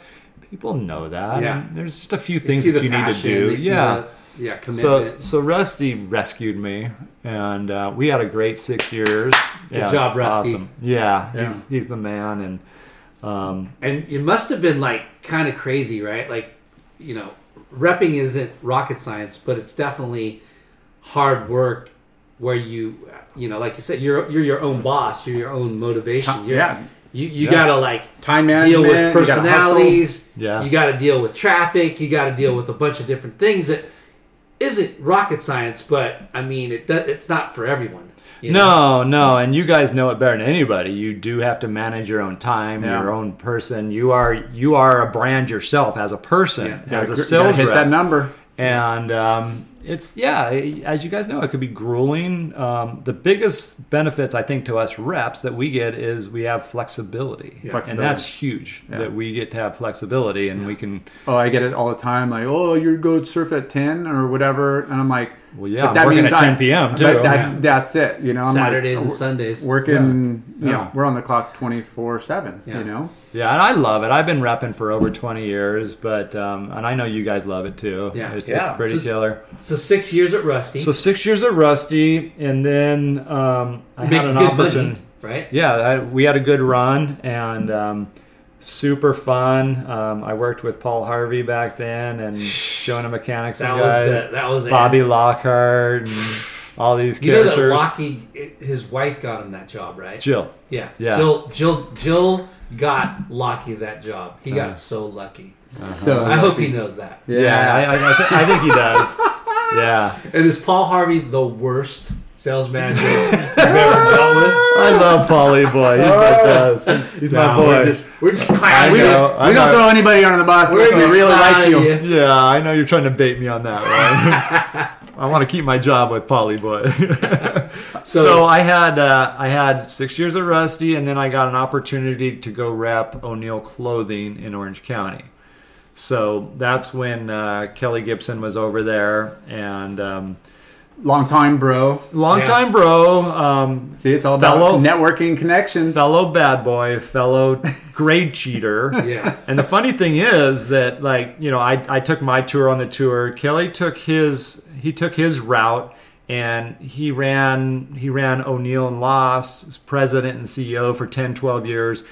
D: People know that.
C: Yeah.
D: And there's just a few things that you need to do. Yeah.
C: the- yeah,
D: So,
C: commitment.
D: so Rusty rescued me, and uh, we had a great six years.
C: Good
D: yeah,
C: job, Rusty.
D: Awesome. Yeah,
B: Yeah.
D: he's he's the man, and um,
C: and it must have been like kind of crazy, right? Like, you know, repping isn't rocket science, but it's definitely hard work where you, you know, like you said, you're you're your own boss, you're your own motivation. You're,
B: Yeah.
C: You you
D: Yeah.
C: gotta like
B: Time
C: deal
B: management.
C: with
B: you gotta hustle.
C: personalities.
D: Yeah.
C: You got to deal with traffic. You got to deal with a bunch of different things that isn't rocket science, but I mean, it does, it's not for everyone. you know?
D: no, no, and you guys know it better than anybody. You do have to manage your own time,
B: Yeah.
D: your own person. You are you are a brand yourself as a person,
C: Yeah.
D: as a
B: Gotta
D: sales
B: hit
D: rep.
B: that number.
D: and um, it's yeah as you guys know it could be grueling um, the biggest benefits i think to us reps that we get is we have flexibility, and
B: Flexibility.
D: that's huge
B: Yeah.
D: that we get to have flexibility and we can
B: Oh, I get it all the time. Like, oh, you go surf at ten or whatever, and I'm like,
D: Well, yeah,
B: but
D: I'm
B: that
D: working
B: means
D: at
B: I-
D: 10 p.m.
B: but
D: too.
B: That's
D: Yeah.
B: that's it. You know, I'm
C: Saturdays
B: like,
C: and Sundays.
B: working. You
D: Yeah.
B: know, we're on the clock twenty four seven.
C: Yeah.
B: You know,
D: yeah and i love it i've been repping for over 20 years but um, and i know you guys love it too
C: Yeah.
D: it's,
C: Yeah.
D: it's pretty
C: So-
D: killer
C: So six years at Rusty.
D: so six years at rusty and then um, i had an opportunity
C: right?
D: yeah, I, we had a good run and um, super fun. Um, I worked with Paul Harvey back then and Jonah Mechanics
C: That
D: and
C: was
D: guys,
C: the that was
D: Bobby Lockhart, and all these
C: You know that
D: characters.
C: Locky, his wife got him that job, right?
D: Jill.
C: Yeah.
D: Yeah.
C: Jill Jill Jill got Locky that job. He got
D: Uh-huh.
C: so lucky.
B: so
C: I hope he knows that.
D: Yeah, I, I, I, th- I think he does. Yeah.
C: And is Paul Harvey the worst sales manager you've ever dealt with?
D: I love Paulie Boy. He's the best. He's my boy.
C: We're just, we're just clowning
B: We
D: know.
B: don't, we don't throw anybody under the bus.
C: We're
B: unless we
C: just
B: really like you.
C: you.
D: Yeah, I know you're trying to bait me on that one. I want to keep my job with Polly Boy. so, I had uh, I had six years at Rusty, and then I got an opportunity to go rep O'Neill Clothing in Orange County. So that's when uh, Kelly Gibson was over there, and um,
B: Long time, bro.
D: long
C: Yeah.
D: time bro, um,
B: See, it's all about networking connections.
D: fellow bad boy, fellow grade cheater.
C: Yeah.
D: And the funny thing is that like, you know, I, I took my tour on the tour. Kelly took his he took his route and he ran he ran O'Neill and Loss as president and CEO for 10, 12 years,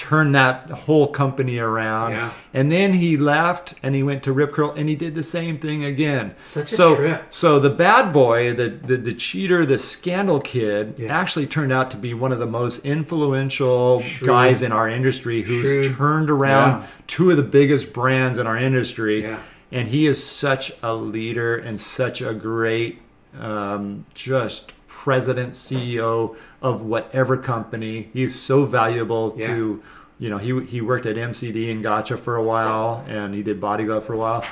D: turned that whole company around.
C: Yeah.
D: And then he left and he went to Rip Curl and he did the same thing again.
C: Such a
D: so,
C: trip.
D: So the bad boy, the, the, the cheater, the scandal kid,
C: Yeah.
D: actually turned out to be one of the most influential
C: Shrewd.
D: guys in our industry who's
C: Shrewd.
D: turned around
B: Yeah.
D: two of the biggest brands in our industry. And he is such a leader and such a great, um, just president, CEO of whatever company. He's so valuable
C: Yeah.
D: to, you know, he, he worked at MCD and Gotcha for a while and he did Body Glove for a while.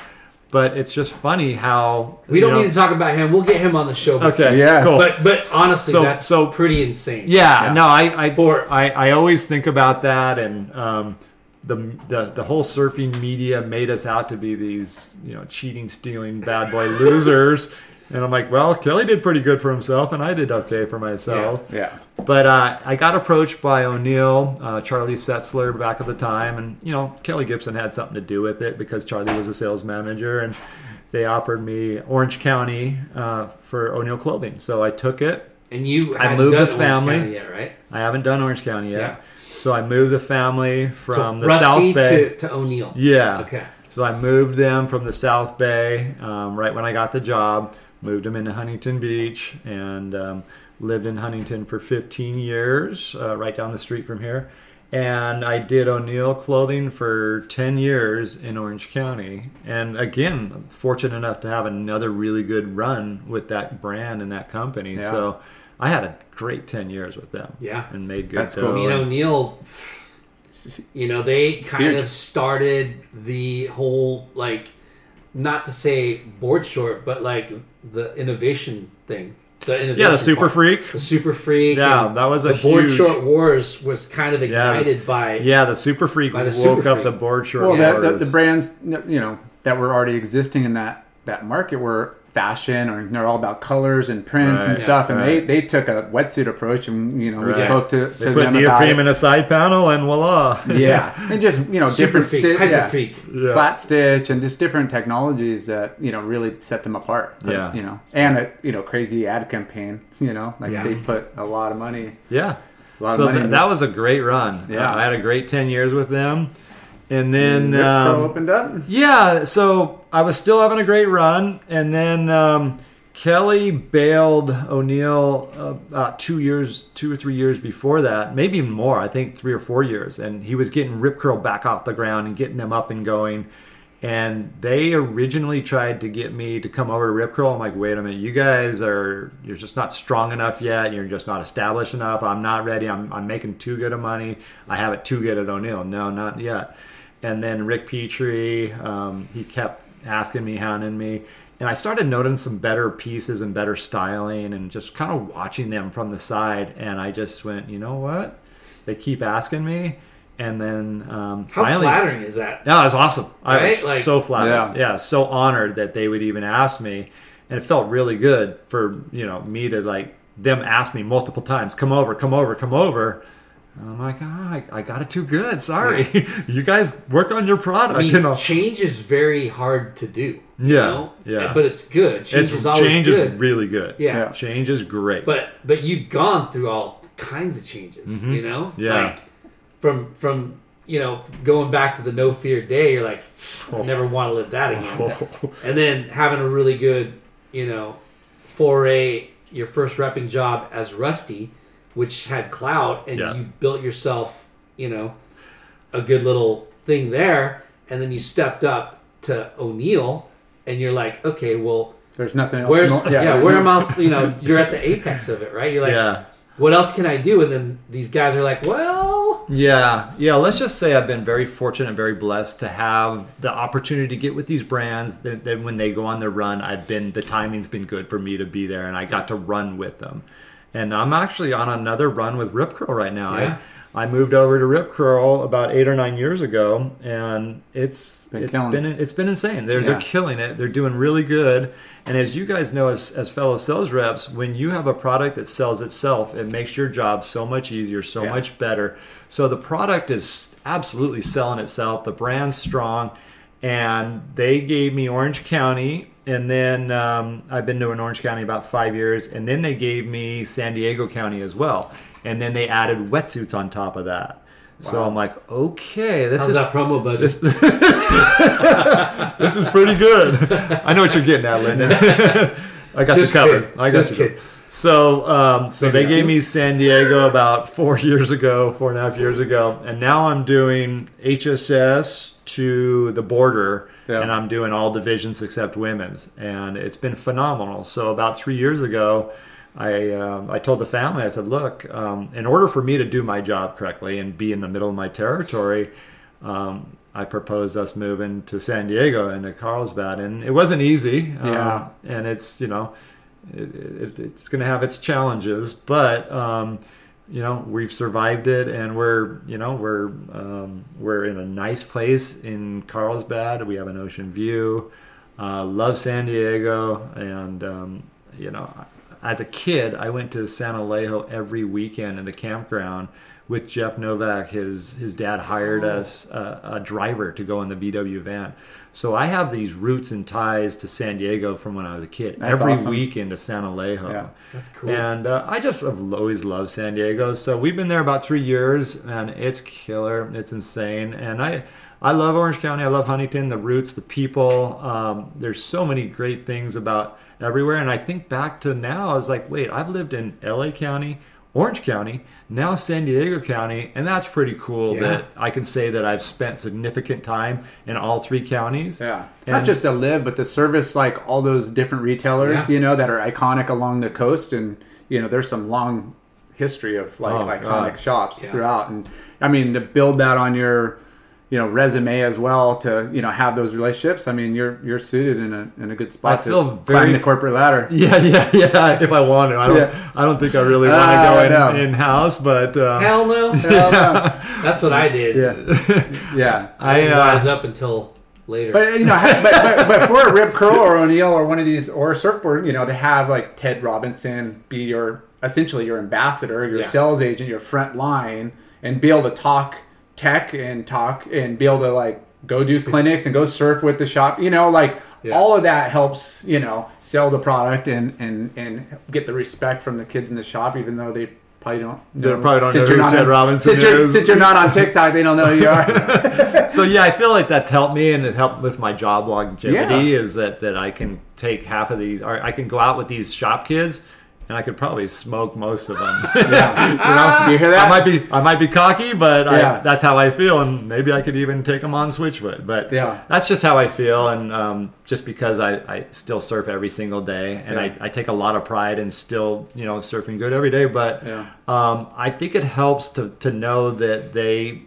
D: But it's just funny how
C: We don't
D: know-
C: need to talk about him. We'll get him on the show. before-
D: Okay,
B: Yes.
D: cool.
C: But but honestly,
D: So-
C: that's
D: so-
C: pretty insane.
D: Yeah, no, I I,
C: For-
D: I I always think about that, and um, the, the the whole surfing media made us out to be these you know cheating, stealing, bad boy losers, and I'm like, well, Kelly did pretty good for himself, and I did okay for myself.
B: Yeah. yeah.
D: But uh, I got approached by O'Neill, uh, Charlie Setzler back at the time, and you know Kelly Gibson had something to do with it because Charlie was a sales manager, and they offered me Orange County uh, for O'Neill Clothing, so I took it.
C: And you
D: I moved
C: done
D: the
C: Orange
D: family.
C: County yet, right?
D: I haven't done Orange County yet.
C: Yeah.
D: So I moved the family from
C: so
D: the South Bay.
C: to, to O'Neill.
D: yeah.
C: Okay.
D: So I moved them from the South Bay um, right when I got the job. Moved them into Huntington Beach and um, lived in Huntington for 15 years, uh, right down the street from here. And I did O'Neill clothing for 10 years in Orange County. And again, fortunate enough to have another really good run with that brand and that company.
B: Yeah.
D: So I had a great 10 years with them.
C: Yeah.
D: And made good
B: That's cool.
C: I mean, O'Neill, you know, they kind
B: huge.
C: of started the whole, like, not to say board short, but like the innovation thing. The innovation
D: Yeah, the Super
C: part.
D: Freak.
C: The Super Freak.
D: Yeah, that was a
C: the board short wars was kind of
D: Yeah, it
C: ignited by.
D: Yeah, the Super Freak
C: By the
D: woke
C: Super
D: up
C: Freak.
D: the board short
B: Well, that, the, the brands you know that were already existing in that that market were fashion or they're all about colors and prints and
D: Right,
B: stuff, and
D: right.
B: they they took a wetsuit approach, and you know we
D: Right.
B: spoke to,
D: They
B: to
D: put
B: them about
D: neoprene
B: it.
D: in a side panel and voila.
B: yeah, and just you know
C: Super
B: different
C: Freak,
B: sti-
C: Hyper
B: yeah.
D: Yeah.
B: flat stitch and just different technologies that you know really set them apart. But,
D: Yeah.
B: you know, and a you know crazy ad campaign. You know, like
C: Yeah.
B: they put a lot of money.
D: Yeah.
B: A lot
D: So
B: of money
D: th- that was a great run.
B: Yeah.
D: Uh, I had a great 10 years with them. And then,
B: Curl
D: um,
B: opened up.
D: yeah, so I was still having a great run. And then um, Kelly bailed O'Neill uh, about two years, two or three years before that, maybe even more, I think three or four years. And he was getting Rip Curl back off the ground and getting them up and going. And they originally tried to get me to come over to Rip Curl. I'm like, wait a minute, you guys are you're just not strong enough yet. You're just not established enough. I'm not ready. I'm, I'm making too good of money. I have it too good at O'Neill. No, not yet. And then Rick Petrie, um, he kept asking me, hounding me. And I started noting some better pieces and better styling and just kind of watching them from the side. And I just went, you know what? They keep asking me. And then um,
C: How
D: finally,
C: flattering is that?
D: yeah, it was awesome. I was
C: Like-
D: so flattered.
B: Yeah.
D: Yeah. so honored that they would even ask me, and it felt really good for you know me to like them ask me multiple times, "Come over, come over, come over." And I'm like, ah, I, I got it too good. Sorry, you guys work on your product.
C: I mean,
D: you know,
C: change is very hard to do. you
D: Yeah,
C: know?
D: yeah.
C: But it's good. Change
D: it's
C: is always
D: change
C: good.
D: is really good.
C: Yeah.
B: Yeah.
D: change is great.
C: But but you've gone through all kinds of changes. You know.
D: Mm-hmm. Yeah.
C: Like from from you know going back to the no fear day, you're like, I never want to live that again. and then having a really good you know foray, your first repping job as Rusty, which had clout, and
D: Yeah.
C: you built yourself you know a good little thing there, and then you stepped up to O'Neill, and you're like, okay, well.
B: There's nothing else.
C: Where's
B: more-
C: yeah, where am I? You know, you're at the apex of it, right? You're like,
D: yeah.
C: what else can I do? And then these guys are like, well,
D: Yeah, yeah. Let's just say I've been very fortunate and very blessed to have the opportunity to get with these brands. That, that when they go on their run, I've been the timing's been good for me to be there, and I got to run with them. And I'm actually on another run with Rip Curl right now.
C: Yeah.
D: I, I moved over to Rip Curl about eight or nine years ago, and it's
B: Been
D: it's
B: killing
D: been
B: it.
D: it's been insane. They're
B: Yeah.
D: they're killing it. They're doing really good. And as you guys know, as, as fellow sales reps, when you have a product that sells itself, it makes your job so much easier, so
B: Yeah.
D: much better. So the product is absolutely selling itself. The brand's strong, and they gave me Orange County, and then um, I've been doing Orange County about five years, and then they gave me San Diego County as well, and then they added wetsuits on top of that. So I'm like, okay, this
C: how's
D: is
C: that promo budget?
D: this, this is pretty good. I know what you're getting at, Lyndon. I got
C: Just
D: you covered.
C: kidding.
D: I got
C: Just
D: you. covered. So, um, so they gave me San Diego about four years ago, four and a half years ago, and now I'm doing HSS to the border,
B: Yeah.
D: and I'm doing all divisions except women's, and it's been phenomenal. So about three years ago. I um, I told the family I said, look, um, in order for me to do my job correctly and be in the middle of my territory, um, I proposed us moving to San Diego and to Carlsbad, and it wasn't easy.
B: Yeah.
D: Um, and it's you know, it, it, it's going to have its challenges, but um, you know we've survived it, and we're you know we're um, we're in a nice place in Carlsbad. We have an ocean view. Uh, love San Diego, and um, you know, as a kid, I went to San Elijo every weekend in the campground with Jeff Novak. His his dad hired
B: Oh.
D: us a, a driver to go in the VW van. So I have these roots and ties to San Diego from when I was a kid.
B: That's
D: every
B: awesome.
D: weekend to San Elijo.
B: Yeah.
C: That's cool.
D: And uh, I just have always loved San Diego. So we've been there about three years, and it's killer. It's insane. And I, I love Orange County. I love Huntington. The roots, the people. Um, there's so many great things about everywhere. And I think back to now, I was like, wait, I've lived in L.A. County, Orange County, now San Diego County, and that's pretty cool
B: Yeah.
D: that I can say that I've spent significant time in all three counties.
B: Yeah,
D: And-
B: not just to live, but to service like all those different retailers,
C: Yeah.
B: you know, that are iconic along the coast, and you know, there's some long history of like
D: Oh,
B: iconic
D: God.
B: shops
C: Yeah.
B: throughout, and I mean to build that on your, you know, resume as well to you know have those relationships. I mean, you're you're suited in a in a good spot
D: I
B: to
D: feel
B: climb the corporate ladder.
D: Yeah, yeah, yeah. If I want to, I don't.
B: Yeah.
D: I don't think I really want
B: Ah,
D: to go
B: no.
D: in, in house, but uh,
C: Hell no.
B: Hell no.
C: That's what I did.
B: Yeah, yeah.
C: I
D: I,
C: didn't
D: uh,
C: rise up until later.
B: But you know, but, but, but for a Rip Curl or O'Neill or one of these or a surfboard, you know, to have like Ted Robinson be your essentially your ambassador, your
C: Yeah.
B: sales agent, your front line, and be able to talk tech and talk and be able to like go do clinics and go surf with the shop, you know, like
C: Yeah.
B: all of that helps, you know, sell the product and and and get the respect from the kids in the shop, even though they. Probably don't.
D: They
B: know-
D: probably don't
B: since
D: know
B: you're
D: who
B: not
D: Ted
B: on-
D: Robinson
B: since you're, since you're not on TikTok, they don't know who you are.
D: so yeah, I feel like that's helped me, and it helped with my job longevity.
B: Yeah.
D: Is that that I can take half of these, or I can go out with these shop kids, and I could probably smoke most of them.
B: yeah, you know, you hear that?
D: I might be, I might be cocky, but
B: Yeah.
D: I, that's how I feel, and maybe I could even take them on Switchfoot. But
B: Yeah.
D: that's just how I feel, and um, just because I, I still surf every single day, and
B: Yeah.
D: I, I take a lot of pride in still, you know, surfing good every day. But
B: Yeah.
D: um, I think it helps to to know that they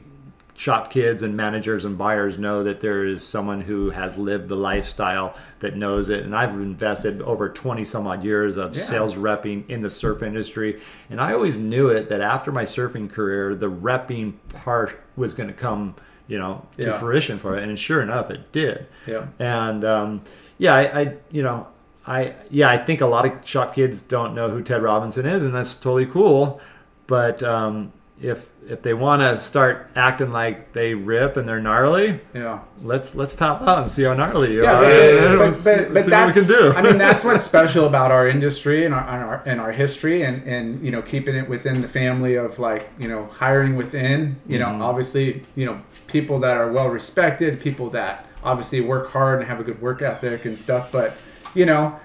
D: shop kids and managers and buyers know that there is someone who has lived the lifestyle that knows it and i've invested over 20 some odd years of
B: Yeah.
D: sales repping in the surf industry and i always knew it that after my surfing career the repping part was going to come you know to
B: Yeah.
D: fruition for it and sure enough it did
B: Yeah.
D: and um, yeah I, I you know i yeah i think a lot of shop kids don't know who ted robinson is and that's totally cool but um, if if they want to start acting like they rip and they're gnarly,
B: Yeah.
D: let's let's pop out and see how gnarly you
B: Yeah,
D: are.
B: but,
D: and
B: but, but, but that's
D: we can do.
B: I mean that's what's special about our industry and our, and our and our history and and you know keeping it within the family of like you know hiring within you know
D: Mm-hmm.
B: obviously you know people that are well respected people that obviously work hard and have a good work ethic and stuff but you know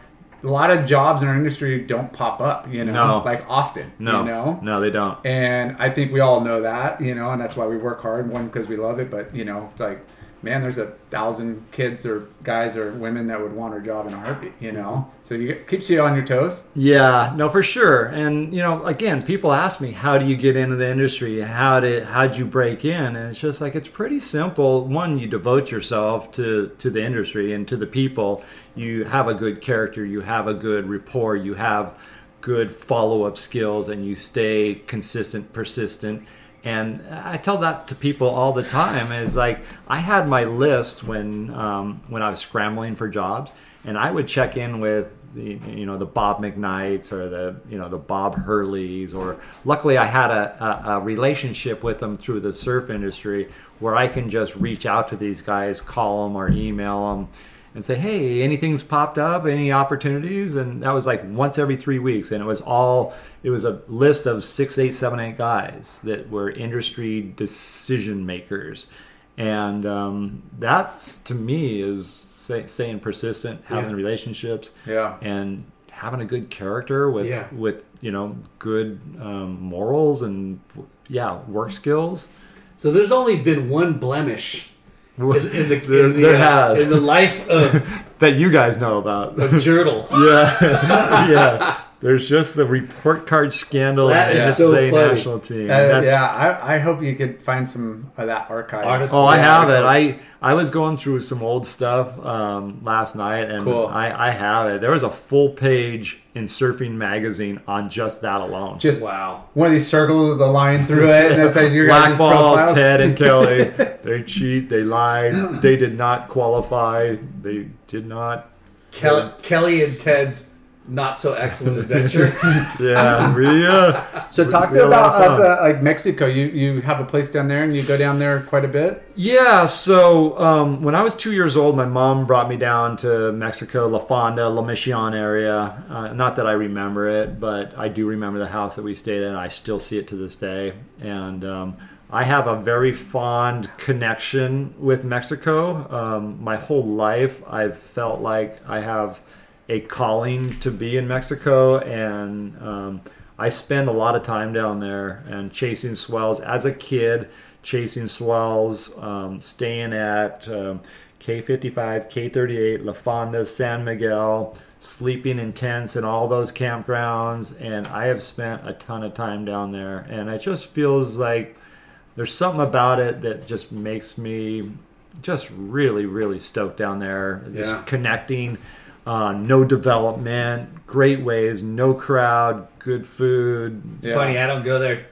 B: a lot of jobs in our industry don't pop up you know
D: No.
B: like often
D: no,
B: you know
D: no, they don't.
B: and I think we all know that, you know, and that's why we work hard. One because we love it, but you know, it's like man, there's a thousand kids or guys or women that would want her job in a heartbeat. You know, so it keeps you on your toes.
D: Yeah, no, for sure. And you know, again, people ask me, "How do you get into the industry? How did how'd you break in?" And it's just like it's pretty simple. One, you devote yourself to to the industry and to the people. You have a good character. You have a good rapport. You have good follow up skills, and you stay consistent, persistent. And I tell that to people all the time. Is like I had my list when um, when I was scrambling for jobs, and I would check in with the you know the Bob McKnights or the you know the Bob Hurleys or luckily I had a, a, a relationship with them through the surf industry where I can just reach out to these guys, call them or email them and say, hey, anything's popped up, any opportunities? And that was like once every three weeks. And it was all, it was a list of six, eight, seven, eight guys that were industry decision makers. And um, that's to me is say, staying persistent, having
C: Yeah.
D: relationships,
B: Yeah.
D: and having a good character with
C: Yeah.
D: with you know good um, morals and yeah work skills.
C: So there's only been one blemish in, in the,
D: There-
C: in, the
D: there
C: uh,
D: has.
C: in the life of,
D: that you guys know about.
C: of Jurtle.
D: yeah, yeah. There's just the report card scandal
C: That
D: in the
C: is so funny.
D: national team.
B: Uh,
D: That's-
B: yeah, I, I hope you could find some of that archive.
C: Article.
D: Oh, I have it. I I was going through some old stuff um, last night, and
B: Cool.
D: I, I have it. There was a full page in Surfing Magazine on just that alone.
B: just
C: Wow.
B: one of these circles with a line through it, and that says your guys'
D: Blackball,
B: profiles.
D: Ted and Kelly. they cheat. They lied. They did not qualify. They did not.
C: Kelly, Kelly and Ted's not so excellent adventure.
D: Yeah, we, uh,
B: So talk to
D: had
B: about us, uh, like Mexico. You you have a place down there, and you go down there quite a bit.
D: Yeah, so um, when I was two years old, my mom brought me down to Mexico, La Fonda, La Mission area. Uh, not that I remember it, but I do remember the house that we stayed in. I still see it to this day. And um, I have a very fond connection with Mexico. Um, my whole life, I've felt like I have a calling to be in Mexico, and um, I spend a lot of time down there and chasing swells as a kid, chasing swells, um, staying at um, K55, K38, La Fonda, San Miguel, sleeping in tents in all those campgrounds, and I have spent a ton of time down there, and it just feels like there's something about it that just makes me just really, really stoked down there. Just
B: Yeah.
D: connecting, uh, no development, great waves, no crowd, good food.
C: It's funny, I don't go there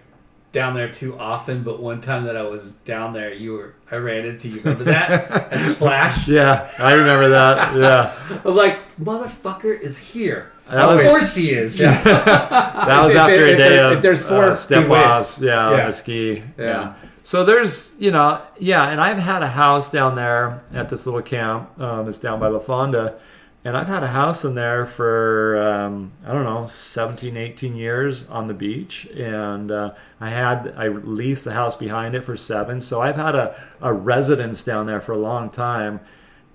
C: down there too often, but one time that I was down there, you were I ran into you. Remember that at Splash?
D: Yeah, I remember that. Yeah,
C: I'm like, motherfucker is here.
D: That
C: of
D: was-
C: course he is.
D: that was
B: If-
D: after
B: if-
D: a day
B: there-
D: of
B: if there's four
D: uh, step offs. Yeah,
C: Yeah.
D: ski.
B: Yeah.
D: So there's, you know, yeah, and I've had a house down there at this little camp. Um, it's down by La Fonda. And I've had a house in there for, um, I don't know, 17, 18 years on the beach. And uh, I had, I leased the house behind it for seven. So I've had a, a residence down there for a long time.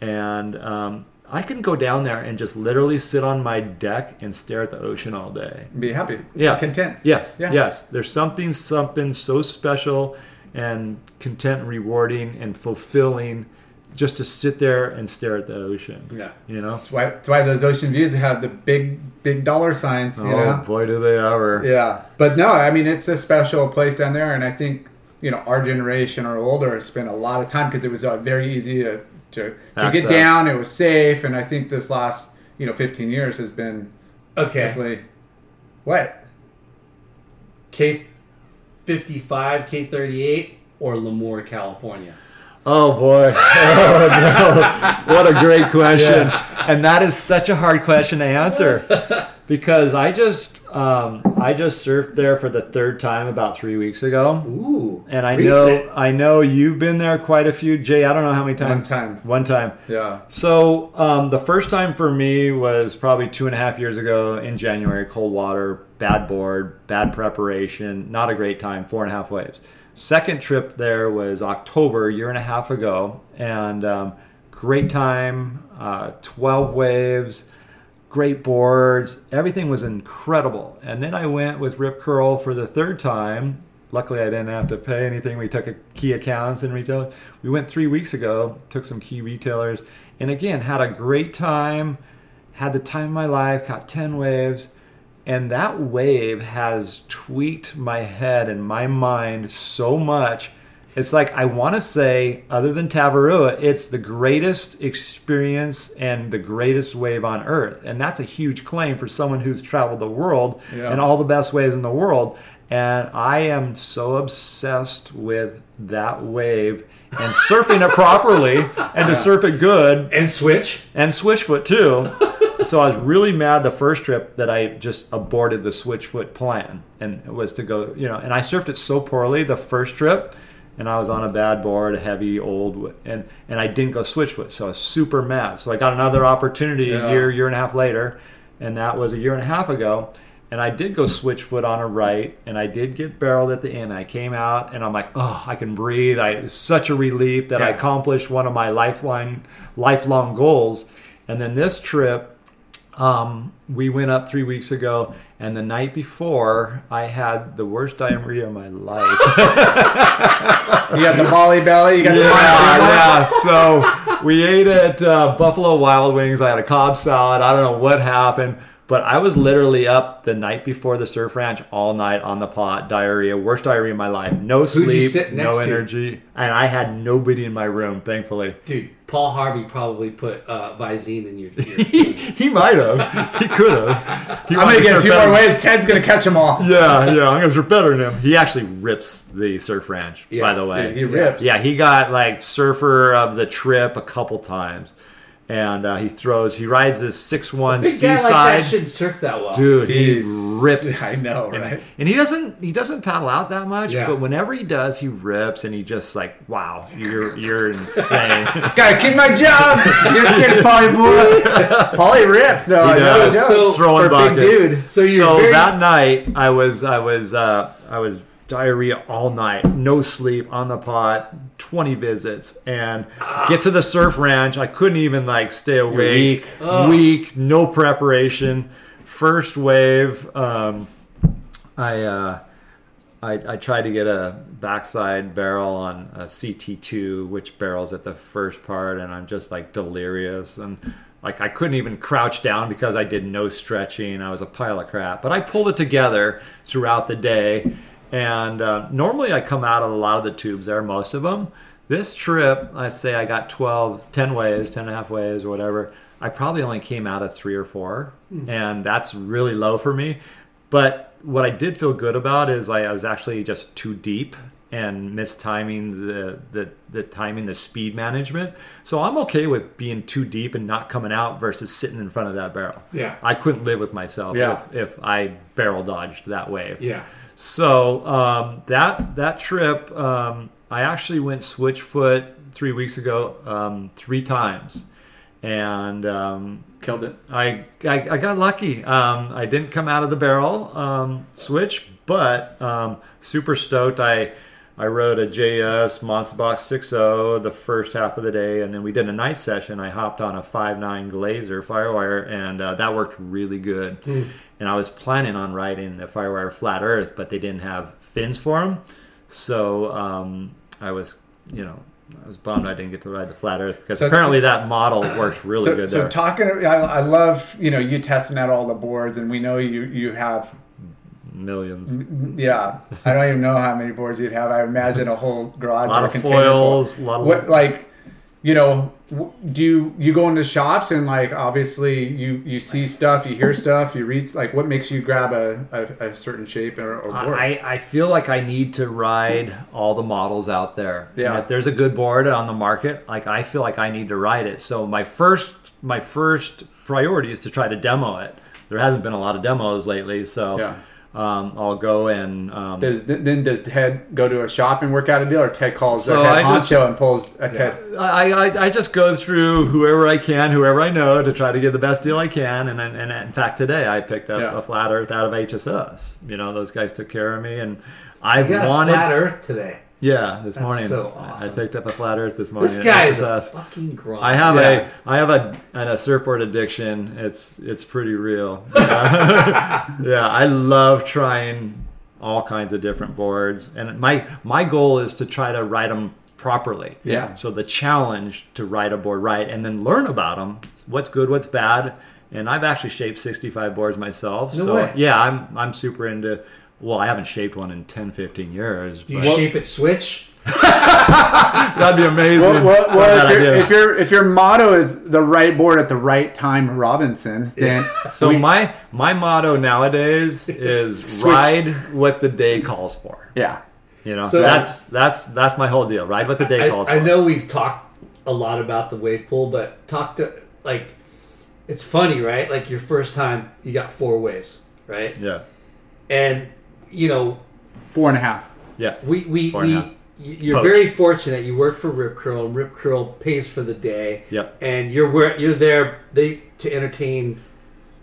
D: And um, I can go down there and just literally sit on my deck and stare at the ocean all day.
B: Be happy.
D: Yeah.
B: Content.
D: Yes,
B: Yeah.
D: yes. There's something, something so special and content, and rewarding, and fulfilling just to sit there and stare at the ocean.
C: Yeah.
D: You know?
B: That's why, that's why those ocean views have the big, big dollar signs. You
D: oh,
B: know.
D: boy, do they ever.
B: Yeah, but no, I mean it's a special place down there, and I think you know our generation or older spent a lot of time because it was uh, very easy to to, to get down. It was safe, and I think this last you know 15 years has been
C: Okay.
B: definitely what
C: K fifty five, K thirty eight, or Lemoore, California.
D: Oh, boy. Oh, no. What a great question. And that is such a hard question to answer because I just, um, I just surfed there for the third time about three weeks ago.
C: Ooh.
D: And I
C: recent.
D: know, I know you've been there quite a few. Jay, I don't know how many times.
B: One time.
D: One time.
B: yeah
D: So um, the first time for me was probably two and a half years ago in January. Cold water, bad board, bad preparation, not a great time. Four and a half waves. Second trip there was October, year and a half ago, and um, great time. Uh, Twelve waves, great boards. Everything was incredible. And then I went with Rip Curl for the third time luckily I didn't have to pay anything. We took a key accounts and retailers. We went three weeks ago, took some key retailers, and again had a great time. Had the time of my life. Caught ten waves, and that wave has tweaked my head and my mind so much. It's like I want to say, other than Tavarua, it's the greatest experience and the greatest wave on earth, and that's a huge claim for someone who's traveled the world
B: Yeah.
D: and all the best waves in the world. And I am so obsessed with that wave and surfing it properly and to surf it good
C: And switch.
D: and Switchfoot too. So I was really mad the first trip that I just aborted the Switchfoot plan and it was to go, you know, and I surfed it so poorly the first trip and I was on a bad board, a heavy old, and and I didn't go Switchfoot, so I was super mad. So I got another opportunity
B: Yeah.
D: a year, year and a half later, and that was a year and a half ago. And I did go Switchfoot on a right, and I did get barreled at the end. I came out, and I'm like, oh, I can breathe. I, it was such a relief that I accomplished one of my lifeline, lifelong goals. And then this trip, um, we went up three weeks ago, and the night before, I had the worst diarrhea of my life.
B: You got the Molly belly. You got the
D: yeah, yeah. So we ate at uh, Buffalo Wild Wings. I had a Cobb salad. I don't know what happened, but I was literally up the night before the surf ranch all night on the pot. Diarrhea, worst diarrhea of my life. No sleep, no
C: next to?
D: energy, and I had nobody in my room. Thankfully,
C: Dude, Paul Harvey probably put uh, Visine in your. your
D: he, he might have. He could have. He
B: I'm gonna get a few more waves. Ted's gonna catch them all.
D: Yeah, yeah. I'm gonna surf better than him. He actually rips the surf ranch.
C: Yeah,
D: by the way,
B: Dude, he rips.
D: Yeah, he got like surfer of the trip a couple times, and uh, he throws. He rides this six one
C: Big guy like
D: seaside.
C: that shouldn't surf that well.
D: Dude, he rips.
B: I know, right?
D: And he doesn't. He doesn't paddle out that much.
C: Yeah.
D: But whenever he does, he rips, and he just like, wow, you're you're insane.
B: Gotta keep my job. Just kidding, Polly boy. Polly rips though.
D: He
B: I know,
D: does.
B: no,
C: So-
D: throwing
B: for a big
D: buckets.
B: dude.
C: So you're
D: so
C: very-
D: that night I was I was uh, I was diarrhea all night, no sleep on the pot, twenty visits, and get to the surf ranch. I couldn't even like stay awake.
B: weak.
D: Weak, no preparation. First wave, um, I. Uh, I, I tried to get a backside barrel on a CT2, which barrels at the first part, and I'm just like delirious and like I couldn't even crouch down because I did no stretching. I was a pile of crap, but I pulled it together throughout the day. And uh, normally I come out of a lot of the tubes there, most of them. This trip, I say I got 12, 10 waves, 10 and a half waves, or whatever. I probably only came out of three or four, and that's really low for me. But what I did feel good about is I, I was actually just too deep and mistiming the, the the timing, the speed management. So I'm okay with being too deep and not coming out versus sitting in front of that barrel.
C: Yeah.
D: I couldn't live with myself
B: Yeah.
D: if, if I barrel dodged that wave.
C: Yeah.
D: So um, that that trip, um, I actually went switchfoot three weeks ago, um, three times, and um,
B: Killed it.
D: I, I I got lucky. Um, I didn't come out of the barrel um, switch, but um, super stoked. I I rode a JS Monster Box 6.0 the first half of the day, and then we did a night session. I hopped on a 5.9 Glazer Firewire, and uh, that worked really good. And I was planning on riding the Firewire Flat Earth, but they didn't have fins for them, so um, I was, you know. I was bummed I didn't get to ride the flat Earth because
B: So-
D: apparently that model works really
B: so,
D: good
B: so
D: there.
B: talking, I, I love you know you testing out all the boards, and we know you you have
D: Millions.
B: yeah. I don't even know how many boards you'd have. I imagine a whole garage
D: A lot of foils, a lot of
B: what like you know do you you go into shops and like obviously you you see stuff you hear stuff you read like what makes you grab a, a, a certain shape or, or board
D: I, I feel like I need to ride all the models out there.
B: Yeah.
D: And if there's a good board on the market, like I feel like I need to ride it. So my first my first priority is to try to demo it. There hasn't been a lot of demos lately, so
B: Yeah.
D: Um, I'll go and um,
B: does then does Ted go to a shop and work out a deal or Ted calls
D: So
B: the head
D: I just-
B: honcho and pulls a Ted
D: I, I, I just go through whoever I can, whoever I know, to try to get the best deal I can. And and, and in fact, today I picked up
B: Yeah.
D: a flat Earth out of HSS. You know, those guys took care of me, and I've
C: got
D: wanted.
C: a flat Earth today.
D: Yeah, this
C: That's
D: morning.
C: so
D: I picked up a flat Earth this morning.
C: This guy is a fucking grind.
D: I have
B: Yeah.
D: a I have a and a surfboard addiction. It's it's pretty real. yeah, I love trying all kinds of different boards, and my my goal is to try to ride them properly.
B: Yeah.
D: So the challenge to ride a board right, and then learn about them. What's good, what's bad, and I've actually shaped 65 boards myself.
C: No
D: so
C: way.
D: yeah, I'm I'm super into. Well, I haven't shaped one in 10, 15 years.
C: Do you
D: but
C: shape it switch?
D: that'd be amazing.
B: Well, well,
D: It's not a
B: well if, your
D: idea.
B: if your if your motto is the right board at the right time, Robinson, then
D: So
B: we-
D: my my motto nowadays is ride what the day calls for.
B: yeah,
D: You know,
C: So-
D: that's that's that's my whole deal. Ride what the day
C: I,
D: calls
C: I
D: for.
C: know we've talked a lot about the wave pool, but talk to like it's funny, right? Like your first time, you got four waves, right?
D: Yeah,
C: And you know,
B: four and a half.
D: yeah,
C: we we,
D: Four and a half.
C: we y- you're
D: Poach.
C: very fortunate. You work for Rip Curl, and Rip Curl pays for the day.
D: Yep.
C: And you're where you're there they to entertain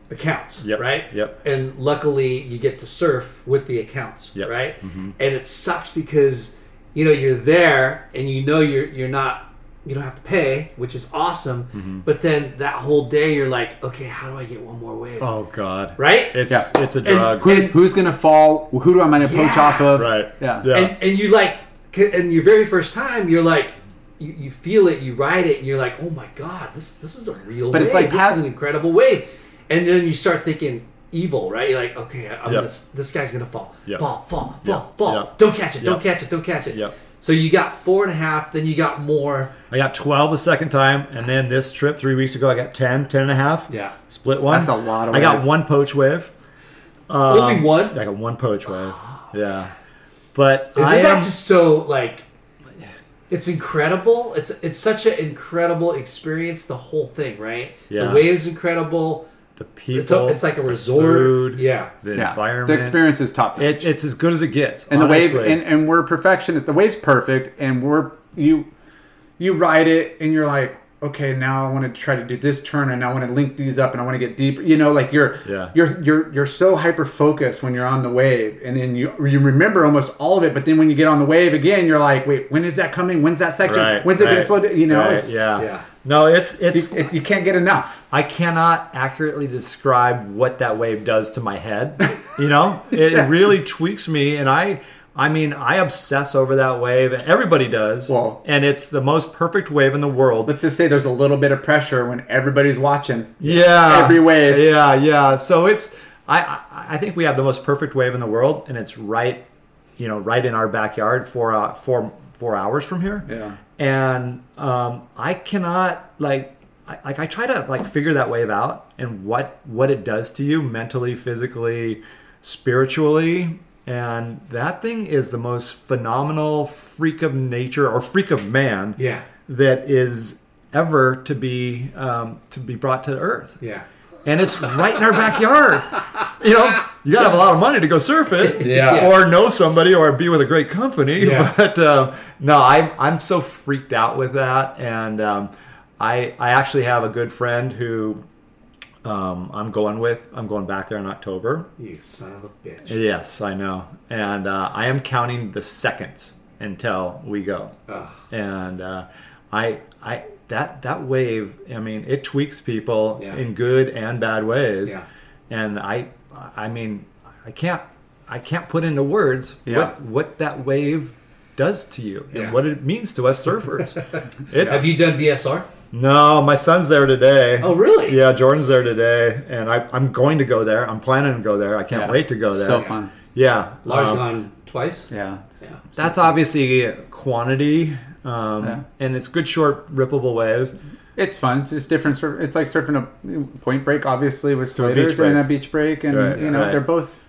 C: accounts,
D: Yep.
C: right?
D: Yep.
C: And luckily, you get to surf with the accounts,
D: Yep.
C: right?
D: Mm-hmm.
C: And it sucks because you know you're there and you know you're you're not you don't have to pay, which is awesome.
D: Mm-hmm.
C: But then that whole day, you're like, okay, how do I get one more wave?
D: Oh God,
C: Right?
D: It's
B: Yeah.
D: it's a
C: And-
D: drug.
B: Who, who's gonna fall? Who do I going to poach off of?
D: right.
B: Yeah.
D: Yeah.
C: and and you like and your very first time you're like you, you feel it you ride it and you're like oh my god this this is a real
B: But
C: wave
B: it's like
C: this
B: how-
C: is an incredible wave and then you start thinking evil right you're like okay I'm
D: Yep.
C: gonna, this guy's gonna fall
D: Yep.
C: fall fall fall
D: Yep.
C: fall
D: Yep.
C: don't catch it don't catch it don't catch it
D: Yep.
C: So you got four and a half then you got more
D: I got 12 the second time, and then this trip three weeks ago, I got 10, 10 and a half.
C: Yeah.
D: Split one.
B: That's a lot of
D: I got
B: waves.
D: one poach wave.
C: only um, one
D: I got one poach wave. Yeah. But
C: isn't
D: I
C: that
D: am.
C: just so like it's incredible it's it's such an incredible experience the whole thing right
D: Yeah.
C: the waves incredible
D: the people.
C: it's, a, it's like a
D: the
C: resort
D: food,
C: yeah
D: The
B: Yeah.
D: environment.
B: The experience is top.
D: It, it's as good as it gets.
B: and the wave
D: honestly.
B: and, and we're perfectionists the wave's perfect and we're you you ride it and you're like okay now i want to try to do this turn and i want to link these up and i want to get deeper you know like you're
D: Yeah.
B: you're you're you're so hyper focused when you're on the wave and then you you remember almost all of it but then when you get on the wave again you're like wait when is that coming when's that section
D: Right,
B: when's it going to slow down you know
D: right,
B: it's
D: yeah.
C: Yeah.
D: No, it's it's.
B: you, it, you can't get enough
D: I cannot accurately describe what that wave does to my head. You know, it, it really tweaks me, and I, I mean, I obsess over that wave. and Everybody does,
B: Well-
D: and it's the most perfect wave in the world.
B: let's just say there's a little bit of pressure when everybody's watching
D: Yeah,
B: Every wave.
D: Yeah, yeah. So it's I, I I think we have the most perfect wave in the world, and it's right, you know, right in our backyard, four uh, four four hours from here.
B: Yeah.
D: And um, I cannot like. I, like I try to like figure that wave out and what what it does to you mentally, physically, spiritually, and that thing is the most phenomenal freak of nature or freak of man
C: Yeah.
D: that is ever to be um, to be brought to Earth,
C: Yeah.
D: and it's right in our backyard. You know, you gotta have a lot of money to go surf it,
B: Yeah.
D: or know somebody, or be with a great company.
C: Yeah.
D: But um, no, I'm I'm so freaked out with that, and um, I I actually have a good friend who. Um, I'm going with. I'm going back there in October.
C: You son of a bitch.
D: Yes, I know, and uh, I am counting the seconds until we go.
C: Ugh.
D: And uh, I, I that that wave. I mean, it tweaks people
C: Yeah.
D: in good and bad ways.
C: Yeah.
D: And I, I mean, I can't, I can't put into words
B: Yeah.
D: what what that wave does to you
C: Yeah.
D: and what it means to us surfers. it's
C: Have you done BSR?
D: No, my son's there today.
C: Oh, really?
D: Yeah, Jordan's there today, and I, I'm going to go there. I'm planning to go there. I can't
B: Yeah.
D: wait to go there.
B: so fun
D: Yeah,
C: Large
D: um,
C: gone twice.
B: yeah
C: Yeah.
D: that's obviously quantity, um,
B: Yeah.
D: and it's good short rippable waves.
B: It's fun. It's just different. Surf. It's like surfing a point break, obviously, with
D: To a beach
B: slaters and a beach break, and
D: Right,
B: you know
D: right.
B: they're both.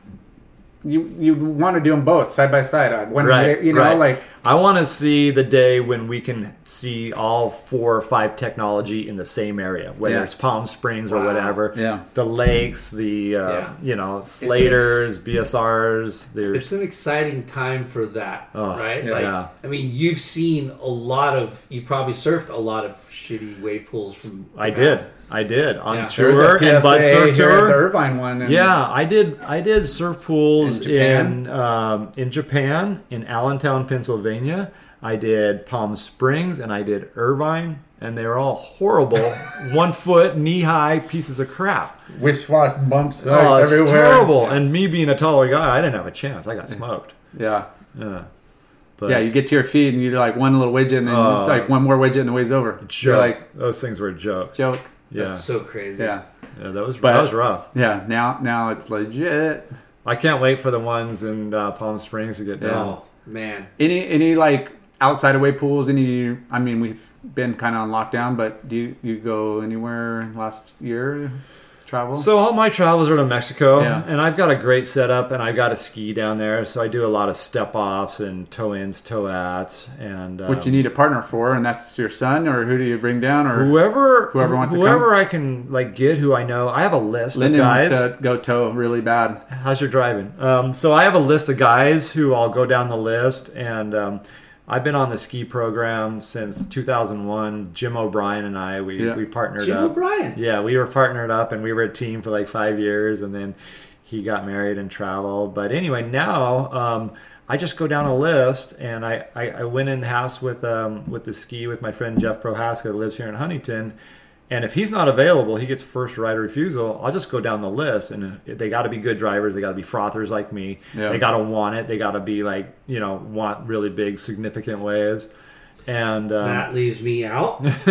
B: You you want to do them both side by side. I One
D: Right,
B: you know,
D: right.
B: like
D: I want to see the day when we can see all four or five technology in the same area, whether
B: Yeah.
D: it's Palm Springs or whatever.
B: Yeah.
D: the lakes, the uh,
C: Yeah.
D: you know Slaters, BSRs. There's
C: It's an exciting time for that,
D: Oh,
C: right?
B: yeah.
C: Like,
D: Yeah.
C: I mean, you've seen a lot of, you've probably surfed a lot of shitty wave pools from.
D: I did, I did on
C: Yeah.
B: there was a
D: tour and Bud
B: PSA
D: Surf
B: here at the
D: Tour.
B: Irvine one. And
D: Yeah, I did. I did surf pools
B: In Japan?
D: in um, in Japan, in Allentown, Pennsylvania. I did Palm Springs, and I did Irvine, and they were all horrible, one foot, knee high pieces of crap.
B: Wish wash bumps
D: Oh, it's
B: everywhere.
D: terrible. And me being a taller guy, I didn't have a chance. I got smoked.
B: Yeah.
D: Yeah. But
B: Yeah, you get to your feet and you're like one little widget and then it's like one more widget and the way's over.
D: joke.
B: You're like,
D: those things were a joke.
B: joke.
D: Yeah.
C: That's so crazy.
B: Yeah.
D: yeah, that was
B: But-
D: that was rough.
B: Yeah. Now now it's legit.
D: I can't wait for the ones in uh, Palm Springs to get done.
C: Oh man.
B: Any any like outside away pools, any I mean we've been kinda on lockdown, but do you, you go anywhere last year? Travel?
D: So all my travels are to Mexico,
B: Yeah.
D: and I've got a great setup, and I got a ski down there, so I do a lot of step offs and toe ins, toe outs, and um,
B: What you need a partner for, and that's your son, or who do you bring down, or
D: whoever
B: Whoever wants to
D: whoever. I can like get who I know. I have a list
B: Lyndon
D: of
B: wants
D: guys.
B: to go toe really bad.
D: How's your driving? Um, so I have a list of guys who I'll go down the list, and um, I've been on the ski program since 2001. Jim O'Brien and I we,
B: Yeah.
D: we partnered
C: Jim
D: up.
C: O'Brien.
D: Yeah, we were partnered up, and we were a team for like five years, and then he got married and traveled. But anyway, now um, I just go down a list, and I, I, I went in house with um, with the ski with my friend Jeff Prohaska that lives here in Huntington. And if he's not available, he gets first right of refusal. I'll just go down the list, and they got to be good drivers. They got to be frothers like me.
B: Yeah.
D: They got to want it. They got to be like you know want really big, significant waves. And um,
C: That leaves me out.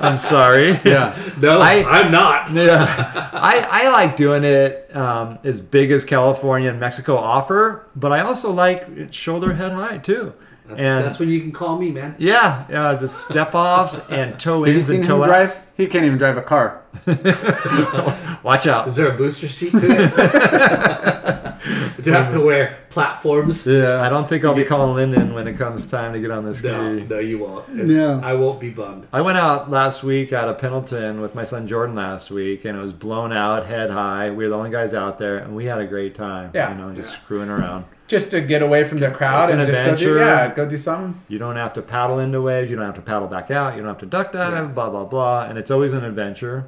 D: I'm sorry.
B: Yeah.
C: No,
D: I-
C: I, am not.
D: yeah, I, I like doing it um, as big as California and Mexico offer, but I also like shoulder head high too.
C: That's,
D: and
C: that's when you can call me, man.
D: yeah, yeah, the step offs and toe
B: Have you
D: ins
B: seen
D: and toe outs.
B: drive? He can't even drive a car.
D: Watch out.
C: Is there a booster seat to it? Do you have to wear platforms?
D: Yeah, I don't think I'll be calling Lyndon when it comes time to get on this ski.
C: No, no, you won't.
B: Yeah.
C: I won't be bummed.
D: I went out last week out of Pendleton with my son Jordan last week, and it was blown out, head high. We were the only guys out there, and we had a great time.
B: Yeah.
D: you know, just screwing around.
B: Just to get away from the crowd
D: an
B: and just go do,
D: adventure.
B: yeah, go do something.
D: You don't have to paddle into waves. You don't have to paddle back out. You don't have to duck dive. Blah blah blah. And it's always an adventure.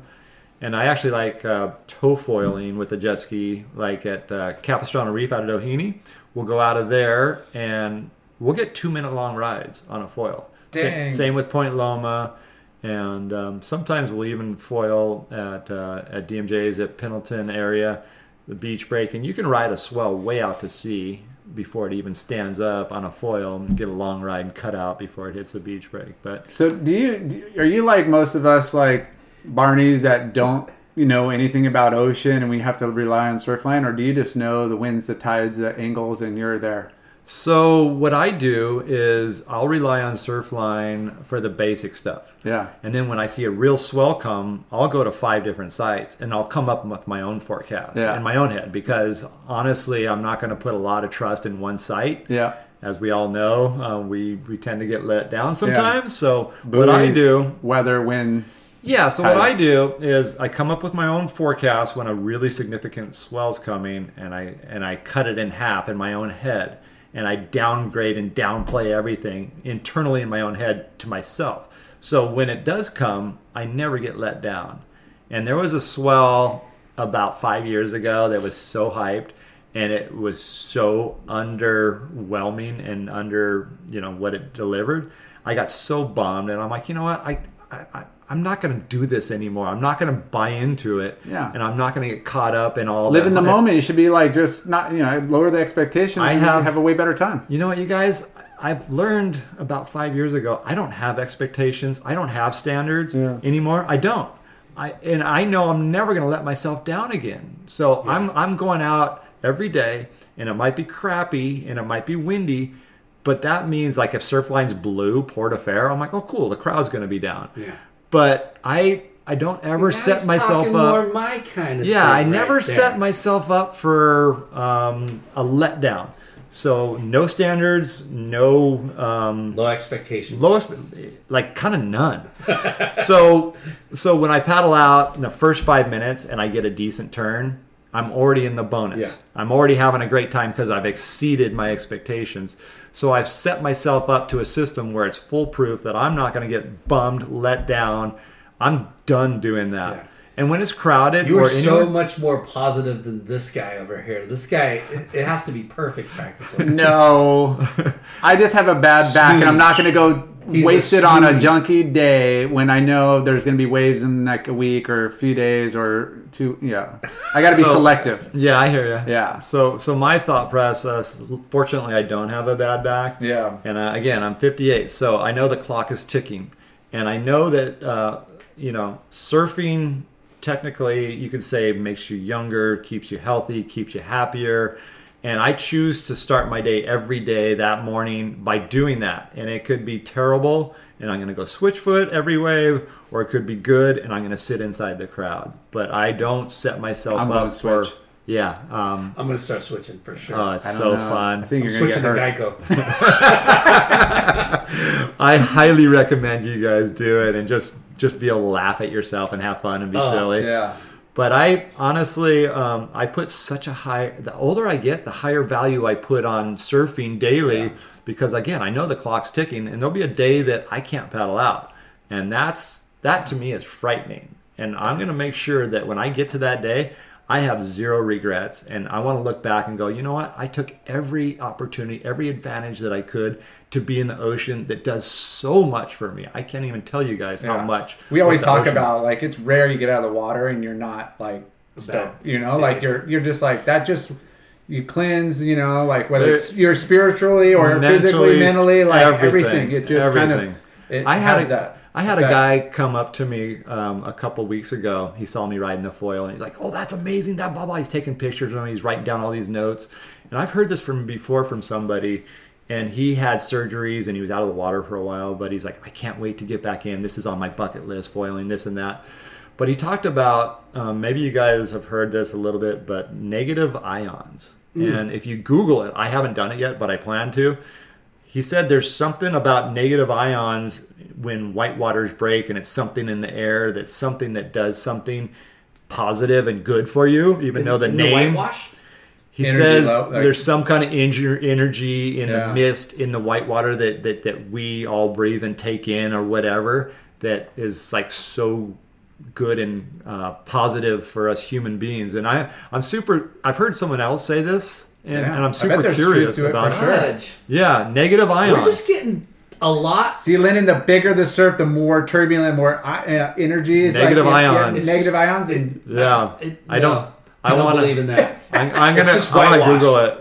D: And I actually like uh, tow foiling with the jet ski, like at uh, Capistrano Reef out of Doheny. We'll go out of there and we'll get two minute long rides on a foil. Sa-
B: Dang.
D: same with Point Loma, and um, sometimes we'll even foil at uh, at DMJ's at Pendleton area, the beach break, and you can ride a swell way out to sea before it even stands up on a foil and get a long ride and cut out before it hits the beach break. But
B: So do you are you like most of us like Barneys that don't you know anything about ocean and we have to rely on surfline or do you just know the winds, the tides, the angles and you're there?
D: so what I do is I'll rely on Surfline for the basic stuff.
B: Yeah.
D: And then when I see a real swell come, I'll go to five different sites and I'll come up with my own forecast
B: Yeah.
D: in my own head because honestly, I'm not going to put a lot of trust in one site.
B: Yeah.
D: As we all know, uh, we, we tend to get let down sometimes. So what I do,
B: weather, wind.
D: Yeah. So what I do is I come up with my own forecast when a really significant swell's coming, and I and I cut it in half in my own head, and I downgrade and downplay everything internally in my own head to myself. So when it does come, I never get let down. And there was a swell about five years ago that was so hyped, and it was so underwhelming and under you know what it delivered. I got so bummed, and I'm like, you know what, I. I, I I'm not going to do this anymore. I'm not going to buy into it,
B: Yeah.
D: and I'm not going to get caught up in all.
B: Live
D: the
B: in the moment. You should be like just not you know lower the expectations.
D: I
B: and
D: have-
B: have a way better time.
D: You know what, you guys? I've learned about five years ago. I don't have expectations. I don't have standards anymore. I don't. I and I know I'm never going to let myself down again. So I'm I'm going out every day, and it might be crappy and it might be windy, but that means like if Surfline's blue, Port of Fair, I'm like, oh cool, the crowd's going to be down.
C: Yeah.
D: But I I don't ever
C: Now
D: set myself up.
C: More my kind of.
D: Yeah,
C: thing
D: I
C: right
D: never
C: there.
D: set myself up for um, a letdown. So no standards, no um,
C: low expectations.
D: low, like kind of none. so so when I paddle out in the first five minutes and I get a decent turn, I'm already in the bonus.
C: Yeah.
D: I'm already having a great time because I've exceeded my expectations. So I've set myself up to a system where it's foolproof that I'm not going to get bummed, let down. I'm done doing that.
C: Yeah.
D: And when it's crowded
C: You
D: or
C: are so much more positive than this guy over here. This guy, it, it has to be perfect practically.
B: No, I just have a bad back, and I'm not going to go
C: A
B: on a junky day when I know there's going to be waves in like a week or a few days or two. Yeah, I got to be selective.
D: yeah, I hear you.
B: Yeah.
D: So so my thought process. Fortunately, I don't have a bad back.
B: Yeah.
D: And uh, again, I'm 58, so I know the clock is ticking, and I know that uh, you know surfing. Technically, you could say makes you younger, keeps you healthy, keeps you happier. And I choose to start my day every day that morning by doing that. And it could be terrible, and I'm going to go switch foot every wave, or it could be good, and I'm going to sit inside the crowd. But I don't set myself
B: I'm
D: up
B: going
D: for.
B: switch.
D: Yeah. Um,
C: I'm going to start switching for sure.
D: oh, it's so
B: know.
D: fun.
B: I think
C: I'm
B: you're going to
C: switching
B: get
C: to
B: hurt.
C: Geico.
D: I highly recommend you guys do it and just just be able to laugh at yourself and have fun and be
C: Oh,
D: silly.
B: Yeah.
D: But I honestly, um, I put such a high. The older I get, the higher value I put on surfing daily because again, I know the clock's ticking, and there'll be a day that I can't paddle out, and that's that to me is frightening. And I'm going to make sure that when I get to that day, I have zero regrets, and I want to look back and go, you know what? I took every opportunity, every advantage that I could to be in the ocean that does so much for me. I can't even tell you guys how much.
B: We always talk
D: ocean-
B: about like it's rare you get out of the water and you're not like stoked, you know, like you're you're just like that just you cleanse, you know, like whether it's you're spiritually or physically, mentally, like everything. It just kind of it
D: I had a,
B: that.
D: I had a guy come up to me um, a couple weeks ago. He saw me riding the foil, and he's like, "Oh, that's amazing! That blah blah." He's taking pictures of me. He's writing down all these notes, and I've heard this from before from somebody. And he had surgeries, and he was out of the water for a while. But he's like, "I can't wait to get back in. This is on my bucket list, foiling this and that." But he talked about um, maybe you guys have heard this a little bit, but negative ions. And if you Google it, I haven't done it yet, but I plan to. He said there's something about negative ions when white waters break, and it's something in the air that's something that does something positive and good for you, even though the
C: In
D: name.
C: whitewash?
D: he
B: Energy
D: says
B: low, like-
D: there's some kind of energy in
B: Yeah.
D: the mist in the white water that, that that we all breathe and take in or whatever that is like so good and uh, positive for us human beings. And I I'm super. I've heard someone else say this, and,
B: Yeah.
D: and
B: I
D: I'm super curious
B: truth to it
D: about
B: for
D: it.
B: sure.
D: Yeah, negative ions.
C: We're just getting a lot.
B: See, Lyndon, the bigger the surf, the more turbulent, more uh, energy is
D: Negative
B: like,
D: ions.
B: yeah, negative ions. and
D: yeah,
C: It-
D: I don't. I,
C: I don't
D: want
C: believe
D: to.
C: in that.
D: I'm, I'm gonna.
C: just
D: I'm gonna. Google it.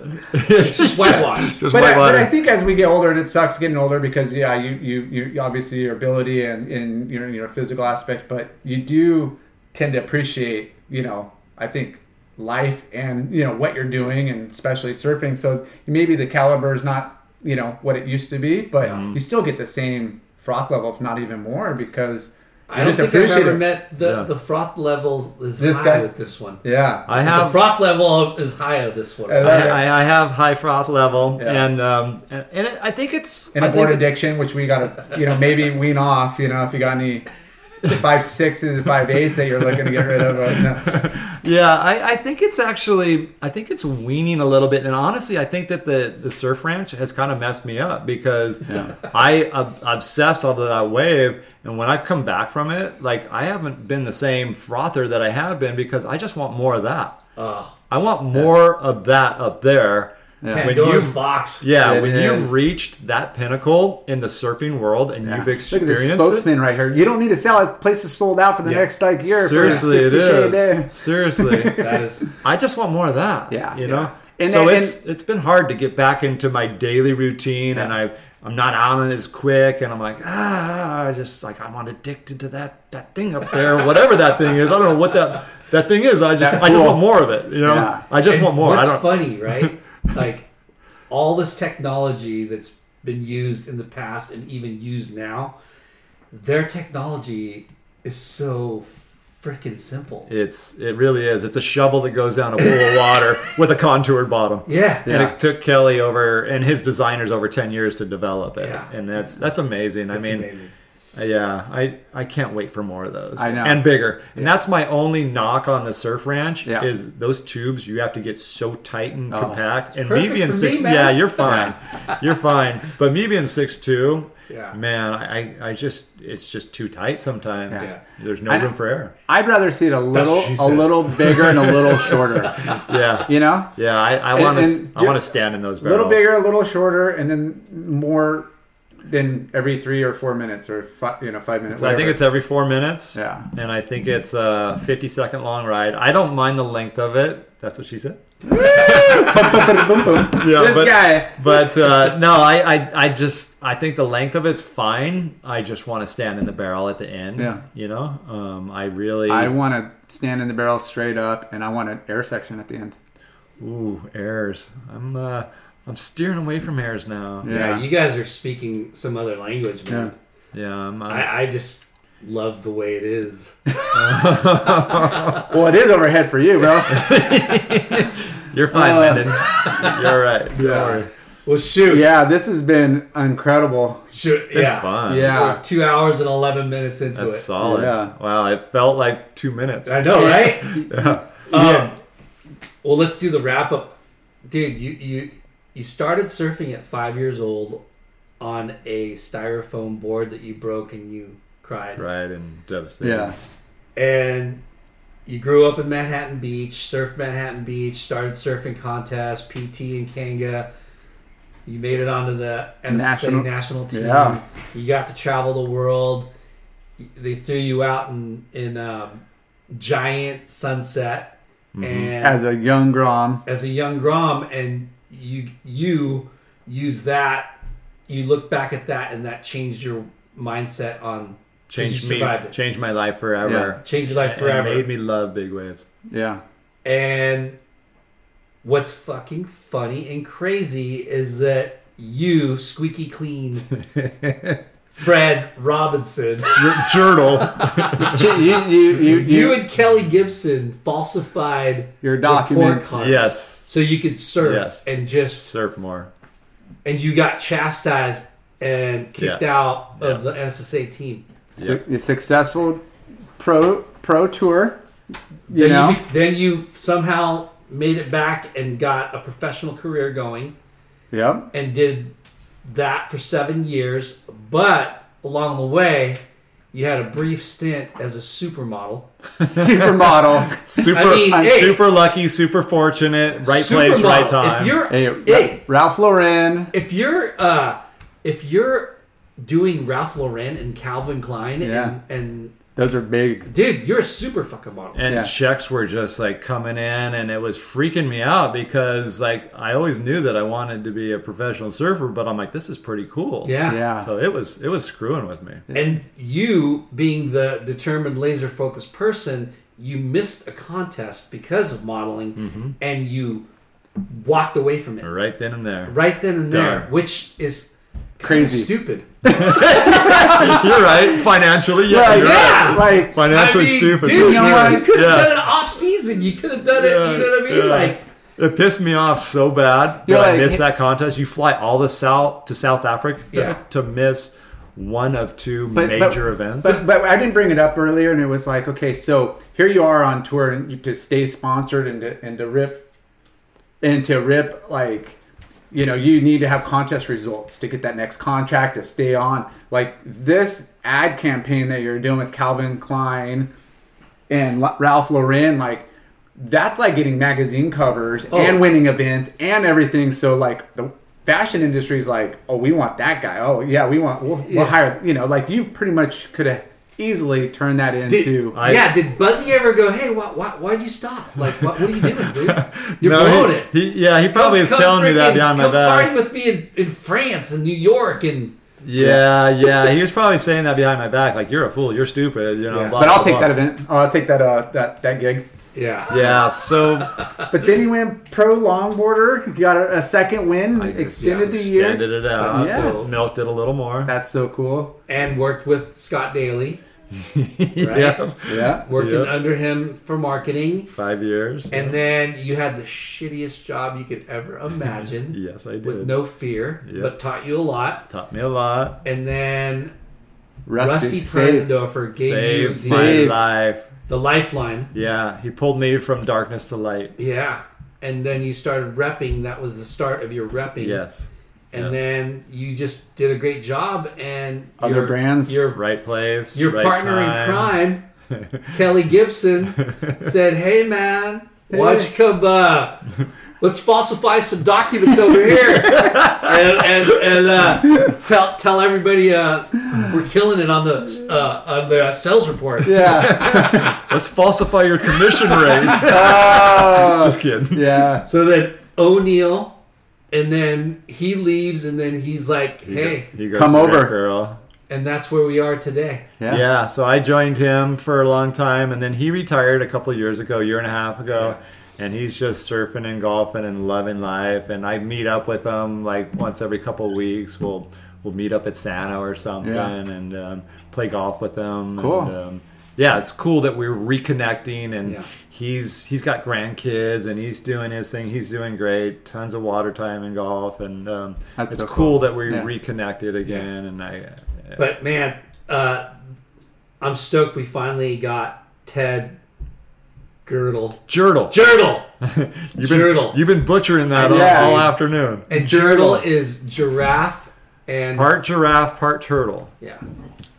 C: It's just whitewash.
D: Just
B: but,
D: white
B: I,
D: water.
B: but I think as we get older, and it sucks getting older because yeah, you you, you obviously your ability and in your you know physical aspects, but you do tend to appreciate you know I think life and you know what you're doing and especially surfing. So maybe the caliber is not you know what it used to be, but you still get the same froth level, if not even more, because
C: I
B: you
C: don't
B: just
C: think I've
B: appreciate
C: ever
B: it.
C: met the,
D: Yeah.
C: the froth level is
B: This
C: high
B: guy-
C: with this one.
B: Yeah,
D: I
C: The
D: have.
C: froth level is high of this one.
B: I.
D: I, I have high froth level,
B: Yeah.
D: and um, and, and it, I think it's.
B: and
D: I
B: a
D: think it-
B: addiction, which we got to, you know, maybe wean off. You know, if you got any five sixes, five eights that you're looking to get rid of. But no.
D: Yeah, I, I think it's actually I think it's weaning a little bit, and honestly, I think that the the surf ranch has kind of messed me up because I ob- obsessed over that wave, and when I've come back from it, like I haven't been the same frother that I have been because I just want more of that.
C: Ugh.
D: I want more of that up there. When
C: Pandora's
D: you've
C: box.
D: yeah,
B: It
D: when
B: is.
D: you've reached that pinnacle in the surfing world and you've
B: Look at this
D: experienced it,
B: spokesman right here. You don't need to sell it. Place is sold out for the
C: Yeah.
B: next like year.
D: seriously,
B: for
D: it
B: 60K a day.
D: is. Seriously,
C: That is.
D: I just want more of that.
B: Yeah.
D: you know.
B: And
D: so
B: then-
D: it's it's been hard to get back into my daily routine, and I I'm not on it as quick, and I'm like ah, I just like I'm on addicted to that that thing up there, whatever that thing is. I don't know what that that thing is. I just
B: That
D: I just want more of it. You know,
B: Yeah.
D: I just
C: And
D: want more. I
C: What's
D: don't.
C: funny, right? Like all this technology that's been used in the past and even used now, their technology is so freaking simple.
D: It's it really is. It's a shovel that goes down a pool of water with a contoured bottom.
C: Yeah.
D: And it took Kelly over and his designers over ten years to develop it,
C: Yeah.
D: and that's that's amazing. I mean,
C: amazing.
D: Yeah, I I can't wait for more of those.
B: I know.
D: and bigger. And that's my only knock on the surf ranch
B: Yeah.
D: is those tubes. You have to get so tight and
B: Oh,
D: compact. And
C: perfect
D: me being
C: for me,
D: six,
C: man.
D: yeah, you're fine. You're fine. But me being six two,
C: Yeah.
D: man, I I just it's just too tight sometimes.
B: Yeah.
D: There's no
B: I-
D: room for air.
B: I'd rather see it a little, a little bigger and a little shorter.
D: Yeah,
B: You know,
D: yeah. I, I want to
B: and
D: I want to stand in those barrels.
B: a little bigger, a little shorter, and then more than every three or four minutes or five, you know, five minutes.
D: So I think it's every four minutes.
B: Yeah.
D: And I think it's a 50 second long ride. I don't mind the length of it. That's what she said.
B: boom, boom.
D: Yeah,
B: this
D: but-
B: guy.
D: But uh, no, I, I, I just I think the length of it's fine. I just want to stand in the barrel at the end.
B: Yeah.
D: You know, um, I really.
B: I want to stand in the barrel straight up, and I want an air section at the end.
D: ooh airs. I'm uh, I'm steering away from airs now.
B: Yeah.
C: Yeah, you guys are speaking some other language, man.
D: Yeah. I'm, uh,
C: I, I just love the way it is.
B: Well, it is overhead for you, bro.
D: you're fine,
B: uh,
D: Lyndon. You're all right. Don't
B: Yeah.
D: worry.
C: Well, shoot,
B: yeah, this has been incredible.
C: shoot,
D: It's
C: yeah.
D: fun.
B: Yeah.
C: We're two hours and eleven minutes into
D: That's
C: it.
D: solid.
B: Yeah.
D: Wow, it felt like two minutes.
C: I know, right?
D: Yeah.
C: Um, well, let's do the wrap up, dude. You you you started surfing at five years old on a styrofoam board that you broke and you cried,
D: Right and devastated.
B: Yeah.
C: and you grew up in Manhattan Beach, surfed Manhattan Beach, started surfing contests, PT and Kanga. You made it onto the NSA
B: National-
C: national, team.
B: Yeah.
C: You got to travel the world. They threw you out in in um, giant sunset, and
B: As a young Grom.
C: as a young Grom, and you you use that. You look back at that, and that changed your mindset on
D: Changed
C: you
D: me.
C: it.
D: Changed my life forever.
C: changed your life
D: And
C: forever.
D: made me love big waves.
B: Yeah.
C: And what's fucking funny and crazy is that you, squeaky clean, Fred Robinson,
D: Journal.
B: you, you, you, you,
C: you and Kelly Gibson falsified
B: your
C: report
B: documents.
D: yes.
C: so you could surf
D: Yes.
C: and just
D: Surf more.
C: and you got chastised and kicked
D: Yeah.
C: out of
D: Yeah.
C: the NSSA team.
B: Su- a successful pro pro tour. You
C: then
B: know,
C: you, then you somehow made it back and got a professional career going.
B: yep.
C: and did that for seven years. But along the way, you had a brief stint as a supermodel.
B: Supermodel.
D: Super.
C: I mean, hey.
D: super lucky. Super fortunate. Right place, right time.
C: If you're,
B: hey,
C: hey,
B: Ralph Lauren.
C: if you're, uh, if you're doing Ralph Lauren and Calvin Klein,
B: Yeah.
C: and, and
B: Those are big.
C: dude, you're a super fucking model.
D: and
B: Yeah.
D: checks were just like coming in and it was freaking me out because like i always knew that i wanted to be a professional surfer but i'm like this is pretty cool
C: yeah.
B: Yeah.
D: so it was it was screwing with me
C: And you, being the determined, laser focused person, you missed a contest because of modeling,
D: Mm-hmm.
C: and you walked away from it.
D: right then and there
C: right then and there, which is
B: Crazy.
C: stupid.
D: you're right financially yeah,
B: Like,
D: you're
C: yeah.
D: right
B: Like,
D: financially
C: I mean,
D: stupid
C: dude,
B: You know
C: you, you could have
D: Yeah.
C: done it off season. You could have done it.
D: Yeah,
C: you know what I mean?
D: yeah.
C: Like,
D: it pissed me off so bad
B: You're
D: that I missed that contest. You fly all the south to South Africa
C: Yeah.
D: to miss one of two
B: But- but-
D: major events.
B: But, but I didn't bring it up earlier, and it was like, okay, so here you are on tour, and you, to stay sponsored and to, and to rip, and to rip like, you know, you need to have contest results to get that next contract to stay on. Like this ad campaign that you're doing with Calvin Klein and Ralph Lauren, like that's like getting magazine covers
C: Oh.
B: and winning events and everything. So like the fashion industry is like, oh, we want that guy. Oh yeah, we want we'll,
C: Yeah.
B: we'll hire. You know, like you pretty much could have easily turn that
C: did,
B: into.
D: I-
C: yeah, did Buzzy ever go, hey, why, why, why'd you stop? Like, what, what are you doing, dude? You're
D: No,
C: blowing
D: he,
C: it.
D: he- yeah, he probably is
C: Come-
D: telling
C: come
D: me that
C: freaking-
D: behind my
C: come
D: back.
C: party with me in, in France and New York and
D: Yeah, yeah, he was probably saying that behind my back, like you're a fool, you're stupid, you know.
C: Yeah.
D: blah,
B: but I'll
D: blah,
B: take
D: blah.
B: that event. I'll take that uh that that gig.
C: Yeah.
D: Yeah, so
B: But then he went pro longboarder. Got a, a second win. extended the year.
D: extended it out,
B: Yes.
D: milked it a little more.
B: That's so cool.
C: And worked with Scott Daly,
D: yeah,
B: Yeah.
C: working
D: Yep.
C: under him for marketing.
D: five years.
C: And then you had the shittiest job you could ever imagine
D: yes, I did.
C: with no fear,
D: Yep.
C: but taught you a lot.
D: Taught me a lot.
C: And then Rusty,
B: Rusty, saved.
C: Preisendorfer gave you the,
D: my life.
C: The lifeline.
D: Yeah, he pulled me from darkness to light.
C: Yeah. And then you started repping. That was the start of your repping.
D: Yes.
C: And
D: yes.
C: then you just did a great job. And
B: Other
C: your,
B: brands?
C: Your
D: Right place.
C: your
D: right
C: partner
D: time.
C: in crime, Kelly Gibson, said, "Hey man, why don't come? Uh, let's falsify some documents over here, and and, and uh, tell tell everybody uh, we're killing it on the uh, on the sales report."
B: Yeah.
D: Let's falsify your commission rate.
B: Oh,
D: Just kidding.
B: yeah.
C: So then O'Neill, and then he leaves, and then he's like, "Hey,"
D: He goes
B: Come over.
D: Rip Curl.
C: and that's where we are today.
B: Yeah.
D: Yeah. so I joined him for a long time, and then he retired a couple of years ago, year and a half ago, and he's just surfing and golfing and loving life. And I meet up with him like once every couple of weeks. We'll we'll meet up at Santa or something
B: Yeah.
D: and um, play golf with him.
B: Cool.
D: And, um, yeah, it's cool that we're reconnecting, and
C: Yeah.
D: he's he's got grandkids, and he's doing his thing. He's doing great. Tons of water time in golf, and um,
B: That's
D: it's
B: so
D: cool,
B: cool.
D: that we
B: Yeah.
D: reconnected again. And I,
C: But man, uh, I'm stoked we finally got Ted Girdle.
D: Jurdle,
C: Jurdle!
D: You've been,
C: Jurdle.
D: You've been butchering that all,
B: Yeah.
D: all afternoon.
C: And
B: Jurdle.
C: Jurdle is giraffe and
D: Part giraffe, part turtle.
C: yeah.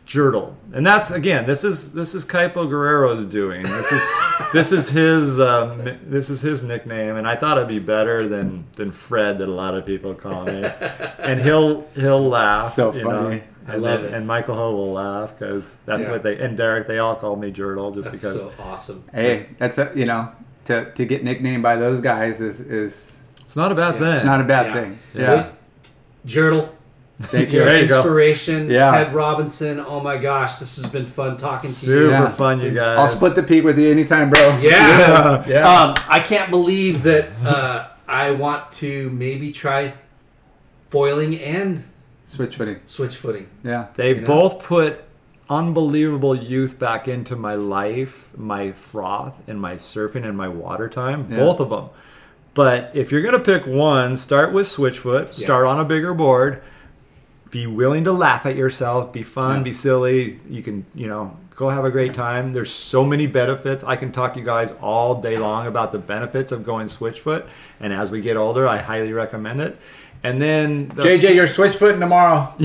D: Jurdle. And that's again, this is this is Kaipo Guerrero's doing. This is this is his um, this is his nickname, and I thought it'd be better than than Fred that a lot of people call me. And he'll he'll laugh.
B: So
D: you
B: funny.
D: Know,
C: I
D: and
C: love
D: then-
C: it.
D: And Michael Ho will laugh because that's
C: Yeah.
D: what they and Derek they all call me Jurdle just
C: That's
D: because
C: so awesome.
B: Hey, that's a you know to to get nicknamed by those guys is is
D: it's not a bad
C: Yeah.
D: thing.
B: it's not a bad
C: Yeah.
B: thing.
D: Yeah.
B: Yeah.
C: Jurdle,
B: Thank
C: your
B: you.
D: There you
C: inspiration.
B: Yeah.
C: Ted Robinson. Oh my gosh, this has been fun talking to
D: Super
C: you.
B: Yeah.
D: fun, you guys.
B: I'll split the peak with you anytime, bro.
C: Yes.
B: Yeah.
C: Um, I can't believe that uh, I want to maybe try foiling and
B: Switch footing.
C: switch footing.
B: Yeah.
D: They
C: You know?
D: both put unbelievable youth back into my life, my froth, and my surfing and my water time.
B: Yeah.
D: Both of them. But if you're going to pick one, start with Switchfoot, start on a bigger board, be willing to laugh at yourself, be fun,
B: Yeah.
D: be silly. You can, you know, go have a great time. There's so many benefits. I can talk to you guys all day long about the benefits of going Switchfoot. And as we get older, I highly recommend it. And then the,
B: JJ, you're switch footing tomorrow.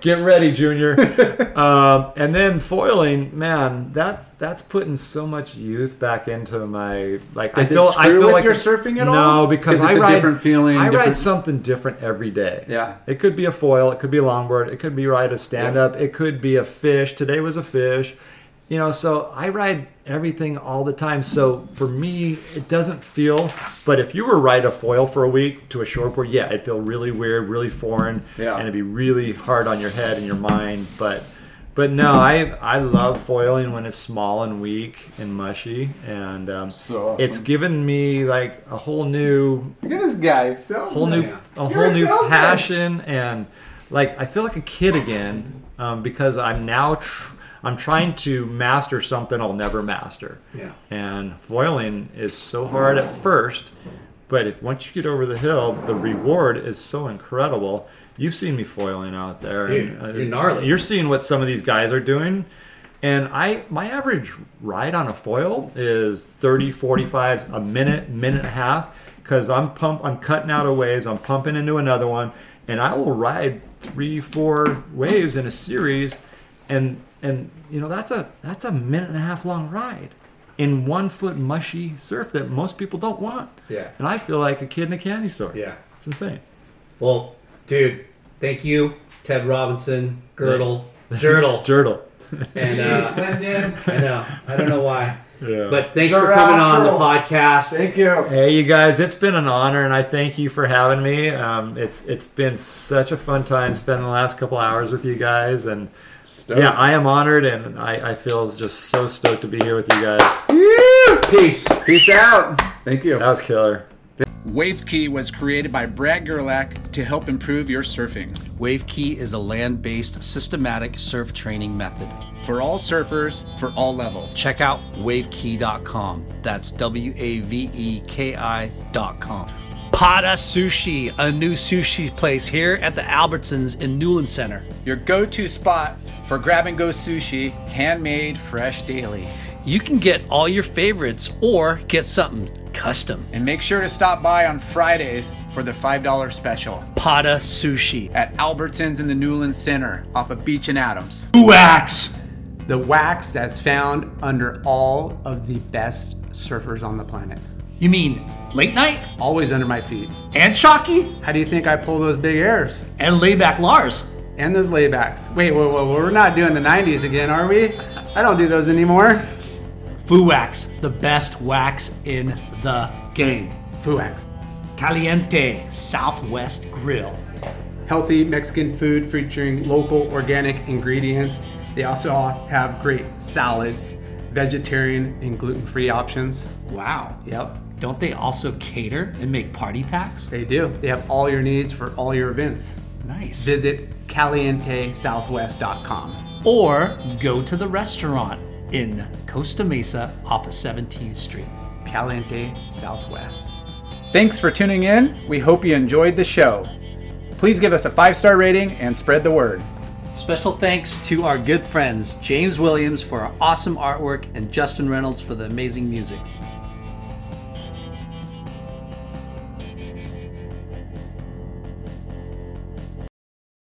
D: Get ready, Junior. um, and then foiling, man, that's that's putting so much youth back into my like.
B: Does
D: I
B: it
D: feel I feel like
B: your
D: it-
B: surfing at all?
D: no,
B: all?
D: because
B: 'Cause
D: I
B: it's a
D: ride
B: different feeling,
D: I ride
B: different-
D: something different every day.
B: Yeah.
D: it could be a foil, it could be a longboard, it could be ride a stand up, it could be a fish. Today was a fish. You know, so I ride everything all the time. So for me, it doesn't feel. But if you were ride a foil for a week to a shortboard, yeah, it'd feel really weird, really foreign,
B: Yeah.
D: and it'd be really hard on your head and your mind. But but no, I I love foiling when it's small and weak and mushy, and um,
B: So awesome.
D: it's given me like a whole new
B: Look at this guy.
D: Whole new a
B: You're
D: whole
B: a
D: new passion and like I feel like a kid again um, because I'm now tr- I'm trying to master something I'll never master.
C: Yeah.
D: And foiling is so hard at first, but if once you get over the hill, the reward is so incredible. You've seen me foiling out there.
C: Dude,
D: and, uh,
C: you're gnarly.
D: You're seeing what some of these guys are doing. And I my average ride on a foil is 30, 45, a minute, minute and a half because I'm pump I'm cutting out of waves, I'm pumping into another one, and I will ride three, four waves in a series and and you know that's a that's a minute and a half long ride in one foot mushy surf that most people don't want.
C: Yeah.
D: And I feel like a kid in a candy store.
C: Yeah.
D: It's insane.
C: Well, dude, thank you, Ted Robinson, Girdle, Jurdle,
D: Jurdle.
C: and uh, I know I don't know why,
D: Yeah.
C: but thanks for coming on the podcast.
B: Thank you.
D: Hey, you guys! It's been an honor, and I thank you for having me. Um, it's it's been such a fun time spending the last couple hours with you guys, and yeah, I am honored, and I, I feel just so stoked to be here with you guys.
C: Peace.
B: Peace out. Thank you.
D: That was killer.
G: Wave Key was created by Brad Gerlach to help improve your surfing.
F: WaveKey is a land based systematic surf training method.
G: For all surfers, for all levels.
F: Check out wavekey.com. That's W A V E K I.com.
C: Pada Sushi, a new sushi place here at the Albertsons in Newland Center.
H: Your go to spot for grab and go sushi, handmade, fresh daily.
C: You can get all your favorites or get something custom.
H: And make sure to stop by on Fridays for the $5 special
C: Pada Sushi.
H: at Albertsons in the Newland Center off of Beach and Adams.
B: Wax! The wax that's found under all of the best surfers on the planet.
C: You mean late night
B: Always under my feet.
C: and chalky
B: How do you think I pull those big airs?
C: and layback Lars?
B: And those laybacks. Wait, whoa, whoa, we're not doing the 90s again, are we? I don't do those anymore.
C: Fu Wax, the best wax in the game.
B: Fuax.
C: Caliente Southwest Grill.
B: Healthy Mexican food featuring local organic ingredients. They also have great salads, vegetarian and gluten free options.
C: Wow.
B: Yep,
C: Don't they also cater and make party packs?
B: they do. They have all your needs for all your events.
C: Nice.
B: Visit calientesouthwest.com.
C: or go to the restaurant in Costa Mesa off of 17th Street.
B: Caliente Southwest.
H: Thanks for tuning in. We hope you enjoyed the show. Please give us a five star rating and spread the word.
C: Special thanks to our good friends James Williams for our awesome artwork and Justin Reynolds for the amazing music.